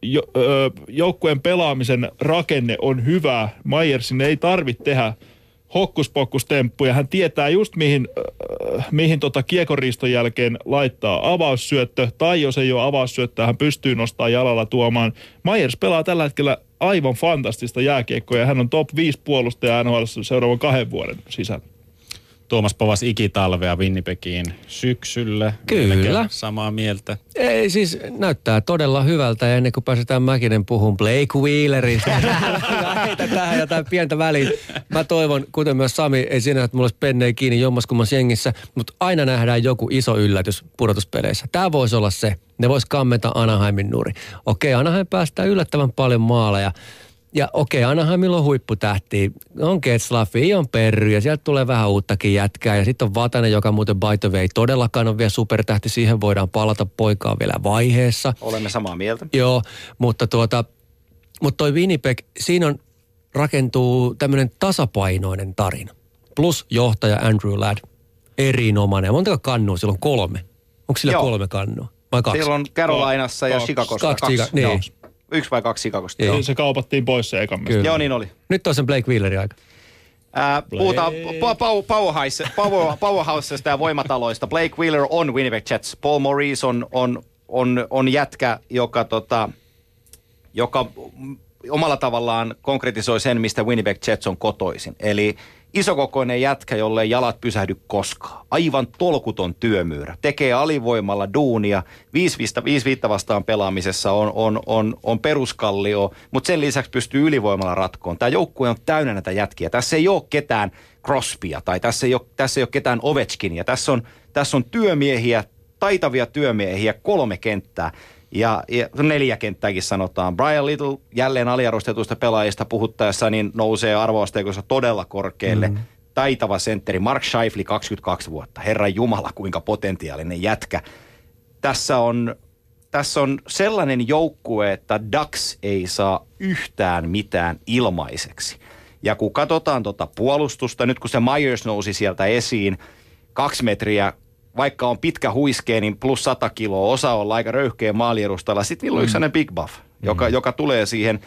jo, ö, joukkueen pelaamisen rakenne on hyvä. Myersin ei tarvitse tehdä hokkuspokkustemppuja. Hän tietää just mihin, äh, mihin tota kiekoriiston jälkeen laittaa avaussyöttö, tai jos ei ole avaussyöttöä, hän pystyy nostamaan jalalla tuomaan. Myers pelaa tällä hetkellä aivan fantastista jääkiekkoa, ja hän on top 5 puolustaja NHL seuraavan kahden vuoden sisällä. Tuomas povas ikitalvea Winnipegiin syksyllä. Kyllä. Samaa mieltä. Ei siis näyttää todella hyvältä ja ennen kuin pääsetään Mäkinen puhun Blake Wheelerista. Heitä tähän jotain pientä väliin. Mä toivon, kuten myös Sami, ei siinä, että mulla olisi pennei kiinni jommaskummassa jengissä, mutta aina nähdään joku iso yllätys pudotuspeleissä. Tämä voisi olla se. Ne vois kammeta Anaheimin nuri. Okei, Anaheim päästää yllättävän paljon maaleja. Ja okei, Anaheimilla on huipputähti. On Getslaffi, on Perry ja sieltä tulee vähän uuttakin jätkää. Ja sitten on Vatanen, joka muuten by the way ei todellakaan on vielä supertähti. Siihen voidaan palata poikaa vielä vaiheessa. Olemme samaa mieltä. Joo, mutta tuota, mutta toi Winnipeg, siinä on, rakentuu tämmöinen tasapainoinen tarina. Plus johtaja Andrew Ladd, erinomainen. Montako kannua silloin kolme? Onko sillä Joo. kolme kannua? Vai kaksi? Siellä on Carolinassa ja Kaksi. Chicagossa Kaksi, Chica- niin. Joo. Yksi vai kaksi Chicagosta. Joo. Joo. Se kaupattiin pois se ekan Kyllä. Joo, niin oli. Nyt on sen Blake Wheelerin aika. Ää, puhutaan pa- pa- powerhouse, power, powerhousesta ja voimataloista. Blake Wheeler on Winnipeg Jets. Paul Maurice on, on, on, on jätkä, joka, tota, joka omalla tavallaan konkretisoi sen, mistä Winnipeg Jets on kotoisin. Eli isokokoinen jätkä, jolle ei jalat pysähdy koskaan. Aivan tolkuton työmyyrä. Tekee alivoimalla duunia. 5 viittä vastaan pelaamisessa on, on, on, on peruskallio, mutta sen lisäksi pystyy ylivoimalla ratkoon. Tämä joukkue on täynnä näitä jätkiä. Tässä ei ole ketään Crosbya tai tässä ei ole, tässä ei ole ketään Ovechkinia. Tässä on, tässä on työmiehiä, taitavia työmiehiä, kolme kenttää. Ja, ja neljä kenttääkin sanotaan. Brian Little jälleen aliarvostetuista pelaajista puhuttaessa niin nousee arvoasteikossa todella korkealle. Mm. Taitava sentteri Mark Scheifele 22 vuotta. Herran Jumala, kuinka potentiaalinen jätkä. Tässä on, tässä on sellainen joukkue, että Dax ei saa yhtään mitään ilmaiseksi. Ja kun katsotaan tuota puolustusta, nyt kun se Myers nousi sieltä esiin, kaksi metriä vaikka on pitkä huiskee, niin plus 100 kiloa, osa on aika röyhkeä maaliedustalla. Sitten niillä on yksi sellainen big buff, joka, joka tulee siihen,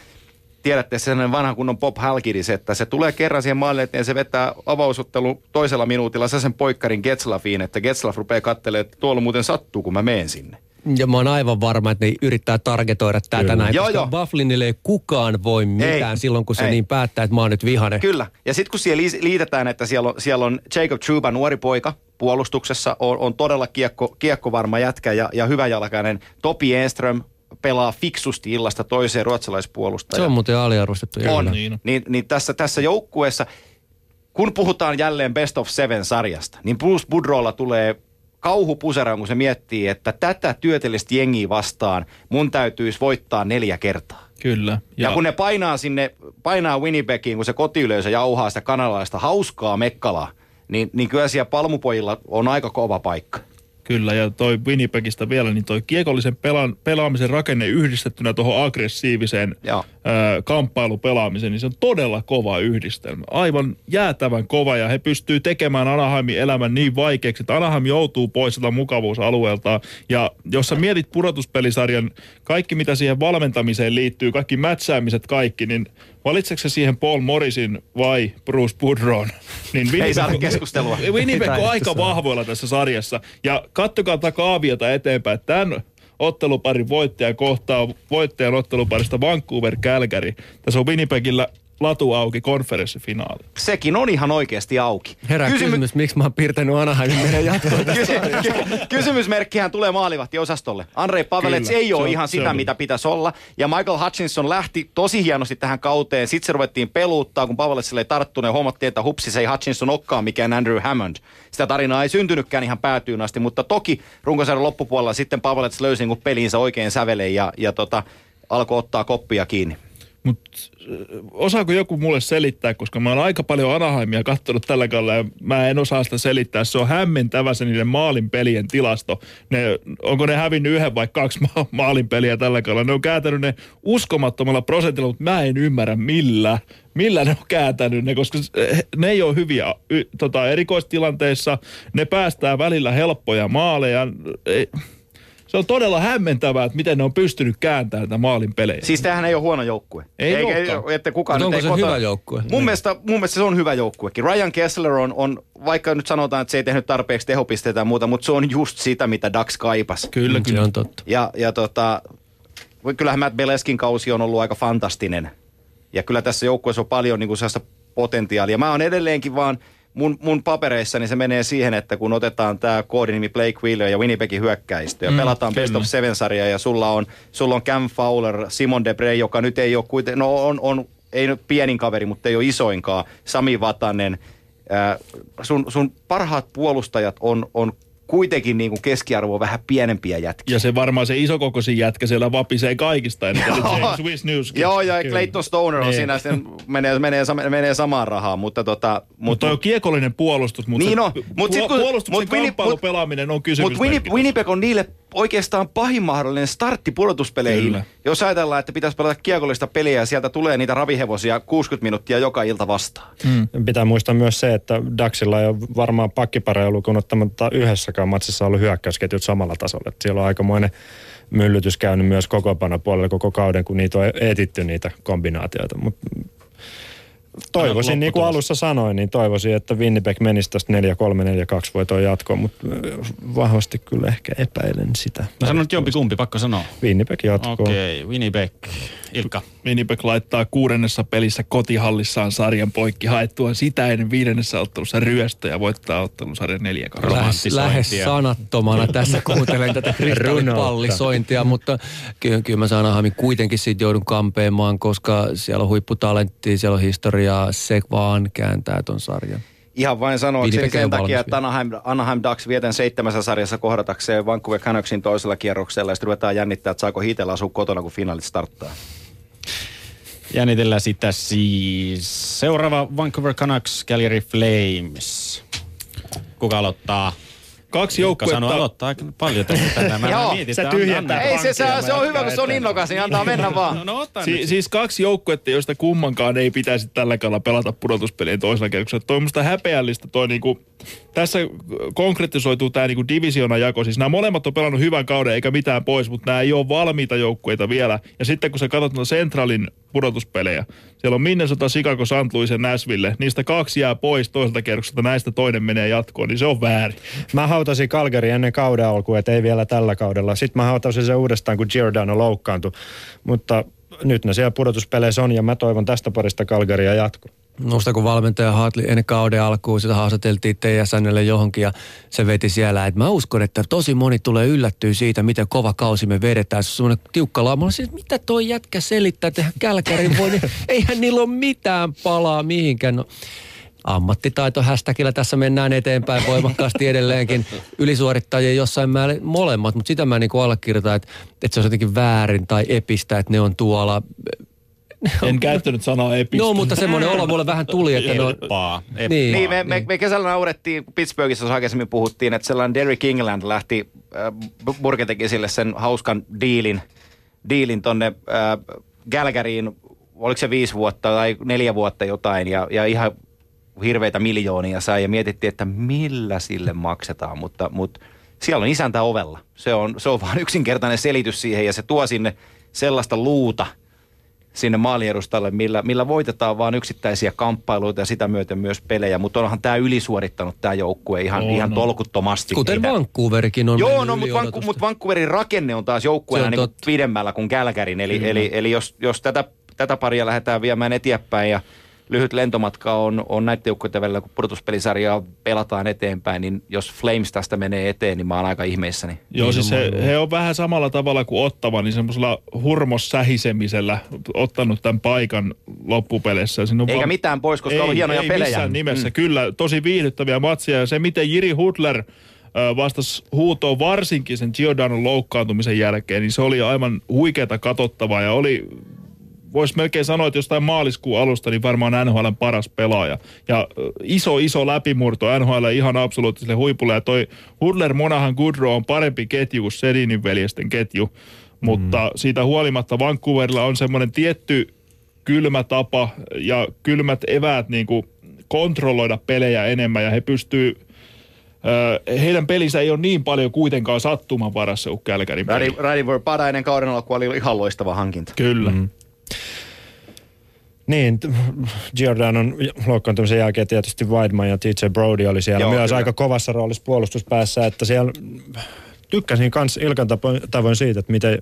tiedätte sellainen vanha kunnon Pop Halkidis, että se tulee kerran siihen maalille eteen, se vetää avausottelu toisella minuutilla sen poikkarin Getslafiin, että Getslaf rupeaa katselemaan, että tuolla muuten sattuu, kun mä menen sinne. Ja mä oon aivan varma, että ne yrittää targetoida tätä näin, Joo, koska joo. Bufflinille ei kukaan voi mitään Ei. silloin, kun se Ei. niin päättää, että mä oon nyt vihainen. Kyllä. Ja sitten kun siellä liitetään, että siellä on, siellä on Jacob Chuba, nuori poika, puolustuksessa, on, on todella kiekko, kiekkovarma jätkä ja, ja hyväjalkainen. Topi Enström pelaa fiksusti illasta toiseen ruotsalaispuolustaja. Se on muuten aliarvostettu. On. kyllä. Niin on. Niin, niin tässä, tässä joukkueessa, kun puhutaan jälleen Best of Seven sarjasta, niin Bruce Budrolla tulee kauhupuseraan, kun se miettii, että tätä työtellistä jengiä vastaan mun täytyisi voittaa neljä kertaa. Kyllä. Ja, ja kun ne painaa sinne, painaa Winnipegiin, kun se kotiyleisö jauhaa sitä kanalaista hauskaa mekkalaa, niin, niin kyllä siellä palmupojilla on aika kova paikka. Kyllä, ja toi Winnipegistä vielä, niin toi kiekollisen pelaan, pelaamisen rakenne yhdistettynä tuohon aggressiiviseen Joo. ö, kamppailupelaamiseen, niin se on todella kova yhdistelmä. Aivan jäätävän kova, ja he pystyy tekemään Anaheimin elämän niin vaikeaksi, että Anaheim joutuu pois sieltä mukavuusalueelta. Ja jos sä mietit pudotuspelisarjan, kaikki mitä siihen valmentamiseen liittyy, kaikki mätsäämiset kaikki, niin valitseeko se siihen Paul Morrisin vai Bruce Boudron? Niin Ei saada keskustelua. Winnipeg on aika vahvoilla tässä sarjassa. Ja kattokaa tätä kaaviota eteenpäin. Tämän otteluparin voittaja kohtaa voittajan otteluparista Vancouver Calgary. Tässä on Winnipegillä latu auki konferenssifinaali. Sekin on ihan oikeasti auki. Herää Kysymy- kysymys, miksi mä oon piirtänyt Anaheimin meidän jatkoon. Kysy- ky- Kysymysmerkkihän tulee maalivahtiosastolle. Andrei Pavelets Kyllä, ei ole on- ihan sitä, on. mitä pitäisi olla. Ja Michael Hutchinson lähti tosi hienosti tähän kauteen. Sitten se ruvettiin peluuttaa, kun Paveletsille ei tarttunut ja huomattiin, että hupsi se ei Hutchinson olekaan mikään Andrew Hammond. Sitä tarinaa ei syntynytkään ihan päätyyn asti, mutta toki runkosarjan loppupuolella sitten Pavelets löysi niin peliinsä oikein säveleen ja, ja tota, alkoi ottaa koppia kiinni. Mutta osaako joku mulle selittää, koska mä oon aika paljon Anaheimia katsonut tällä kaudella ja mä en osaa sitä selittää. Se on hämmentävä se niiden maalin pelien tilasto. Ne, onko ne hävinnyt yhden vai kaksi ma- maalin peliä tällä kaudella? Ne on kääntänyt ne uskomattomalla prosentilla, mutta mä en ymmärrä millä. Millä ne on kääntänyt ne, koska ne ei ole hyviä y, tota, erikoistilanteissa. Ne päästää välillä helppoja maaleja. Ei, se on todella hämmentävää, että miten ne on pystynyt kääntämään näitä maalin pelejä. Siis tämähän ei ole huono joukkue. Ei Eikä- että kukaan onko ei se kota- hyvä joukkue? Mun, mielestä, mun mielestä se on hyvä joukkuekin. Ryan Kessler on, on, vaikka nyt sanotaan, että se ei tehnyt tarpeeksi tehopisteitä ja muuta, mutta se on just sitä, mitä Dax kaipas. Kyllä, Mm, Se kyllä. on totta. Ja, ja tota, kyllähän Matt Beleskin kausi on ollut aika fantastinen. Ja kyllä tässä joukkueessa on paljon niin kuin sellaista potentiaalia. Mä oon edelleenkin vaan, mun, mun papereissani se menee siihen, että kun otetaan tämä koodinimi Blake Wheeler ja Winnipegin hyökkäistö ja Mm, pelataan Best kyllä. of Seven-sarjaa ja sulla on, sulla on Cam Fowler, Simon Debre, joka nyt ei ole kuitenkin, no on, on ei nyt pienin kaveri, mutta ei ole isoinkaan, Sami Vatanen. Ää, sun, sun parhaat puolustajat on, on kuitenkin niin kuin keskiarvo vähän pienempiä jätkiä. Ja se varmaan se isokokoisin jätkä siellä vapisee kaikista eli James Swiss News. Joo, ja Kyllä. Clayton Stoner on Niin. siinä sitten, menee, menee, menee samaan rahaan, mutta tota... Mutta toi on kiekollinen puolustus, mutta Niin on, mut sit kun- puolustuksen mut mut- pelaaminen on Mutta kysymysmerkki. Winnipeg on niille oikeastaan pahin mahdollinen startti pudotuspeleihin. Kyllä. Jos ajatellaan, että pitäisi pelata kiekollista peliä ja sieltä tulee niitä ravihevosia 60 minuuttia joka ilta vastaan. Pitää muistaa myös se, että Daxilla ei ole varmaan pakkipareja lukuun ottamatta yhdessäkään matsissa ollut hyökkäysketjut samalla tasolla. Et siellä on aikamoinen myllytys käynyt myös puolella koko kauden, kun niitä on etitty niitä kombinaatioita. Mut toivoisin, niin kuin alussa sanoin, niin toivoisin, että Winnipeg menisi tästä 4-3-4-2 voitoon jatkoon, mutta vahvasti kyllä ehkä epäilen sitä. Mä sanon nyt jompi kumpi, pakko sanoa. Winnipeg jatkoon. Okei, okay, Winnipeg. Ilkka. Winnipeg laittaa kuudennessa pelissä kotihallissaan sarjan poikki haettua sitä ennen viidennessä ottelussa ryöstö ja voittaa ottelun sarjan 4 2 Lähes, lähes sanattomana tässä kuuntelen tätä kristallipallisointia, mutta kyllä, kyllä mä Anaheimin kuitenkin siitä joudun kampeamaan, koska siellä on huipputalenttia, siellä on historiaa, se vaan kääntää ton sarjan. Ihan vain ei sen ole takia, että Anaheim, Anaheim Ducks vietän seitsemässä sarjassa kohdatakseen Vancouver Canucksin toisella kierroksella ja sitten ruvetaan jännittää, että saako Hiitellä asua kotona, kun finaalit starttaa. Jännitellään sitä siis. Seuraava Vancouver Canucks, Calgary Flames. Kuka aloittaa? Kaksi joukkuetta, aloittaa aika paljon tässä tänään. Mä Joo, mietin, se tyhjentää Ei se, se, se on hyvä, kun se on innokas, niin antaa mennä No, vaan. no ota si- siis kaksi joukkuetta, joista kummankaan ei pitäisi tällä kaudella pelata pudotuspelien toisella kierroksella. Toi on musta häpeällistä toi niinku, tässä konkretisoituu tämä niinku divisiona-jako. Siis nämä molemmat on pelannut hyvän kauden eikä mitään pois, mutta nämä ei ole valmiita joukkueita vielä. Ja sitten kun sä katsot noita Centralin pudotuspelejä, siellä on Minnesota, Chicago, St. Louis ja Nashville. Niistä kaksi jää pois toiselta kierrokselta, näistä toinen menee jatkoon, niin se on väärin. Mä hautasin Calgary ennen kauden alkua, että ei vielä tällä kaudella. Sitten mä hautasin sen uudestaan, kun Giordano loukkaantui. Mutta nyt ne siellä pudotuspeleissä on ja mä toivon tästä parista Calgarya jatko. Musta kun valmentaja Hartley ennen kauden alkuun sitä haastateltiin TSNlle johonkin ja se veti siellä, että mä uskon, että tosi moni tulee yllättyä siitä, miten kova kausi me vedetään. Se on semmoinen tiukka olin siis, mitä toi jätkä selittää, että Kälkärin voi, niin eihän niillä ole mitään palaa mihinkään. No, ammattitaito hashtagillä tässä mennään eteenpäin voimakkaasti edelleenkin. Ylisuorittajia jossain määrin molemmat, mutta sitä mä niin allekirjoitan, että, että se on jotenkin väärin tai epistä, että ne on tuolla En käyttänyt sanaa epistä. No, mutta semmoinen olo mulle vähän tuli, että ne on... Eppaa. Eppaa. Niin. Niin, me, me, me kesällä naurettiin, kun Pittsburghissa aikaisemmin puhuttiin, että sellainen Derek England lähti, äh, Burke teki sille sen hauskan diilin, diilin tonne äh, Galgariin, oliko se viisi vuotta tai neljä vuotta jotain, ja, ja ihan hirveitä miljoonia sai, ja mietittiin, että millä sille maksetaan, mutta, mutta siellä on isäntä ovella. Se on, se on vaan yksinkertainen selitys siihen, ja se tuo sinne sellaista luuta, sinne maaliedustalle, millä, millä voitetaan vain yksittäisiä kamppailuita ja sitä myöten myös pelejä, mutta onhan tämä ylisuorittanut tämä joukkue ihan, On, ihan tolkuttomasti. Kuten Ei tää- Vancouverikin on Joo, no, mutta odotusten. mut Vancouverin rakenne on taas joukkueena niin pidemmällä kuin Kälkärin. Eli, eli, eli jos, jos tätä tätä paria lähdetään viemään eteenpäin ja lyhyt lentomatka on, on näiden joukkueiden välillä, kun pudotuspelisarjaa pelataan eteenpäin, niin jos Flames tästä menee eteen, niin mä oon aika ihmeissäni. Joo, siis he, he on vähän samalla tavalla kuin Ottava, niin semmoisella hurmossähisemisellä ottanut tämän paikan loppupeleissä. Siinä on Eikä vaan- mitään pois, koska ei, on hienoja ei pelejä. missään nimessä, Mm. kyllä. Tosi viihdyttäviä matseja. Ja se, miten Jiri Hudler vastasi huutoon varsinkin sen Giordanon loukkaantumisen jälkeen, niin se oli aivan huikeata katsottavaa ja oli voisi melkein sanoa, että jostain maaliskuun alusta niin varmaan NHL paras pelaaja. Ja iso, iso läpimurto NHL ihan absoluuttiselle huipulle. Ja toi Hudler, Monahan, Goodrow on parempi ketju kuin Sedinin veljesten ketju. Mutta siitä huolimatta Vancouverilla on semmoinen tietty kylmä tapa ja kylmät eväät niin kuin kontrolloida pelejä enemmän ja he pystyy heidän pelinsä ei ole niin paljon kuitenkaan sattuman varassa kuin Kälkärin peli. Radivor Pada ennen kauden alkua oli ihan loistava hankinta. Kyllä. Mm. Niin, t- Giordanon loukkaantumisen jälkeen tietysti Weidman ja TJ Brody oli siellä Joo, myös kyllä. aika kovassa roolissa puolustuspäässä, että siellä tykkäsin myös Ilkan tavoin siitä, että miten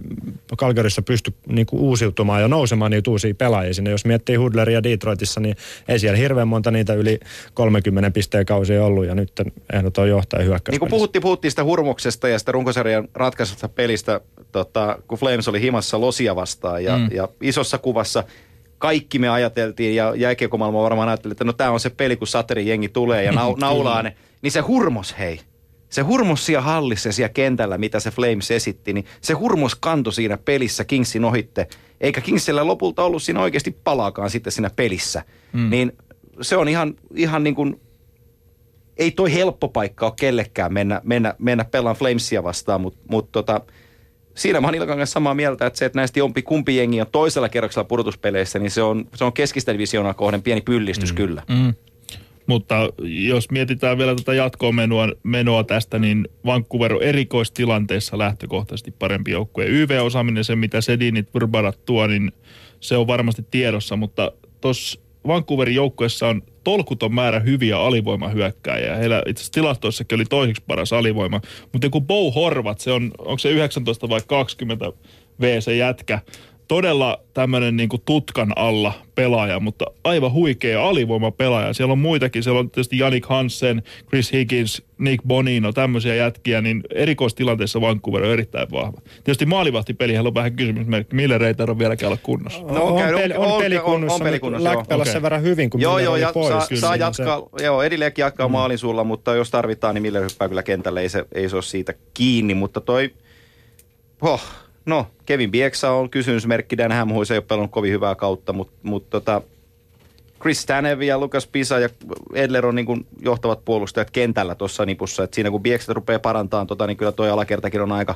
Calgaryssa pystyi niinku uusiutumaan ja nousemaan niitä uusia pelaajia sinne. Jos miettii Hudleria Detroitissa, niin ei siellä hirveän monta niitä yli 30 pisteen kausia ollut ja nyt ehdoton johtaja hyökkäys. Niin kuin puhuttiin, puhuttiin sitä hurmuksesta ja sitä runkosarjan ratkaisusta pelistä, tota, kun Flames oli himassa Losia vastaan ja, mm. ja isossa kuvassa kaikki me ajateltiin ja jääkiekkomaailma varmaan ajatteli, että no tämä on se peli, kun Saterin jengi tulee ja nau, naulaa ne. Niin se hurmos, hei. Se hurmos siellä hallissa ja siellä kentällä, mitä se Flames esitti, niin se hurmos kantoi siinä pelissä Kingsin ohitte. Eikä Kingsillä lopulta ollut siinä oikeasti palaakaan sitten siinä pelissä. Mm. Niin se on ihan, ihan niin kuin ei toi helppo paikka ole kellekään mennä, mennä, mennä pelaan Flamesia vastaan, mutta mut tota, siinä mä oon Ilkan kanssa samaa mieltä, että se, että näistä jompi kumpi jengi on toisella kerroksella pudotuspeleissä, niin se on, se on keskistä divisioonaa kohden pieni pyllistys mm. kyllä. Mm. Mutta jos mietitään vielä tätä jatkoon menoa, tästä, niin Vancouver on erikoistilanteessa lähtökohtaisesti parempi joukkue. YV-osaaminen, se mitä Sedinit Burbarat tuo, niin se on varmasti tiedossa, mutta tuossa Vancouverin joukkueessa on tolkuton määrä hyviä alivoimahyökkääjiä. Heillä itse asiassa tilastoissakin oli toiseksi paras alivoima. Mutta kun Bo Horvat, se on, onko se 19 vai 20 V se jätkä, todella tämmöinen niinku tutkan alla pelaaja, mutta aivan huikea alivoima pelaaja. Siellä on muitakin, siellä on tietysti Janik Hansen, Chris Higgins, Nick Bonino, tämmöisiä jätkiä, niin erikoistilanteessa Vancouver on erittäin vahva. Tietysti maalivahtipeli on vähän kysymysmerkki, millä reitä on vieläkään olla kunnossa. No, on, käy- peli, on- on, on- pelikunnossa, on pelikunnossa, Lack pelasi Okei. sen verran hyvin, kun Joo, joo, ja pois. saa, Kyllä, saa niin jatkaa, joo, edelleenkin jatkaa mm. maalin sulla, mutta jos tarvitaan, niin Miller hyppää kyllä kentälle, ei se, ei se ole siitä kiinni, mutta toi, oh, no, Kevin Bieksa on kysymysmerkki, Dan Hamhuis ei ole pelannut kovin hyvää kautta, mutta, mutta tota, Chris Stanev ja Lukas Pisa ja Edler on niin kuin johtavat puolustajat kentällä tuossa nipussa. Et siinä kun Biekset rupeaa parantamaan, tota, niin kyllä toi alakertakin on aika,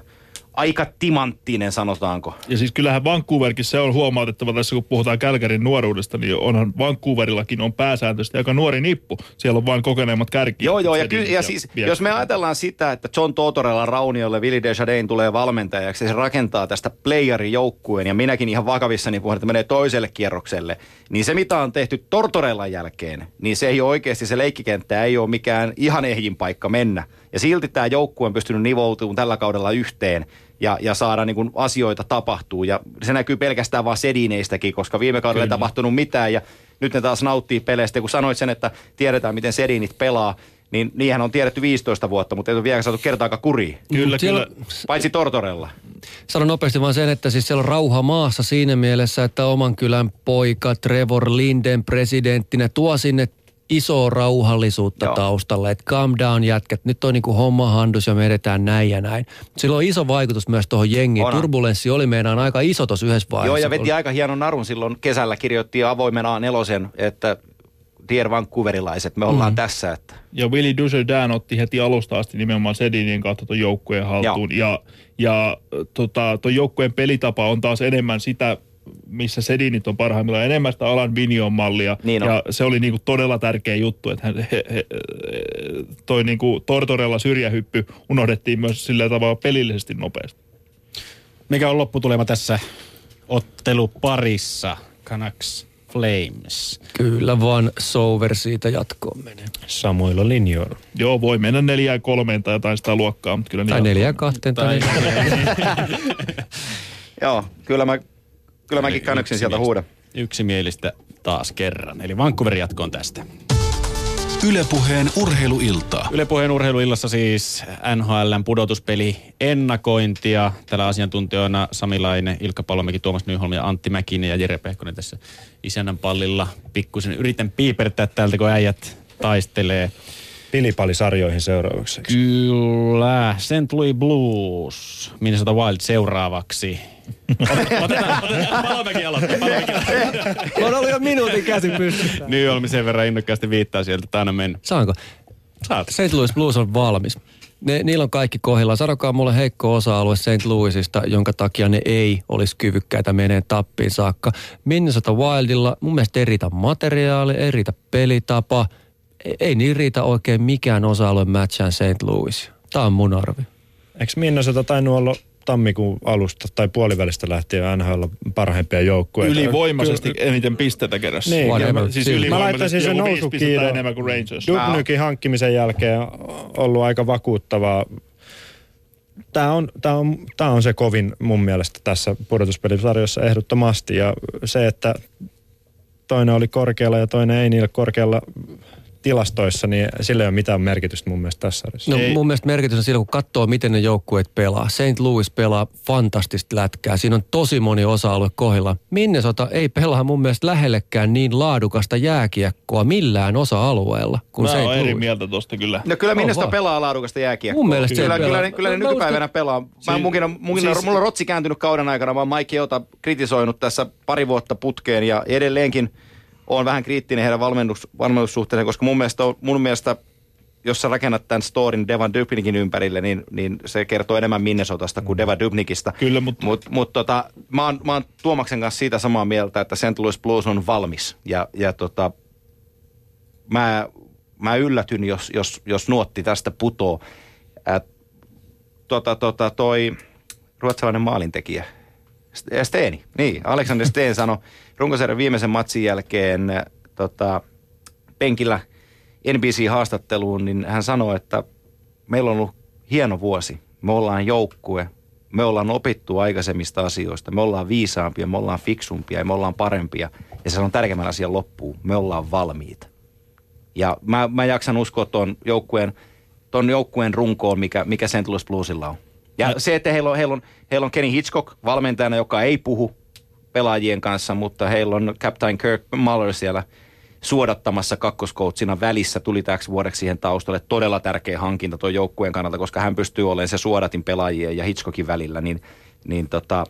aika timanttinen, sanotaanko. Ja siis kyllähän Vancouverkin se on huomautettava tässä, kun puhutaan Kälkärin nuoruudesta, niin onhan Vancouverillakin on pääsääntöisesti aika nuori nippu. Siellä on vain kokeneemmat kärki. Joo, joo, ja, ky- ja siis, Bieksa. jos me ajatellaan sitä, että John Totorella Rauniolle Willi Desjardins tulee valmentajaksi, ja se rakentaa tästä playerin joukkueen, ja minäkin ihan vakavissani puhun, että menee toiselle kierrokselle, niin se mitä on tehty Tortorellan jälkeen, niin se ei ole oikeasti, se leikkikenttä ei ole mikään ihan ehjin paikka mennä. Ja silti tämä joukkue on pystynyt nivoutumaan tällä kaudella yhteen, ja, ja saada niin kuin asioita tapahtuu. Ja se näkyy pelkästään vaan sedineistäkin, koska viime kaudella ei Kyllä. tapahtunut mitään, ja nyt ne taas nauttii peleistä. Ja kun sanoit sen, että tiedetään, miten sedinit pelaa, niin niinhän on tiedetty 15 vuotta, mutta ei ole vielä saatu kertaakaan kuriin. Kyllä, Siellä- kyllä. Paitsi Tortorella. Sanon nopeasti vaan sen, että siis siellä on rauha maassa siinä mielessä, että oman kylän poika Trevor Linden presidenttinä tuo sinne isoa rauhallisuutta Joo. Joo. taustalle, että calm down jätkät, nyt on niinku homma handus ja me edetään näin ja näin. Sillä on iso vaikutus myös tuohon jengiin. On. Turbulenssi oli meidän aika iso tuossa yhdessä vaiheessa. Joo, ja veti aika hienon narun silloin kesällä, kirjoitti avoimen A4, että Dear Vancouverilaiset, me ollaan mm. tässä. Että. Ja Willy Dujardin otti heti alusta asti nimenomaan Sedinin kautta tuon joukkueen haltuun. Ja, ja tota, tuon joukkueen pelitapa on taas enemmän sitä, missä Sedinit on parhaimmillaan, enemmän sitä Alan Vinion mallia. Niin on. ja se oli niinku todella tärkeä juttu, että hän, he, he, toi niinku Tortorella syrjähyppy unohdettiin myös sillä tavalla pelillisesti nopeasti. Mikä on lopputulema tässä otteluparissa? Canucks Flames. Kyllä vaan Sover siitä jatkoon menee. Samoilla linjoilla. Joo, voi mennä neljään kolmeen tai jotain sitä luokkaa, mutta kyllä Tai niin neljä kahteen tai, Tai-. Joo, kyllä, mä, kyllä mäkin Oli kannaksin sieltä yksimielistä. huudan. Yksimielistä taas kerran. Eli Vancouver jatkoon tästä. Ylepuheen urheiluiltaa. Yle Puheen urheiluillassa siis NHLn pudotuspeli ennakointia. Täällä asiantuntijoina Sami Laine, Ilkka Palomäki, Tuomas Nyholm ja Antti Mäkinen ja Jere Pehkonen tässä isännän pallilla. Pikkusen yritän piipertää täältä, kun äijät taistelee. Pilipalisarjoihin seuraavaksi. Kyllä, St. Louis Blues, Minnesota Wild seuraavaksi. Otetaan, otetaan, Palomäki aloittaa, Palomäki aloittaa. On ollut jo minuutin käsi pystyssä. Nyholmi sen verran innokkaasti viittaa sieltä, että aina mennä. Saanko? Saat. St. Louis Blues on valmis. Ne, niillä on kaikki kohdilla. Sanokaa mulle heikko osa-alue St. Louisista, jonka takia ne ei olisi kyvykkäitä menee tappiin saakka. Minnesota Wildilla mun mielestä ei riitä materiaali, ei riitä pelitapa. Ei, ei niin riitä oikein mikään osa-alue matchaan St. Louis. Tämä on mun arvi. Eikö Minnesota tainnut olla tammikuun alusta tai puolivälistä lähtien NHL parhaimpia joukkueita? Ylivoimaisesti eniten pisteitä kerrassa. Niin, Ja whatever. mä- siis Mä laittaisin sen nousukiidon. enemmän kuin Rangers. Dubnykin hankkimisen jälkeen ollut aika vakuuttavaa. Tämä on, tämä, on, tämä on se kovin mun mielestä tässä pudotuspelisarjassa ehdottomasti. Ja se, että toinen oli korkealla ja toinen ei niillä korkealla tilastoissa, niin sillä ei ole mitään merkitystä mun mielestä tässä sarjassa. No Ei. mun mielestä merkitys on sillä, kun katsoo, miten ne joukkueet pelaa. St. Louis pelaa fantastista lätkää. Siinä on tosi moni osa-alue kohdilla. Minnesota ei pelaa mun mielestä lähellekään niin laadukasta jääkiekkoa millään osa-alueella kuin Mä St. oon eri Louis. mieltä tosta kyllä. No kyllä On Minnesota vaan. pelaa laadukasta jääkiekkoa. Mun mielestä se kyllä, pelaa. kyllä, ne, kyllä ne mä nykypäivänä pelaa. Mä Siis- munkin on, munkin siis- on, mulla on rotsi kääntynyt kauden aikana. Mä oon Mike Jota kritisoinut tässä pari vuotta putkeen ja edelleenkin on vähän kriittinen heidän valmennus, valmennussuhteen, koska mun mielestä, mun mielestä jos sä rakennat tämän storin Devan Dubnikin ympärille, niin, niin se kertoo enemmän Minnesotasta kuin Devan Dubnikista. Kyllä, mutta- Mut, mut tota, mä, oon, mä oon Tuomaksen kanssa siitä samaa mieltä, että St. Louis Blues on valmis. Ja, ja tota, mä, mä yllätyn, jos, jos, jos nuotti tästä putoo. Ä, tota, tota, toi ruotsalainen maalintekijä, St- Steeni, niin, Alexander Steen sanoi runkosarjan viimeisen matsin jälkeen ä, tota, penkillä NBC-haastatteluun, niin hän sanoi, että meillä on ollut hieno vuosi. Me ollaan joukkue, me ollaan opittu aikaisemmista asioista, me ollaan viisaampia, me ollaan fiksumpia ja me ollaan parempia. Ja se on tärkeimmän asian loppuun, me ollaan valmiita. Ja mä, mä jaksan uskoa ton joukkueen, ton joukkueen runkoon, mikä, mikä St. Louis Bluesilla on. Ja se, että heillä on, heillä, on, heillä on Kenny Hitchcock valmentajana, joka ei puhu pelaajien kanssa, mutta heillä on Captain Kirk Muller siellä suodattamassa kakkoskoutsina välissä tuli täksi vuodeksi siihen taustalle. Todella tärkeä hankinta tuon joukkueen kannalta, koska hän pystyy olemaan se suodatin pelaajien ja Hitchcockin välillä, niin, niin tota,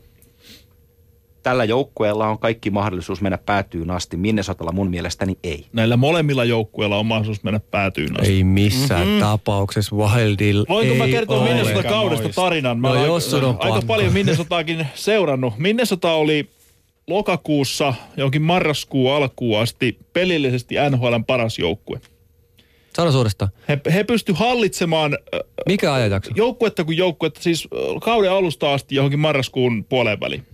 tällä joukkueella on kaikki mahdollisuus mennä päätyyn asti. Minnesotalla mun mielestäni ei. Näillä molemmilla joukkueilla on mahdollisuus mennä päätyyn asti. Ei missään mm-hmm. tapauksessa Wildilla Voinko ei mä kertoa. Minnesota Aika kaudesta tarinan? Mä No jos sun on aika paljon Minnesotaakin seurannut. Minnesota oli lokakuussa jonkin marraskuun alkuun asti pelillisesti NHLn paras joukkue. Sano suorastaan. He, he pysty hallitsemaan äh, Mikä ajanjakso? joukkuetta kuin joukkuetta, siis äh, kauden alusta asti johonkin marraskuun puoleen väliin.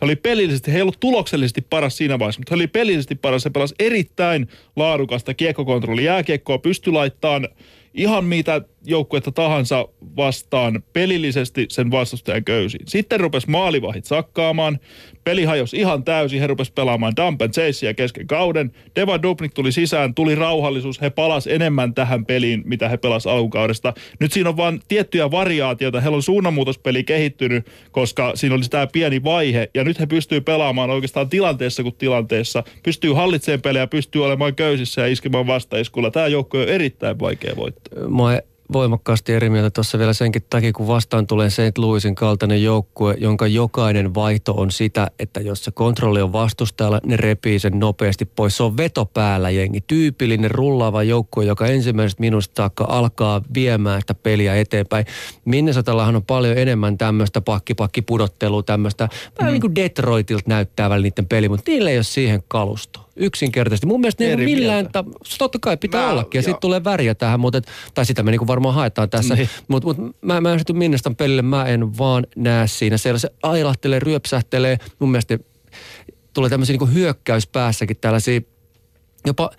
He oli pelillisesti, he ei ollut tuloksellisesti paras siinä vaiheessa, mutta he oli pelillisesti paras. He pelasi erittäin laadukasta kiekkokontrolli jääkiekkoa, pystyi laittamaan ihan mitä joukkuetta tahansa vastaan pelillisesti sen vastustajan köysiin. Sitten rupesi maalivahit sakkaamaan, peli hajosi ihan täysin, he rupesi pelaamaan dump and chasea kesken kauden. Deva Dubnik tuli sisään, tuli rauhallisuus, he palas enemmän tähän peliin, mitä he pelas alkukaudesta. Nyt siinä on vain tiettyjä variaatioita, heillä on suunnanmuutospeli kehittynyt, koska siinä oli tämä pieni vaihe, ja nyt he pystyy pelaamaan oikeastaan tilanteessa kuin tilanteessa, pystyy hallitsemaan pelejä, pystyy olemaan köysissä ja iskemään vastaiskulla. Tämä joukko on erittäin vaikea voittaa. Oon voimakkaasti eri mieltä tuossa vielä senkin takia, kun vastaan tulee St. Louisin kaltainen joukkue, jonka jokainen vaihto on sitä, että jos se kontrolli on vastustajalla, ne repii sen nopeasti pois. Se on veto päällä jengi. Tyypillinen rullaava joukkue, joka ensimmäisestä minusta saakka alkaa viemään sitä peliä eteenpäin. Minnesotallahan on paljon enemmän tämmöistä pakki-pakki-pudottelua, tämmöistä vähän niin kuin Detroitilta näyttää välillä niiden peli, mutta niillä ei ole siihen kalustoa. Yksinkertaisesti. Mun mielestä ne ei millään, ta- totta kai pitää Mä- ollakin ja sitten tulee väriä tähän, mutta, et- tai sitä me niinku varmaan haetaan tässä. Niin. Mutta mut, mä, mä en sitten Minnestan pelille, mä en vaan näe siinä. Siellä se ailahtelee, ryöpsähtelee. Mun mielestä tulee tämmöisiä niinku hyökkäyspäässäkin tällaisia jopa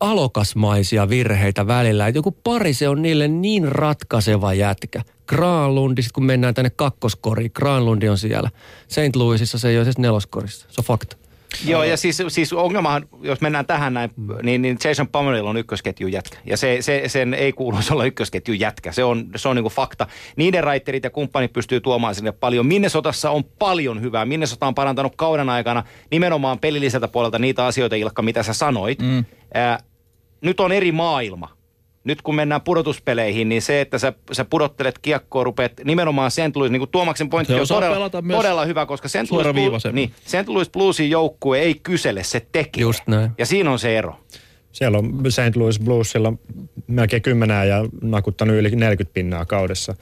alokasmaisia virheitä välillä. Et joku pari se on niille niin ratkaiseva jätkä. Granlundi, sit kun mennään tänne kakkoskoriin, Granlundi on siellä. St. Louisissa se ei ole edes neloskorissa. Se on fakta. Joo, ja siis, siis ongelmahan, jos mennään tähän näin, niin, niin Jason Pomeril on ykkösketjun jätkä. Ja se, se, sen ei kuuluisi olla ykkösketjun jätkä. Se on, se on niin kuin fakta. Niiden raitterit ja kumppanit pystyy tuomaan sinne paljon. Minnesotassa on paljon hyvää. Minnesota on parantanut kauden aikana nimenomaan pelilliseltä puolelta niitä asioita, Ilkka, mitä sä sanoit. Mm. Ää, nyt on eri maailma nyt kun mennään pudotuspeleihin, niin se, että sä, sä pudottelet kiekkoa, rupeat nimenomaan St. Louis, niin kuin Tuomaksen pointti Se on todella, todella hyvä, koska St. Louis, niin, St. Louis Bluesin joukkue ei kysele, se tekee. Just näin. Ja siinä on se ero. Siellä on St. Louis Bluesilla melkein kymmenää ja nakuttanut yli 40 pinnaa kaudessa.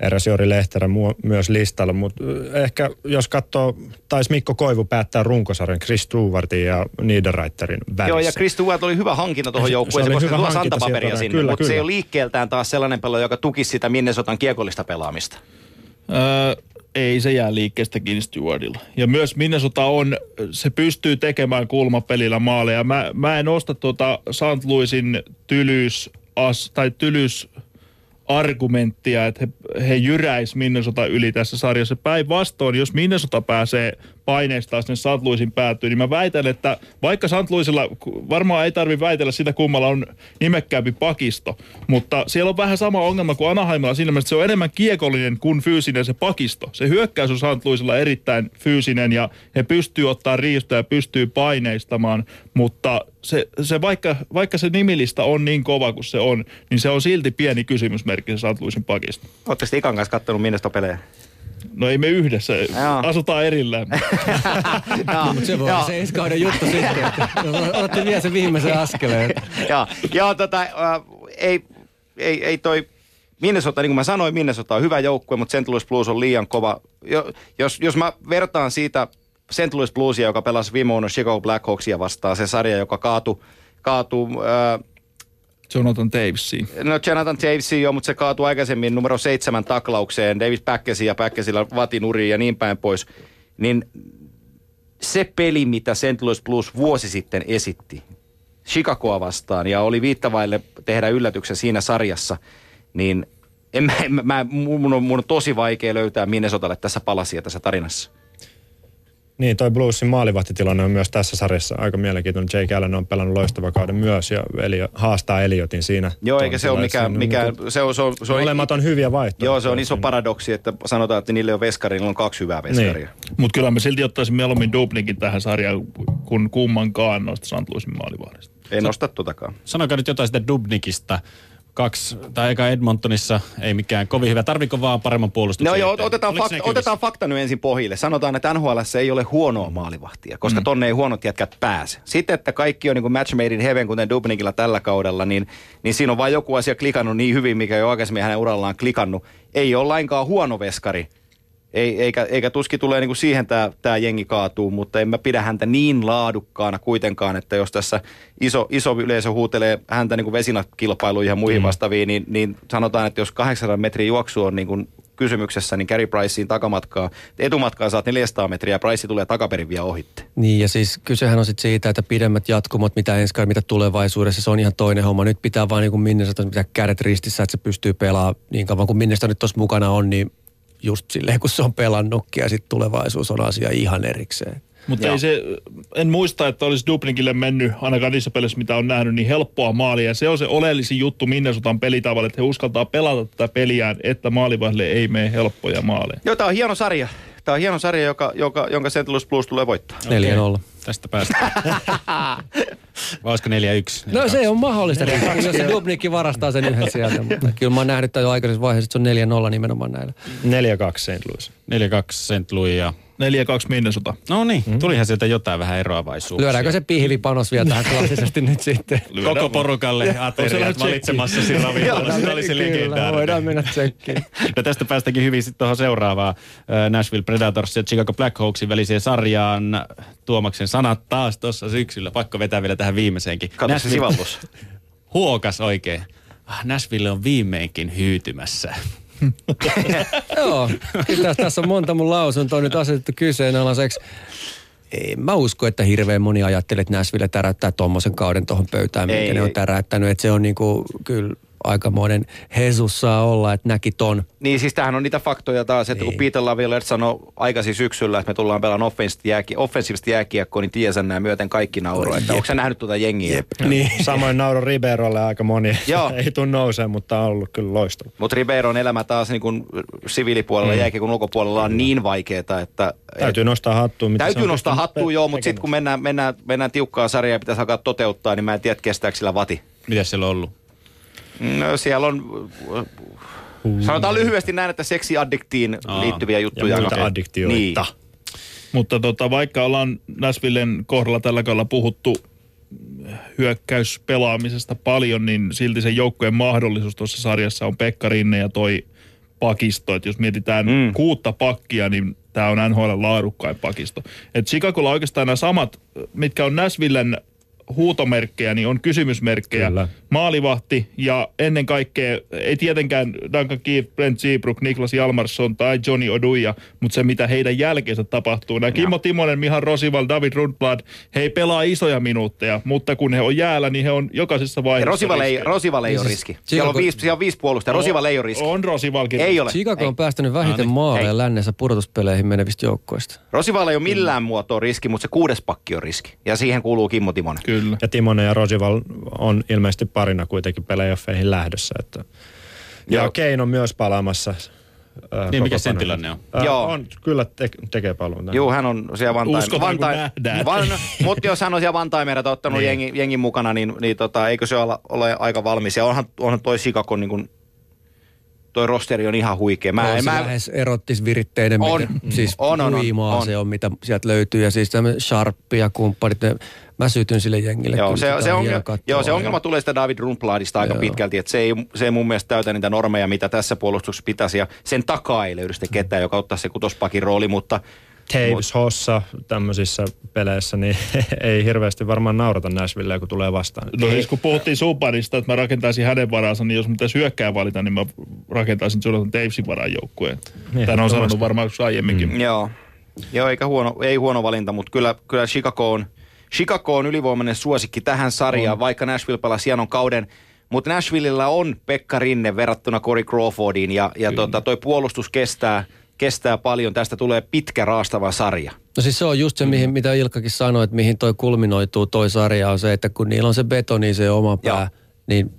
Eräs Jori Lehterä myös listalla, mutta ehkä jos katsoo, taisi Mikko Koivu päättää runkosarjan Chris Stewartin ja Niederreiterin välissä. Joo, ja Chris Stewart oli hyvä hankinta tuohon Se- joukkueeseen, se koska se hyvä tuo hankinta santapaperia sieltä, sinne. kyllä, Mutta se kyllä. ei ole liikkeeltään taas sellainen pelaaja, joka tukisi sitä Minnesotan kiekollista pelaamista. Öö, ei se jää liikkeestä kiinni Stewardilla. Ja myös Minnesota on, se pystyy tekemään kulmapelillä maaleja. Mä, mä en osta tuota St. Louisin tylyys, as, tai tylys argumenttia, että he, he jyräis Minnesota yli tässä sarjassa. Päinvastoin, jos Minnesota pääsee paineistaan sinne St. Louisin päätyyn, niin mä väitän, että vaikka St. Louisilla, varmaan ei tarvi väitellä sitä, kummalla on nimekkäämpi pakisto, mutta siellä on vähän sama ongelma kuin Anaheimilla siinä mielessä, että se on enemmän kiekollinen kuin fyysinen se pakisto. Se hyökkäys on St. Louisilla erittäin fyysinen ja he pystyy ottaa riistoa ja pystyy paineistamaan, mutta se, se vaikka, vaikka se nimilista on niin kova kuin se on, niin se on silti pieni kysymysmerkki se St. Louisin pakisto. Oletteko te Ikan kanssa kattonut Minnesota-pelejä? No ei me yhdessä, Joo. asutaan erillään. Joo, Mutta se voi olla se ensi kauden juttu sitten, että otatte vielä sen viimeisen askeleen. Joo, joo tota, äh, ei, ei, ei toi Minnesota, niin kuin mä sanoin, Minnesota on hyvä joukkue, mutta St. Louis Blues on liian kova. Jo, jos, jos mä vertaan siitä St. Louis Bluesia, joka pelasi viime vuonna Chicago Blackhawksia vastaan, se sarja, joka kaatui, kaatui äh, Jonathan Davesiin. No Jonathan Davisin jo, mutta se kaatui aikaisemmin numero seitsemän taklaukseen, Davis Päkkäsi ja Päkkäsillä vatinuriin ja niin päin pois. Niin se peli, mitä St. Louis Blues vuosi sitten esitti Chicagoa vastaan ja oli viittavaille tehdä yllätyksen siinä sarjassa, niin en mä, en, mä- mun, mun on tosi vaikea löytää Minnesotalle tässä palasia tässä tarinassa. Niin, toi Bluesin maalivahtitilanne on myös tässä sarjassa aika mielenkiintoinen. Jake Allen on pelannut loistava kauden myös ja Elio, haastaa Eliotin siinä. Joo, eikä se ole mikään, mikään niinku- se on, se on, se on, Molemmat on hyviä vaihtoehtoja. Joo, se on iso paradoksi, että sanotaan, että niille on veskari, niillä on kaksi hyvää veskaria. Niin. Mutta kyllä mä silti ottaisin mieluummin Dubnikin tähän sarjaan kuin kummankaan noista St. Louisin maalivahdista. En osta totakaan. Sanokaa nyt jotain sitä Dubnikista. Kaksi, tai eka Edmontonissa, ei mikään kovin hyvä. Tarviko vaan paremman puolustuksen? No joo, otetaan, näkyvissä? otetaan fakta nyt ensin pohjille. Sanotaan, että NHL ei ole huonoa maalivahtia, koska mm. tonne ei huonot jätkät pääse. Sitten, että kaikki on niin kuin match made in heaven, kuten Dubnikilla tällä kaudella, niin, niin siinä on vain joku asia klikannut niin hyvin, mikä jo aikaisemmin hänen urallaan klikannut. Ei ole lainkaan huono veskari. Ei, eikä, eikä tuski tulee niin kuin siihen tämä tää jengi kaatuu, mutta en mä pidä häntä niin laadukkaana kuitenkaan, että jos tässä iso, iso yleisö huutelee häntä niin kuin vesinakilpailuihin ja muihin mm. vastaaviin, niin, niin sanotaan, että jos 800 metrin juoksu on niin kuin kysymyksessä, niin Carey Pricein takamatkaa, etumatkaa saat 400 metriä ja Price tulee takaperin vielä ohitte. Niin ja siis kysehän on sitten siitä, että pidemmät jatkumot, mitä ensi mitä tulevaisuudessa, se on ihan toinen homma. Nyt pitää vaan niin kuin Minnesota pitää kädet ristissä, että se pystyy pelaamaan niin kauan kuin Minnesota nyt tuossa mukana on, niin just silleen kun se on pelannutkin ja sitten tulevaisuus on asia ihan erikseen. Mutta ei se, en muista, että olisi Dubnikille mennyt, ainakaan niissä peleissä, mitä on nähnyt, niin helppoa maalia. Ja se on se oleellisin juttu Minnesotan pelitavalle, että he uskaltaa pelata tätä peliään, että maalivahdille ei mene helppoja maaleja. Joo, tämä on hieno sarja. Tämä on hieno sarja, joka, joka, jonka St. Louis Blues tulee voittaa. 4-0. Tästä päästään. Vai olisiko 4-1? No se on mahdollista, jos se Dubnikki varastaa sen yhden sieltä, mutta kyllä mä oon nähnyt tämän jo aikaisessa vaiheessa, että se on 4-0 nimenomaan näillä. 4-2 St. Louis. 4-2 St. Louis ja... 4-2 Minnesota. No niin, mm. tulihan sieltä jotain vähän eroavaisuuksia. Lyödäänkö se pihvipanos vielä tähän klassisesti nyt sitten? Koko vaan. porukalle ateriat valitsemassasi ravintolassa. Se oli se Kyllä, legendaarinen. voidaan mennä tsekkiin. No tästä päästäänkin hyvin sitten tuohon seuraavaan äh, Nashville Predators ja Chicago Blackhawksin väliseen sarjaan. Tuomaksen sanat taas tuossa syksyllä. Pakko vetää vielä tähän viimeiseenkin. Kato se Nashville- sivallus. Huokas oikein. Ah, Nashville on viimeinkin hyytymässä. Joo, kyllä tässä- on monta mun lausuntoa nyt asetettu kyseenalaiseksi. Ei, mä usko, että hirveän moni ajattelee, että Nashville täräyttää tuommoisen kauden tuohon pöytään, minkä Ei, ne on ei. täräyttänyt. Että se on niinku, kyllä aikamoinen Jesus saa olla, että näki ton. Niin siis tämähän on niitä faktoja taas, että niin. kun Peter Lavillers sanoi aikaisin syksyllä, että me tullaan pelaamaan offensiivista, jääki, offensiivista jääkiekkoa, niin tiesän nämä myöten kaikki nauroi. Että onko sä nähnyt tuota jengiä? Jep. Niin. Samoin nauro Riberolle aika moni. Joo. Ei tuu nousee, mutta on ollut kyllä loistava. Mutta Ribeiron elämä taas niin kuin siviilipuolella mm. jääkiekon ulkopuolella on niin vaikeaa, että... Täytyy nostaa hattua. Mitä Täytyy nostaa hattua, pe- joo, mutta sitten kun mennään, mennään, mennään tiukkaa sarjaa ja pitäisi alkaa toteuttaa, niin mä en tiedä, kestääkö sillä vati. Mitä siellä on ollut? No siellä on, sanotaan lyhyesti näin, että seksiaddiktiin Aa. liittyviä juttuja. Ja muita addiktioita. Niin. Mutta tota, vaikka ollaan Näsvillen kohdalla tällä kaudella puhuttu hyökkäyspelaamisesta paljon, niin silti se joukkojen mahdollisuus tuossa sarjassa on Pekka Rinne ja toi pakisto. Et jos mietitään Mm. mm. kuutta pakkia, niin tämä on NHL laadukkain pakisto. Et Chicagolla oikeastaan nämä samat, mitkä on Näsvillen huutomerkkejä, niin on kysymysmerkkejä. Kyllä. Maalivahti ja ennen kaikkea, ei tietenkään Duncan Keith, Brent Seabrook, Niklas Jalmarsson tai Johnny Oduya, mutta se mitä heidän jälkeensä tapahtuu. Nämä Kimmo Timonen, Mihan Rosival, David Rundblad, he ei pelaa isoja minuutteja, mutta kun he on jäällä, niin he on jokaisessa vaiheessa Rosival ei. Rosival ei ole siis riski. Siellä on viisi, siellä on viisi puolustajaa. Rosival ei ole riski. On Rosivalkin. Ei ole. Chicago Ei. on päästänyt vähiten No niin. maaleja lännessä pudotuspeleihin menevistä joukkoista. Rosival ei ole millään muotoa riski, mutta se kuudes pakki on riski. Ja siihen kuuluu Kimmo Timonen. Kyllä. Ja Timonen ja Rosival on ilmeisesti parina kuitenkin playoffeihin lähdössä. Että. Ja Joo. Keino on myös palaamassa. äh, Niin, mikä sen tilanne on? Äh, Joo. On, kyllä te- tekee paluun. Joo, hän on siellä Vantai. Uskotaan, kun nähdään. Van, mutta jos hän on siellä Vantaimerät ottanut Niin. jengi, jengin mukana, niin, niin tota, eikö se ole, ole aika valmis? Ja onhan, onhan toi Chicago niin kuin, toi rosteri on ihan huikea. Mä, on en, se mä, lähes erottisviritteinen, On. mitä, siis On, on, on, huimaa on. se on, mitä sieltä löytyy. Ja siis tämmöinen Sharp ja kumppanit, ne, mä sytyn sille jengille. Joo, se, sitä se, on on, hieno katsoa. joo, se ongelma tulee sitä David Rundbladista aika Joo. pitkälti, että se ei, se ei mun mielestä täytä niitä normeja, mitä tässä puolustuksessa pitäisi, ja sen takaa ei löydy sitten ketään, joka ottaa se kutospakin rooli, mutta Taves, Hossa tämmöisissä peleissä, niin ei hirveästi varmaan naurata Nashville, kun tulee vastaan. No siis kun puhuttiin Subanista, että mä rakentaisin hänen varansa, niin jos mun pitäisi hyökkää valita, niin mä rakentaisin Jonathan Davesin varaan joukkueen. Niin, Tämän on sanonut varmaan aiemminkin. Mm. Joo. Joo, eikä huono, ei huono valinta, mutta kyllä, kyllä Chicago, on, Chicago on ylivoimainen suosikki tähän sarjaan, on. vaikka Nashville pelasi hienon kauden. Mutta Nashvillellä on Pekka Rinne verrattuna Corey Crawfordiin ja, ja tota, toi puolustus kestää, kestää paljon. Tästä tulee pitkä raastava sarja. No siis se on just se, mihin, mitä Ilkkakin sanoi, että mihin toi kulminoituu toi sarja on se, että kun niillä on se betoni, se oma pää, Joo. niin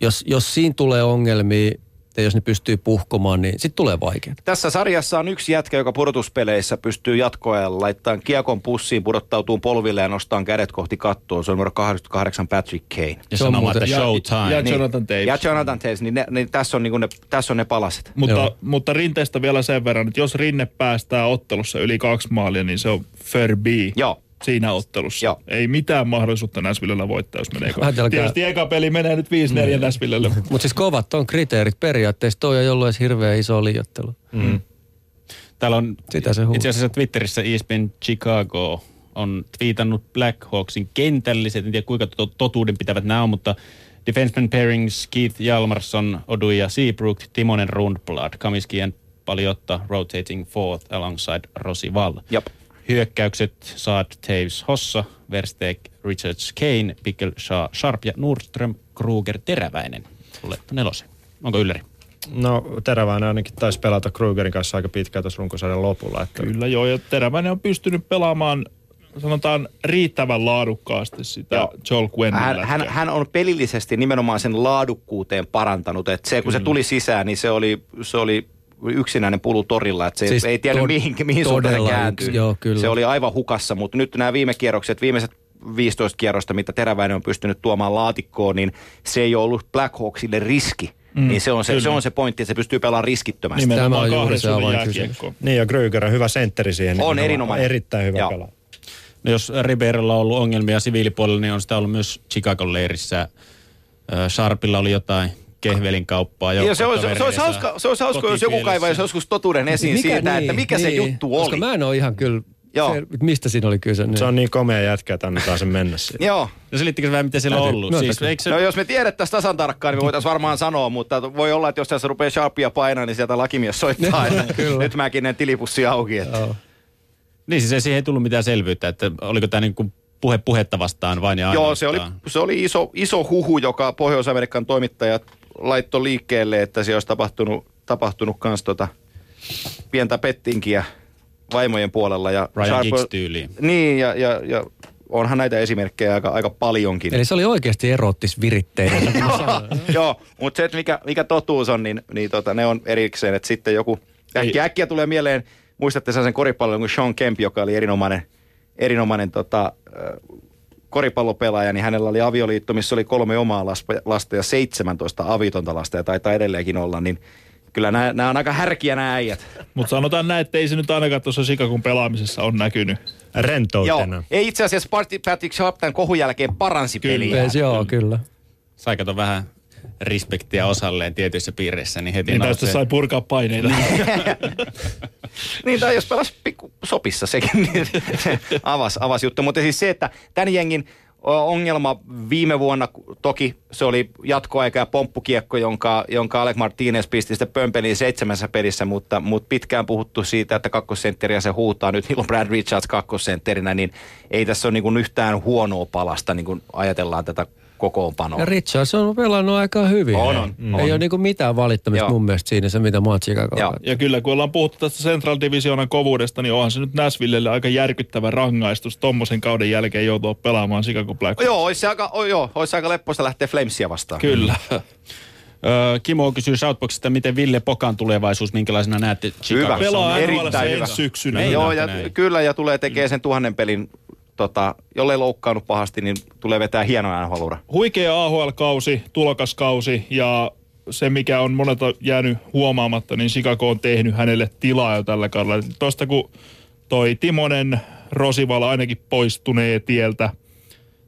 jos, jos siinä tulee ongelmia ja jos ne pystyy puhkomaan, niin sitten tulee vaikeaa. Tässä sarjassa on yksi jätkä, joka pudotuspeleissä pystyy jatkoajalla laittamaan kiekon pussiin, pudottautuu polville ja nostaa kädet kohti kattoa. Se on numero 88 Patrick Kane. Ja Se on sanomaan, muuten- että Ja- showtime. ja- Niin. Jonathan Taves. Ja Jonathan Taves, niin, ne, niin tässä, on niin ne, tässä on ne palaset. Mutta, Joo. mutta Rinteestä vielä sen verran, että jos Rinne päästää ottelussa yli kaksi maalia, niin se on Furby Joo. Siinä ottelussa. Joo. Ei mitään mahdollisuutta Näsvillellä voittaa, jos menee. Ajatelkaa- Tietysti eka peli menee nyt 5-4 Näsvillelle. Mutta siis kovat on kriteerit periaatteessa. Toi ei ollut edes hirveän iso liiottelu. Täällä on Sitä se itse asiassa Twitterissä ESPN Chicago on twiitannut Blackhawksin kentälliset. En tiedä kuinka to- totuuden pitävät nämä on, mutta defenseman pairings Keith Jalmarsson, Oduya Seabrook, Timonen Rundblad, Kamiski and Paliotta rotating fourth alongside Rosival. Jop. Hyökkäykset Saad Taves Hossa, Versteeg Richards Kane, Pickle Shaw Sharp ja Nordström Kruger Teräväinen. Tulee nelosen. Onko ylläri? No Teräväinen ainakin taisi pelata Krugerin kanssa aika pitkään tuossa runkosarjan lopulla. Että Kyllä joo, ja Teräväinen on pystynyt pelaamaan sanotaan riittävän laadukkaasti sitä Joo. Joel Quennin Hän, hän, lätkää. hän on pelillisesti nimenomaan sen laadukkuuteen parantanut. Et se, kun se tuli sisään, niin se oli, se oli yksinäinen pulu torilla. Et se Siis ei tiennyt, tod- mihin, mihin suuntaan kääntyy. joo, kyllä. Se oli aivan hukassa, mutta nyt nämä viime kierrokset, viimeiset 15 kierrosta, mitä Teräväinen on pystynyt tuomaan laatikkoon, niin se ei ole ollut Blackhawksille riski. Mm, niin se on se, kyllä. se on se pointti, että se pystyy pelaamaan riskittömästi. Nimenomaan Tämä on juuri se avainkysymys. Niin ja Krüger, hyvä sentteri siihen. On nimenomaan. erinomainen. Erittäin hyvä Joo. pelaaja. No jos Riberolla on ollut ongelmia siviilipuolella, niin on sitä ollut myös Chicagon leirissä. Sharpilla oli jotain kehvelin kauppaa. Ja se, olisi, se, olisi hauska, se olisi hauska, jos joku kaivaisi joskus totuuden esiin siitä, että mikä se juttu oli. Koska mä en ole ihan kyllä, Joo. se, mistä siinä oli kyse. Niin. Se on niin komea jätkä, että annetaan sen mennä siihen. Joo. No selittikö se vähän, miten siellä on ollut? myöntää Siis, eikö se, No jos me tiedettäisiin tasan tarkkaan, niin me voitaisiin varmaan sanoa, mutta voi olla, että jos tässä rupeaa sharpia painaa, niin sieltä lakimies soittaa, että nyt mäkin en tilipussi auki. Että. Joo. niin siis ei siihen ei tullut mitään selvyyttä, että oliko tämä niin kuin puhe puhetta vastaan vain ja Joo, se oli, se oli iso, iso huhu, joka Pohjois-Amerikan toimittajat laitto liikkeelle, että se olisi tapahtunut, tapahtunut kans tota pientä pettinkiä vaimojen puolella. Ja Ryan Sharp- Giggs-tyyliin. Niin, ja, ja, ja onhan näitä esimerkkejä aika, aika paljonkin. Eli se oli oikeasti erottisviritteinen. Joo, mutta se, että mikä, mikä totuus on, niin, niin tota, ne on erikseen, että sitten joku, äkkiä, äkkiä tulee mieleen, muistatte sen koripallon kuin Sean Kemp, joka oli erinomainen, erinomainen tota, koripallopelaaja, niin hänellä oli avioliitto, missä oli kolme omaa lasta ja 17 avitonta lasta ja taitaa edelleenkin olla, niin kyllä nämä, nämä on aika härkiä nämä äijät. Mutta sanotaan näin, että ei se nyt ainakaan tuossa Chicagon pelaamisessa on näkynyt. Joo, Rentoutena. ei itse asiassa Pat- Patrick Sharp tämän kohun jälkeen paransi Kyllä. peliä. Ei, Joo, kyllä. Sai kato vähän respektiä osalleen tietyissä piireissä, niin heti Niin tästä nousee. sai purkaa paineita. Niin, tai jos pelas pikku sopissa sekin, niin avas, avas juttu. Mutta siis se, että tämän jengin ongelma viime vuonna, toki se oli jatkoaika ja pomppukiekko, jonka, jonka Alec Martinez pisti sitten pömpeliin seitsemässä pelissä, mutta, mutta pitkään puhuttu siitä, että kakkosentteriä se huutaa. Nyt niillä on Brad Richards kakkosentterinä, niin ei tässä ole niin kuin yhtään huonoa palasta, niin kuin ajatellaan tätä kokoonpanoa. Ja Richards on pelannut aika hyvin. On, on, Ei on. ole niinku mitään valittamista Joo. mun mielestä siinä se, mitä mä. Joo. Ja kyllä, kun ollaan puhuttu tästä Central Divisionan kovuudesta, niin onhan se nyt Nashvillelle aika järkyttävä rangaistus tommosen kauden jälkeen joutua pelaamaan Chicago Black. Joo, olisi se aika, o, joo, olisi aika leppoista lähteä Flamesia vastaan. Kyllä. Öö, Kimo kysyy Shoutboxista, miten Ville Pokan tulevaisuus, minkälaisena näette Chicagossa? Hyvä. Pelaa Erittäin hyvä. syksynä. Niin. Joo, ja näin. kyllä, ja tulee tekemään sen tuhannen pelin, tota, jollei loukkaannut pahasti, niin tulee vetää hienoa nhl Huikea AHL-kausi, tulokaskausi ja se, mikä on monelta jäänyt huomaamatta, niin Chicago on tehnyt hänelle tilaa jo tällä kaudella. Tuosta kun toi Timonen Rosivala ainakin poistunee tieltä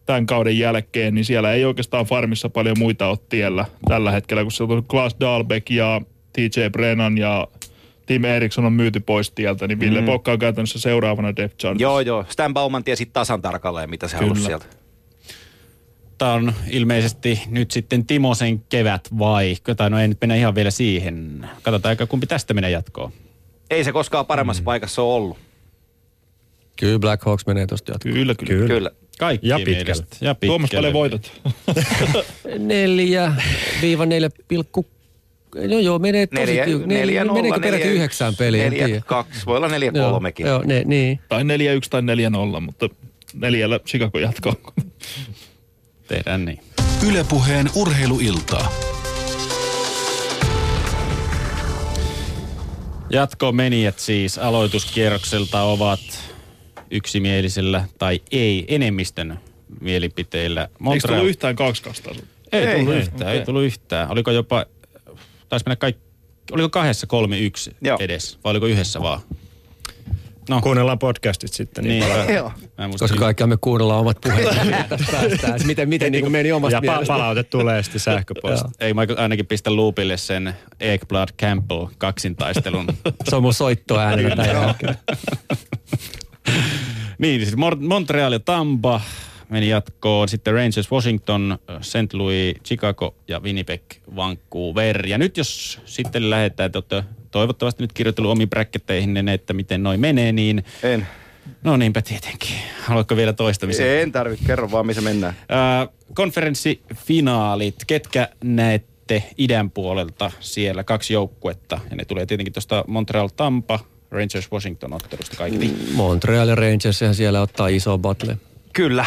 tämän kauden jälkeen, niin siellä ei oikeastaan farmissa paljon muita ole tiellä tällä hetkellä, kun sieltä on Klaas Dahlbeck ja TJ Brennan ja Tim Eriksson on myyty pois tieltä, niin Ville mm. Pokka on käytännössä seuraavana depth chartissa. Joo, joo. Stan Bauman tiesi tasan tarkalleen, mitä se halusi Kyllä. sieltä. Tämä on ilmeisesti nyt sitten Timosen kevät vai? Tai no ei nyt mennä ihan vielä siihen. Katsotaan, aika kumpi tästä menee jatkoon. Ei se koskaan paremmassa mm. paikassa ole ollut. Kyllä Black Hawks menee tosta jatkoon. Kyllä, kyllä. Kyllä. Kyllä. Kaikki Ja pitkälle. Ja pitkälle. Tuomas paljon voitot. Neljä viiva neljä pilkku... No joo, menee tosi Neljä, tiuk- neljä, nolla, Meneekö peräti neljä, yhdeksään peliin? Neljä, kaksi. Voi olla neljä, Joo, kolmekin. Joo, ne, niin. tai 4-1 tai 4-0, mutta neljällä Chicago jatkoon. Tehdään niin. Ylepuheen urheiluiltaa. Jatkomenijät siis aloituskierrokselta ovat yksimielisellä tai ei enemmistön mielipiteillä. Eikö Montreal- tullut yhtään kaksi kastaa? Ei, Ei, tullut ei, yhtään, ei tullut yhtään. Oliko jopa, taisi mennä kaikki, oliko kahdessa kolme yksi Joo. edes, vai oliko yhdessä vaan? No, Kuunnellaan podcastit sitten. Niin niin. Joo. Koska kaikki me kuunnellaan omat puheet. tästä päästään. Miten, miten niin meni omasta ja mielestä. palaute tulee sitten sähköposti. Ei mä ainakin pistä loopille sen Ekblad Campbell kaksintaistelun. Se on mun tämän jälkeen. niin, siis Montreal ja Tampa meni jatkoon. Sitten Rangers, Washington, St. Louis, Chicago ja Winnipeg, Vancouver. Ja nyt jos sitten lähdetään, että olette toivottavasti nyt kirjoitellut omiin bracketteihin, että miten noi menee, niin En. no niinpä tietenkin. Haluatko vielä toistamisen? En tarvitse. Kerro vaan, missä mennään. Äh, konferenssifinaalit, ketkä näette idän puolelta siellä kaksi joukkuetta? Ja ne tulee tietenkin tuosta Montreal Tampa, Rangers Washington ottelusta kaikki. Montreal ja Rangers ja siellä ottaa iso battle. Kyllä.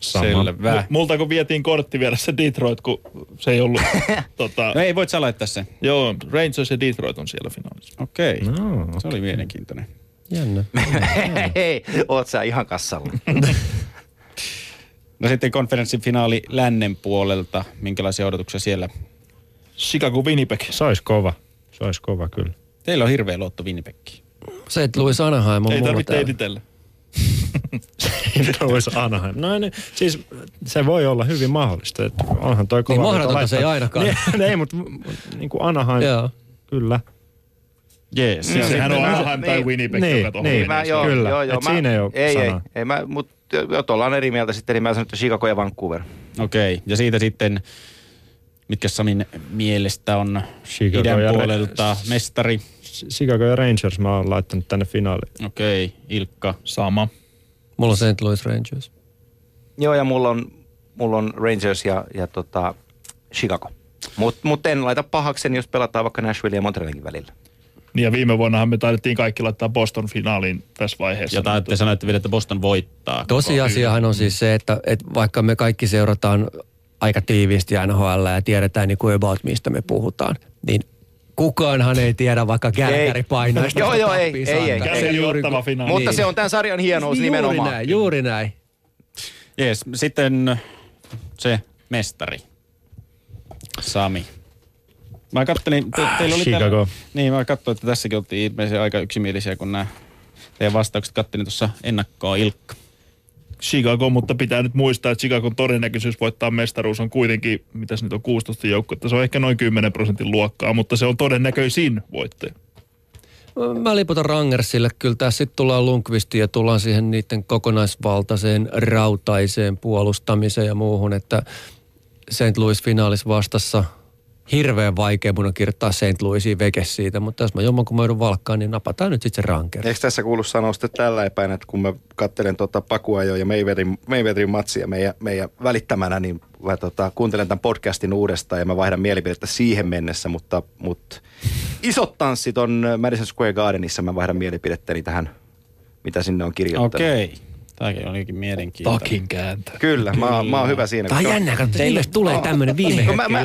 Sama. Selvä. M- multa kun vietiin kortti viedä se Detroit, kun se ei ollut... tota, No ei, voit sä laittaa sen. joo, Rangers ja Detroit on siellä finaalissa. Okei. Okay. No, Se oli mielenkiintoinen. Jännä. Hei, oot sä ihan kassalla. No sitten konferenssifinaali lännen puolelta. Minkälaisia odotuksia siellä? Chicago Winnipeg. Se olisi kova. Se olisi kova kyllä. Teillä on hirveä luotto Winnipegiin. Se, että Louis Anaheim on Ei tarvitse editellä. Olisi Anaheim. No niin, siis se voi olla hyvin mahdollista. Että onhan toi kova. Niin mahdotonta se ei ainakaan. Niin, ei, mutta niin kuin Anaheim, Joo. kyllä. Jees. Siis sehän on Anaheim tai niin. Winnipeg, Niin, joka tuohon niin. menee. Mä, joo, Kyllä. joo, joo, Et siinä ei oo ei, ei, sanaa. ei, mä, mutta jos ollaan eri mieltä sitten, niin mä sanon, että Chicago ja Vancouver. Okei. Okay. Ja siitä sitten, mitkä Samin mielestä on Chicago idän puolelta mestari? Chicago ja Rangers mä oon laittanut tänne finaaliin. Okei. Okay. Ilkka. Sama. Mulla on St. Louis Rangers. Joo, ja mulla on, mulla on Rangers ja, ja tota, Chicago. Mutta mut en laita pahakseni, jos pelataan vaikka Nashville ja Montrealin välillä. Niin ja viime vuonnahan me taidettiin kaikki laittaa Boston finaaliin tässä vaiheessa. Ja taitte sanoitte vielä, että Boston voittaa. Tosiasiahan on siis se, että, että vaikka me kaikki seurataan aika tiiviisti NHL ja tiedetään niin kuin about mistä me puhutaan, niin kukaanhan ei tiedä vaikka Kärkäri painaista. Joo, joo, ei, ei, ei. Käsin johtava finaali. Mutta se on tämän sarjan hienous juuri nimenomaan. näin, juuri näin. Jees, sitten se mestari. Sami. Mä kattelin, te, teillä oli Chicago. Täällä, niin, mä katsoin, että tässäkin oltiin ilmeisesti aika yksimielisiä, kun nämä teidän vastaukset kattelin tuossa ennakkoa Ilkka. Chicago, mutta pitää nyt muistaa, että Chicagon todennäköisyys voittaa mestaruus on kuitenkin, mitä nyt on 16 joukkuetta, se on ehkä noin 10 prosentin luokkaa, mutta se on todennäköisin voittaja. Mä liputan Rangersille. Kyllä tässä sitten tullaan Lundqvistiin ja tullaan siihen niiden kokonaisvaltaiseen rautaiseen puolustamiseen ja muuhun, että St. Louis finaalis vastassa hirveän vaikea mun on kirjoittaa St. Louisiin veke siitä, mutta jos mä jommankumman joudun valkkaan, niin napataan nyt sitten se Rangers. Eikö tässä kuulu sanoa sitten tällä epäin, että kun mä kattelen tuota Pakuajo ja Mayweatherin, Mayweatherin matsia meidän, meidän välittämänä, niin mä tota, kuuntelen tämän podcastin uudestaan ja mä vaihdan mielipidettä siihen mennessä, mutta, mutta isot tanssit on Madison Square Gardenissa, mä vaihdan mielipidettäni tähän, mitä sinne on kirjoittanut. Okei. Tämäkin olikin mielenkiintoinen. Takin kääntää. Kyllä, mä, oon- mä oon hyvä siinä. Tämä on jännä, kun teille tulee tämmöinen viime No, mä, mä,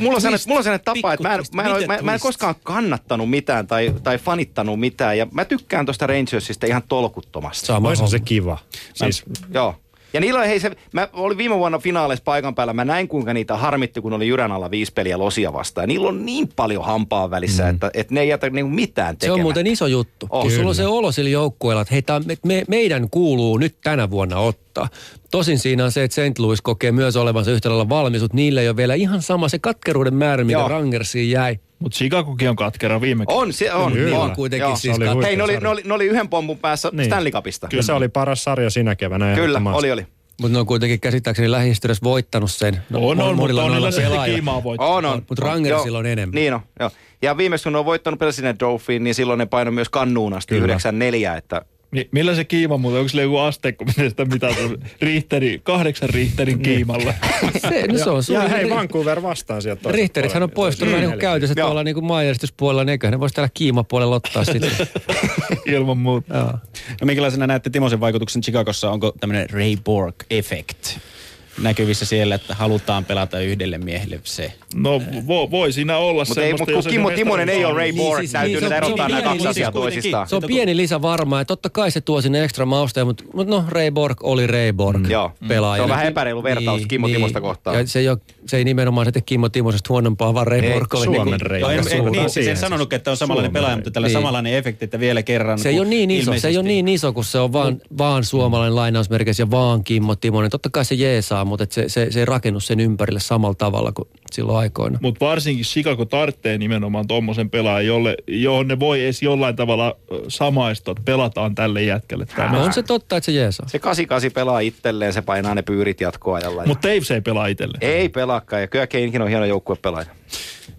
mulla on sellainen, mulla on sellainen tapa, että mä en, mä, en, mä, mä en koskaan kannattanut mitään tai, tai fanittanut mitään. Ja mä tykkään tuosta Rangersista ihan tolkuttomasti. Sama Oishan se kiva. Siis Joo. Ja niillä on, hei se, mä olin viime vuonna finaaleissa paikan päällä, mä näin kuinka niitä harmitti, kun oli Jyrän alla viisi peliä losia vastaan. Ja niillä on niin paljon hampaa välissä, mm. että, että ne ei jätä niinku mitään Se tekemättä. on muuten iso juttu. Kun sulla on se olo sillä joukkueella, että hei, tää, me, me, meidän kuuluu nyt tänä vuonna ottaa. Tosin siinä on se, että St. Louis kokee myös olevansa yhtä lailla valmis, mutta niillä ei ole vielä ihan sama se katkeruuden määrä, mikä. Rangersiin jäi. Mutta Chicagokin on katkera viime On, se on. Kyllä. on. Kuitenkin Joo. siis Se oli kat- Hei, ne oli, ne, oli, ne oli yhden pompun päässä Niin. Stanley Cupista. ja se oli paras sarja sinä keväänä. Kyllä, oli, oli. Mutta ne on kuitenkin käsittääkseni lähihistoriassa voittanut sen. No, On, on, mutta on niillä kiimaa voittaa. On, on. Mut Rangersilla on enemmän. Niin on, joo. Ja viimeksi kun ne on voittanut Pelsinen Dofiin, niin silloin ne painoi myös kannuun asti Kyllä. 94, että Mi- millä se kiima muuten, onko sillä joku asteikko, miten sitä mitataan? Riihteri, kahdeksan Riichterin kiimalla. Se, no se on Ja suuri. hei, Vancouver vastaan sieltä toisesta Rihterithän on poistunut vähän niin kuin käytössä Joo. tuolla niin kuin maanjärjestyspuolella, niin eiköhän ne voisi täällä kiimapuolella ottaa sitten. Ilman muuta. Joo. No minkälaisena näette Timosen vaikutuksen Chicagossa? Onko tämmöinen Ray Borg-effekt näkyvissä siellä, että halutaan pelata yhdelle miehelle se? No vo, voi siinä olla Mutta ei, semmoista, mut jos kun Kimmo Timonen ei ole Ray niin- Niin, Borg, siis- täytyy niin, on- se on erottaa nämä pieni kaksi lisä asiaa toisistaan. Se on pieni lisä varmaan, että totta kai se tuo sinne ekstra mausteja, mutta, mutta no Ray Borg oli Ray Borg Mm. Joo. pelaaja. Se on vähän epäreilu vertaus Kimmo Timosta kohtaan. Ja se ei, ole, se ei nimenomaan se tee Kimmo Timosesta huonompaa, vaan Ray Ei, Borg oli Suomen niinku- Ray Borg. Suuntaan niin, siihen en sanonut, että on samanlainen pelaaja, Ray. mutta tällä Niin. samanlainen efekti, että vielä kerran. Se ei ole niin iso, se ei ole niin iso, kun se on vaan, vaan suomalainen lainausmerkeissä ja vaan Kimmo Timonen. Totta kai se jeesaa, mutta et se, se, se ei rakennu sen ympärille samalla tavalla kuin silloin aikoina. Mutta varsinkin Chicago tarvitsee nimenomaan tuommoisen pelaajan, jolle, johon ne voi edes jollain tavalla samaistua, että pelataan tälle jätkälle. No on se totta, että se jeesaa. Se 88 pelaa itselleen, se painaa ne pyyrit jatkoajalla. Mutta Taves ei pelaa itselleen. Ei pelaakaan, ja kyllä Keinkin on hieno joukkuepelaaja.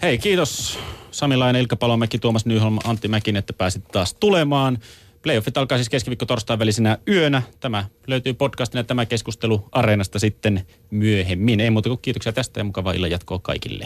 Hei, kiitos Samilainen, Ilkka Palomäki, Tuomas Nyholm, Antti Mäkin, että pääsit taas tulemaan. Playoffit alkaa siis keskiviikko torstain välisenä yönä. Tämä löytyy podcastina tämä keskustelu Areenasta sitten myöhemmin. Ei muuta kuin kiitoksia tästä ja mukavaa illan jatkoa kaikille.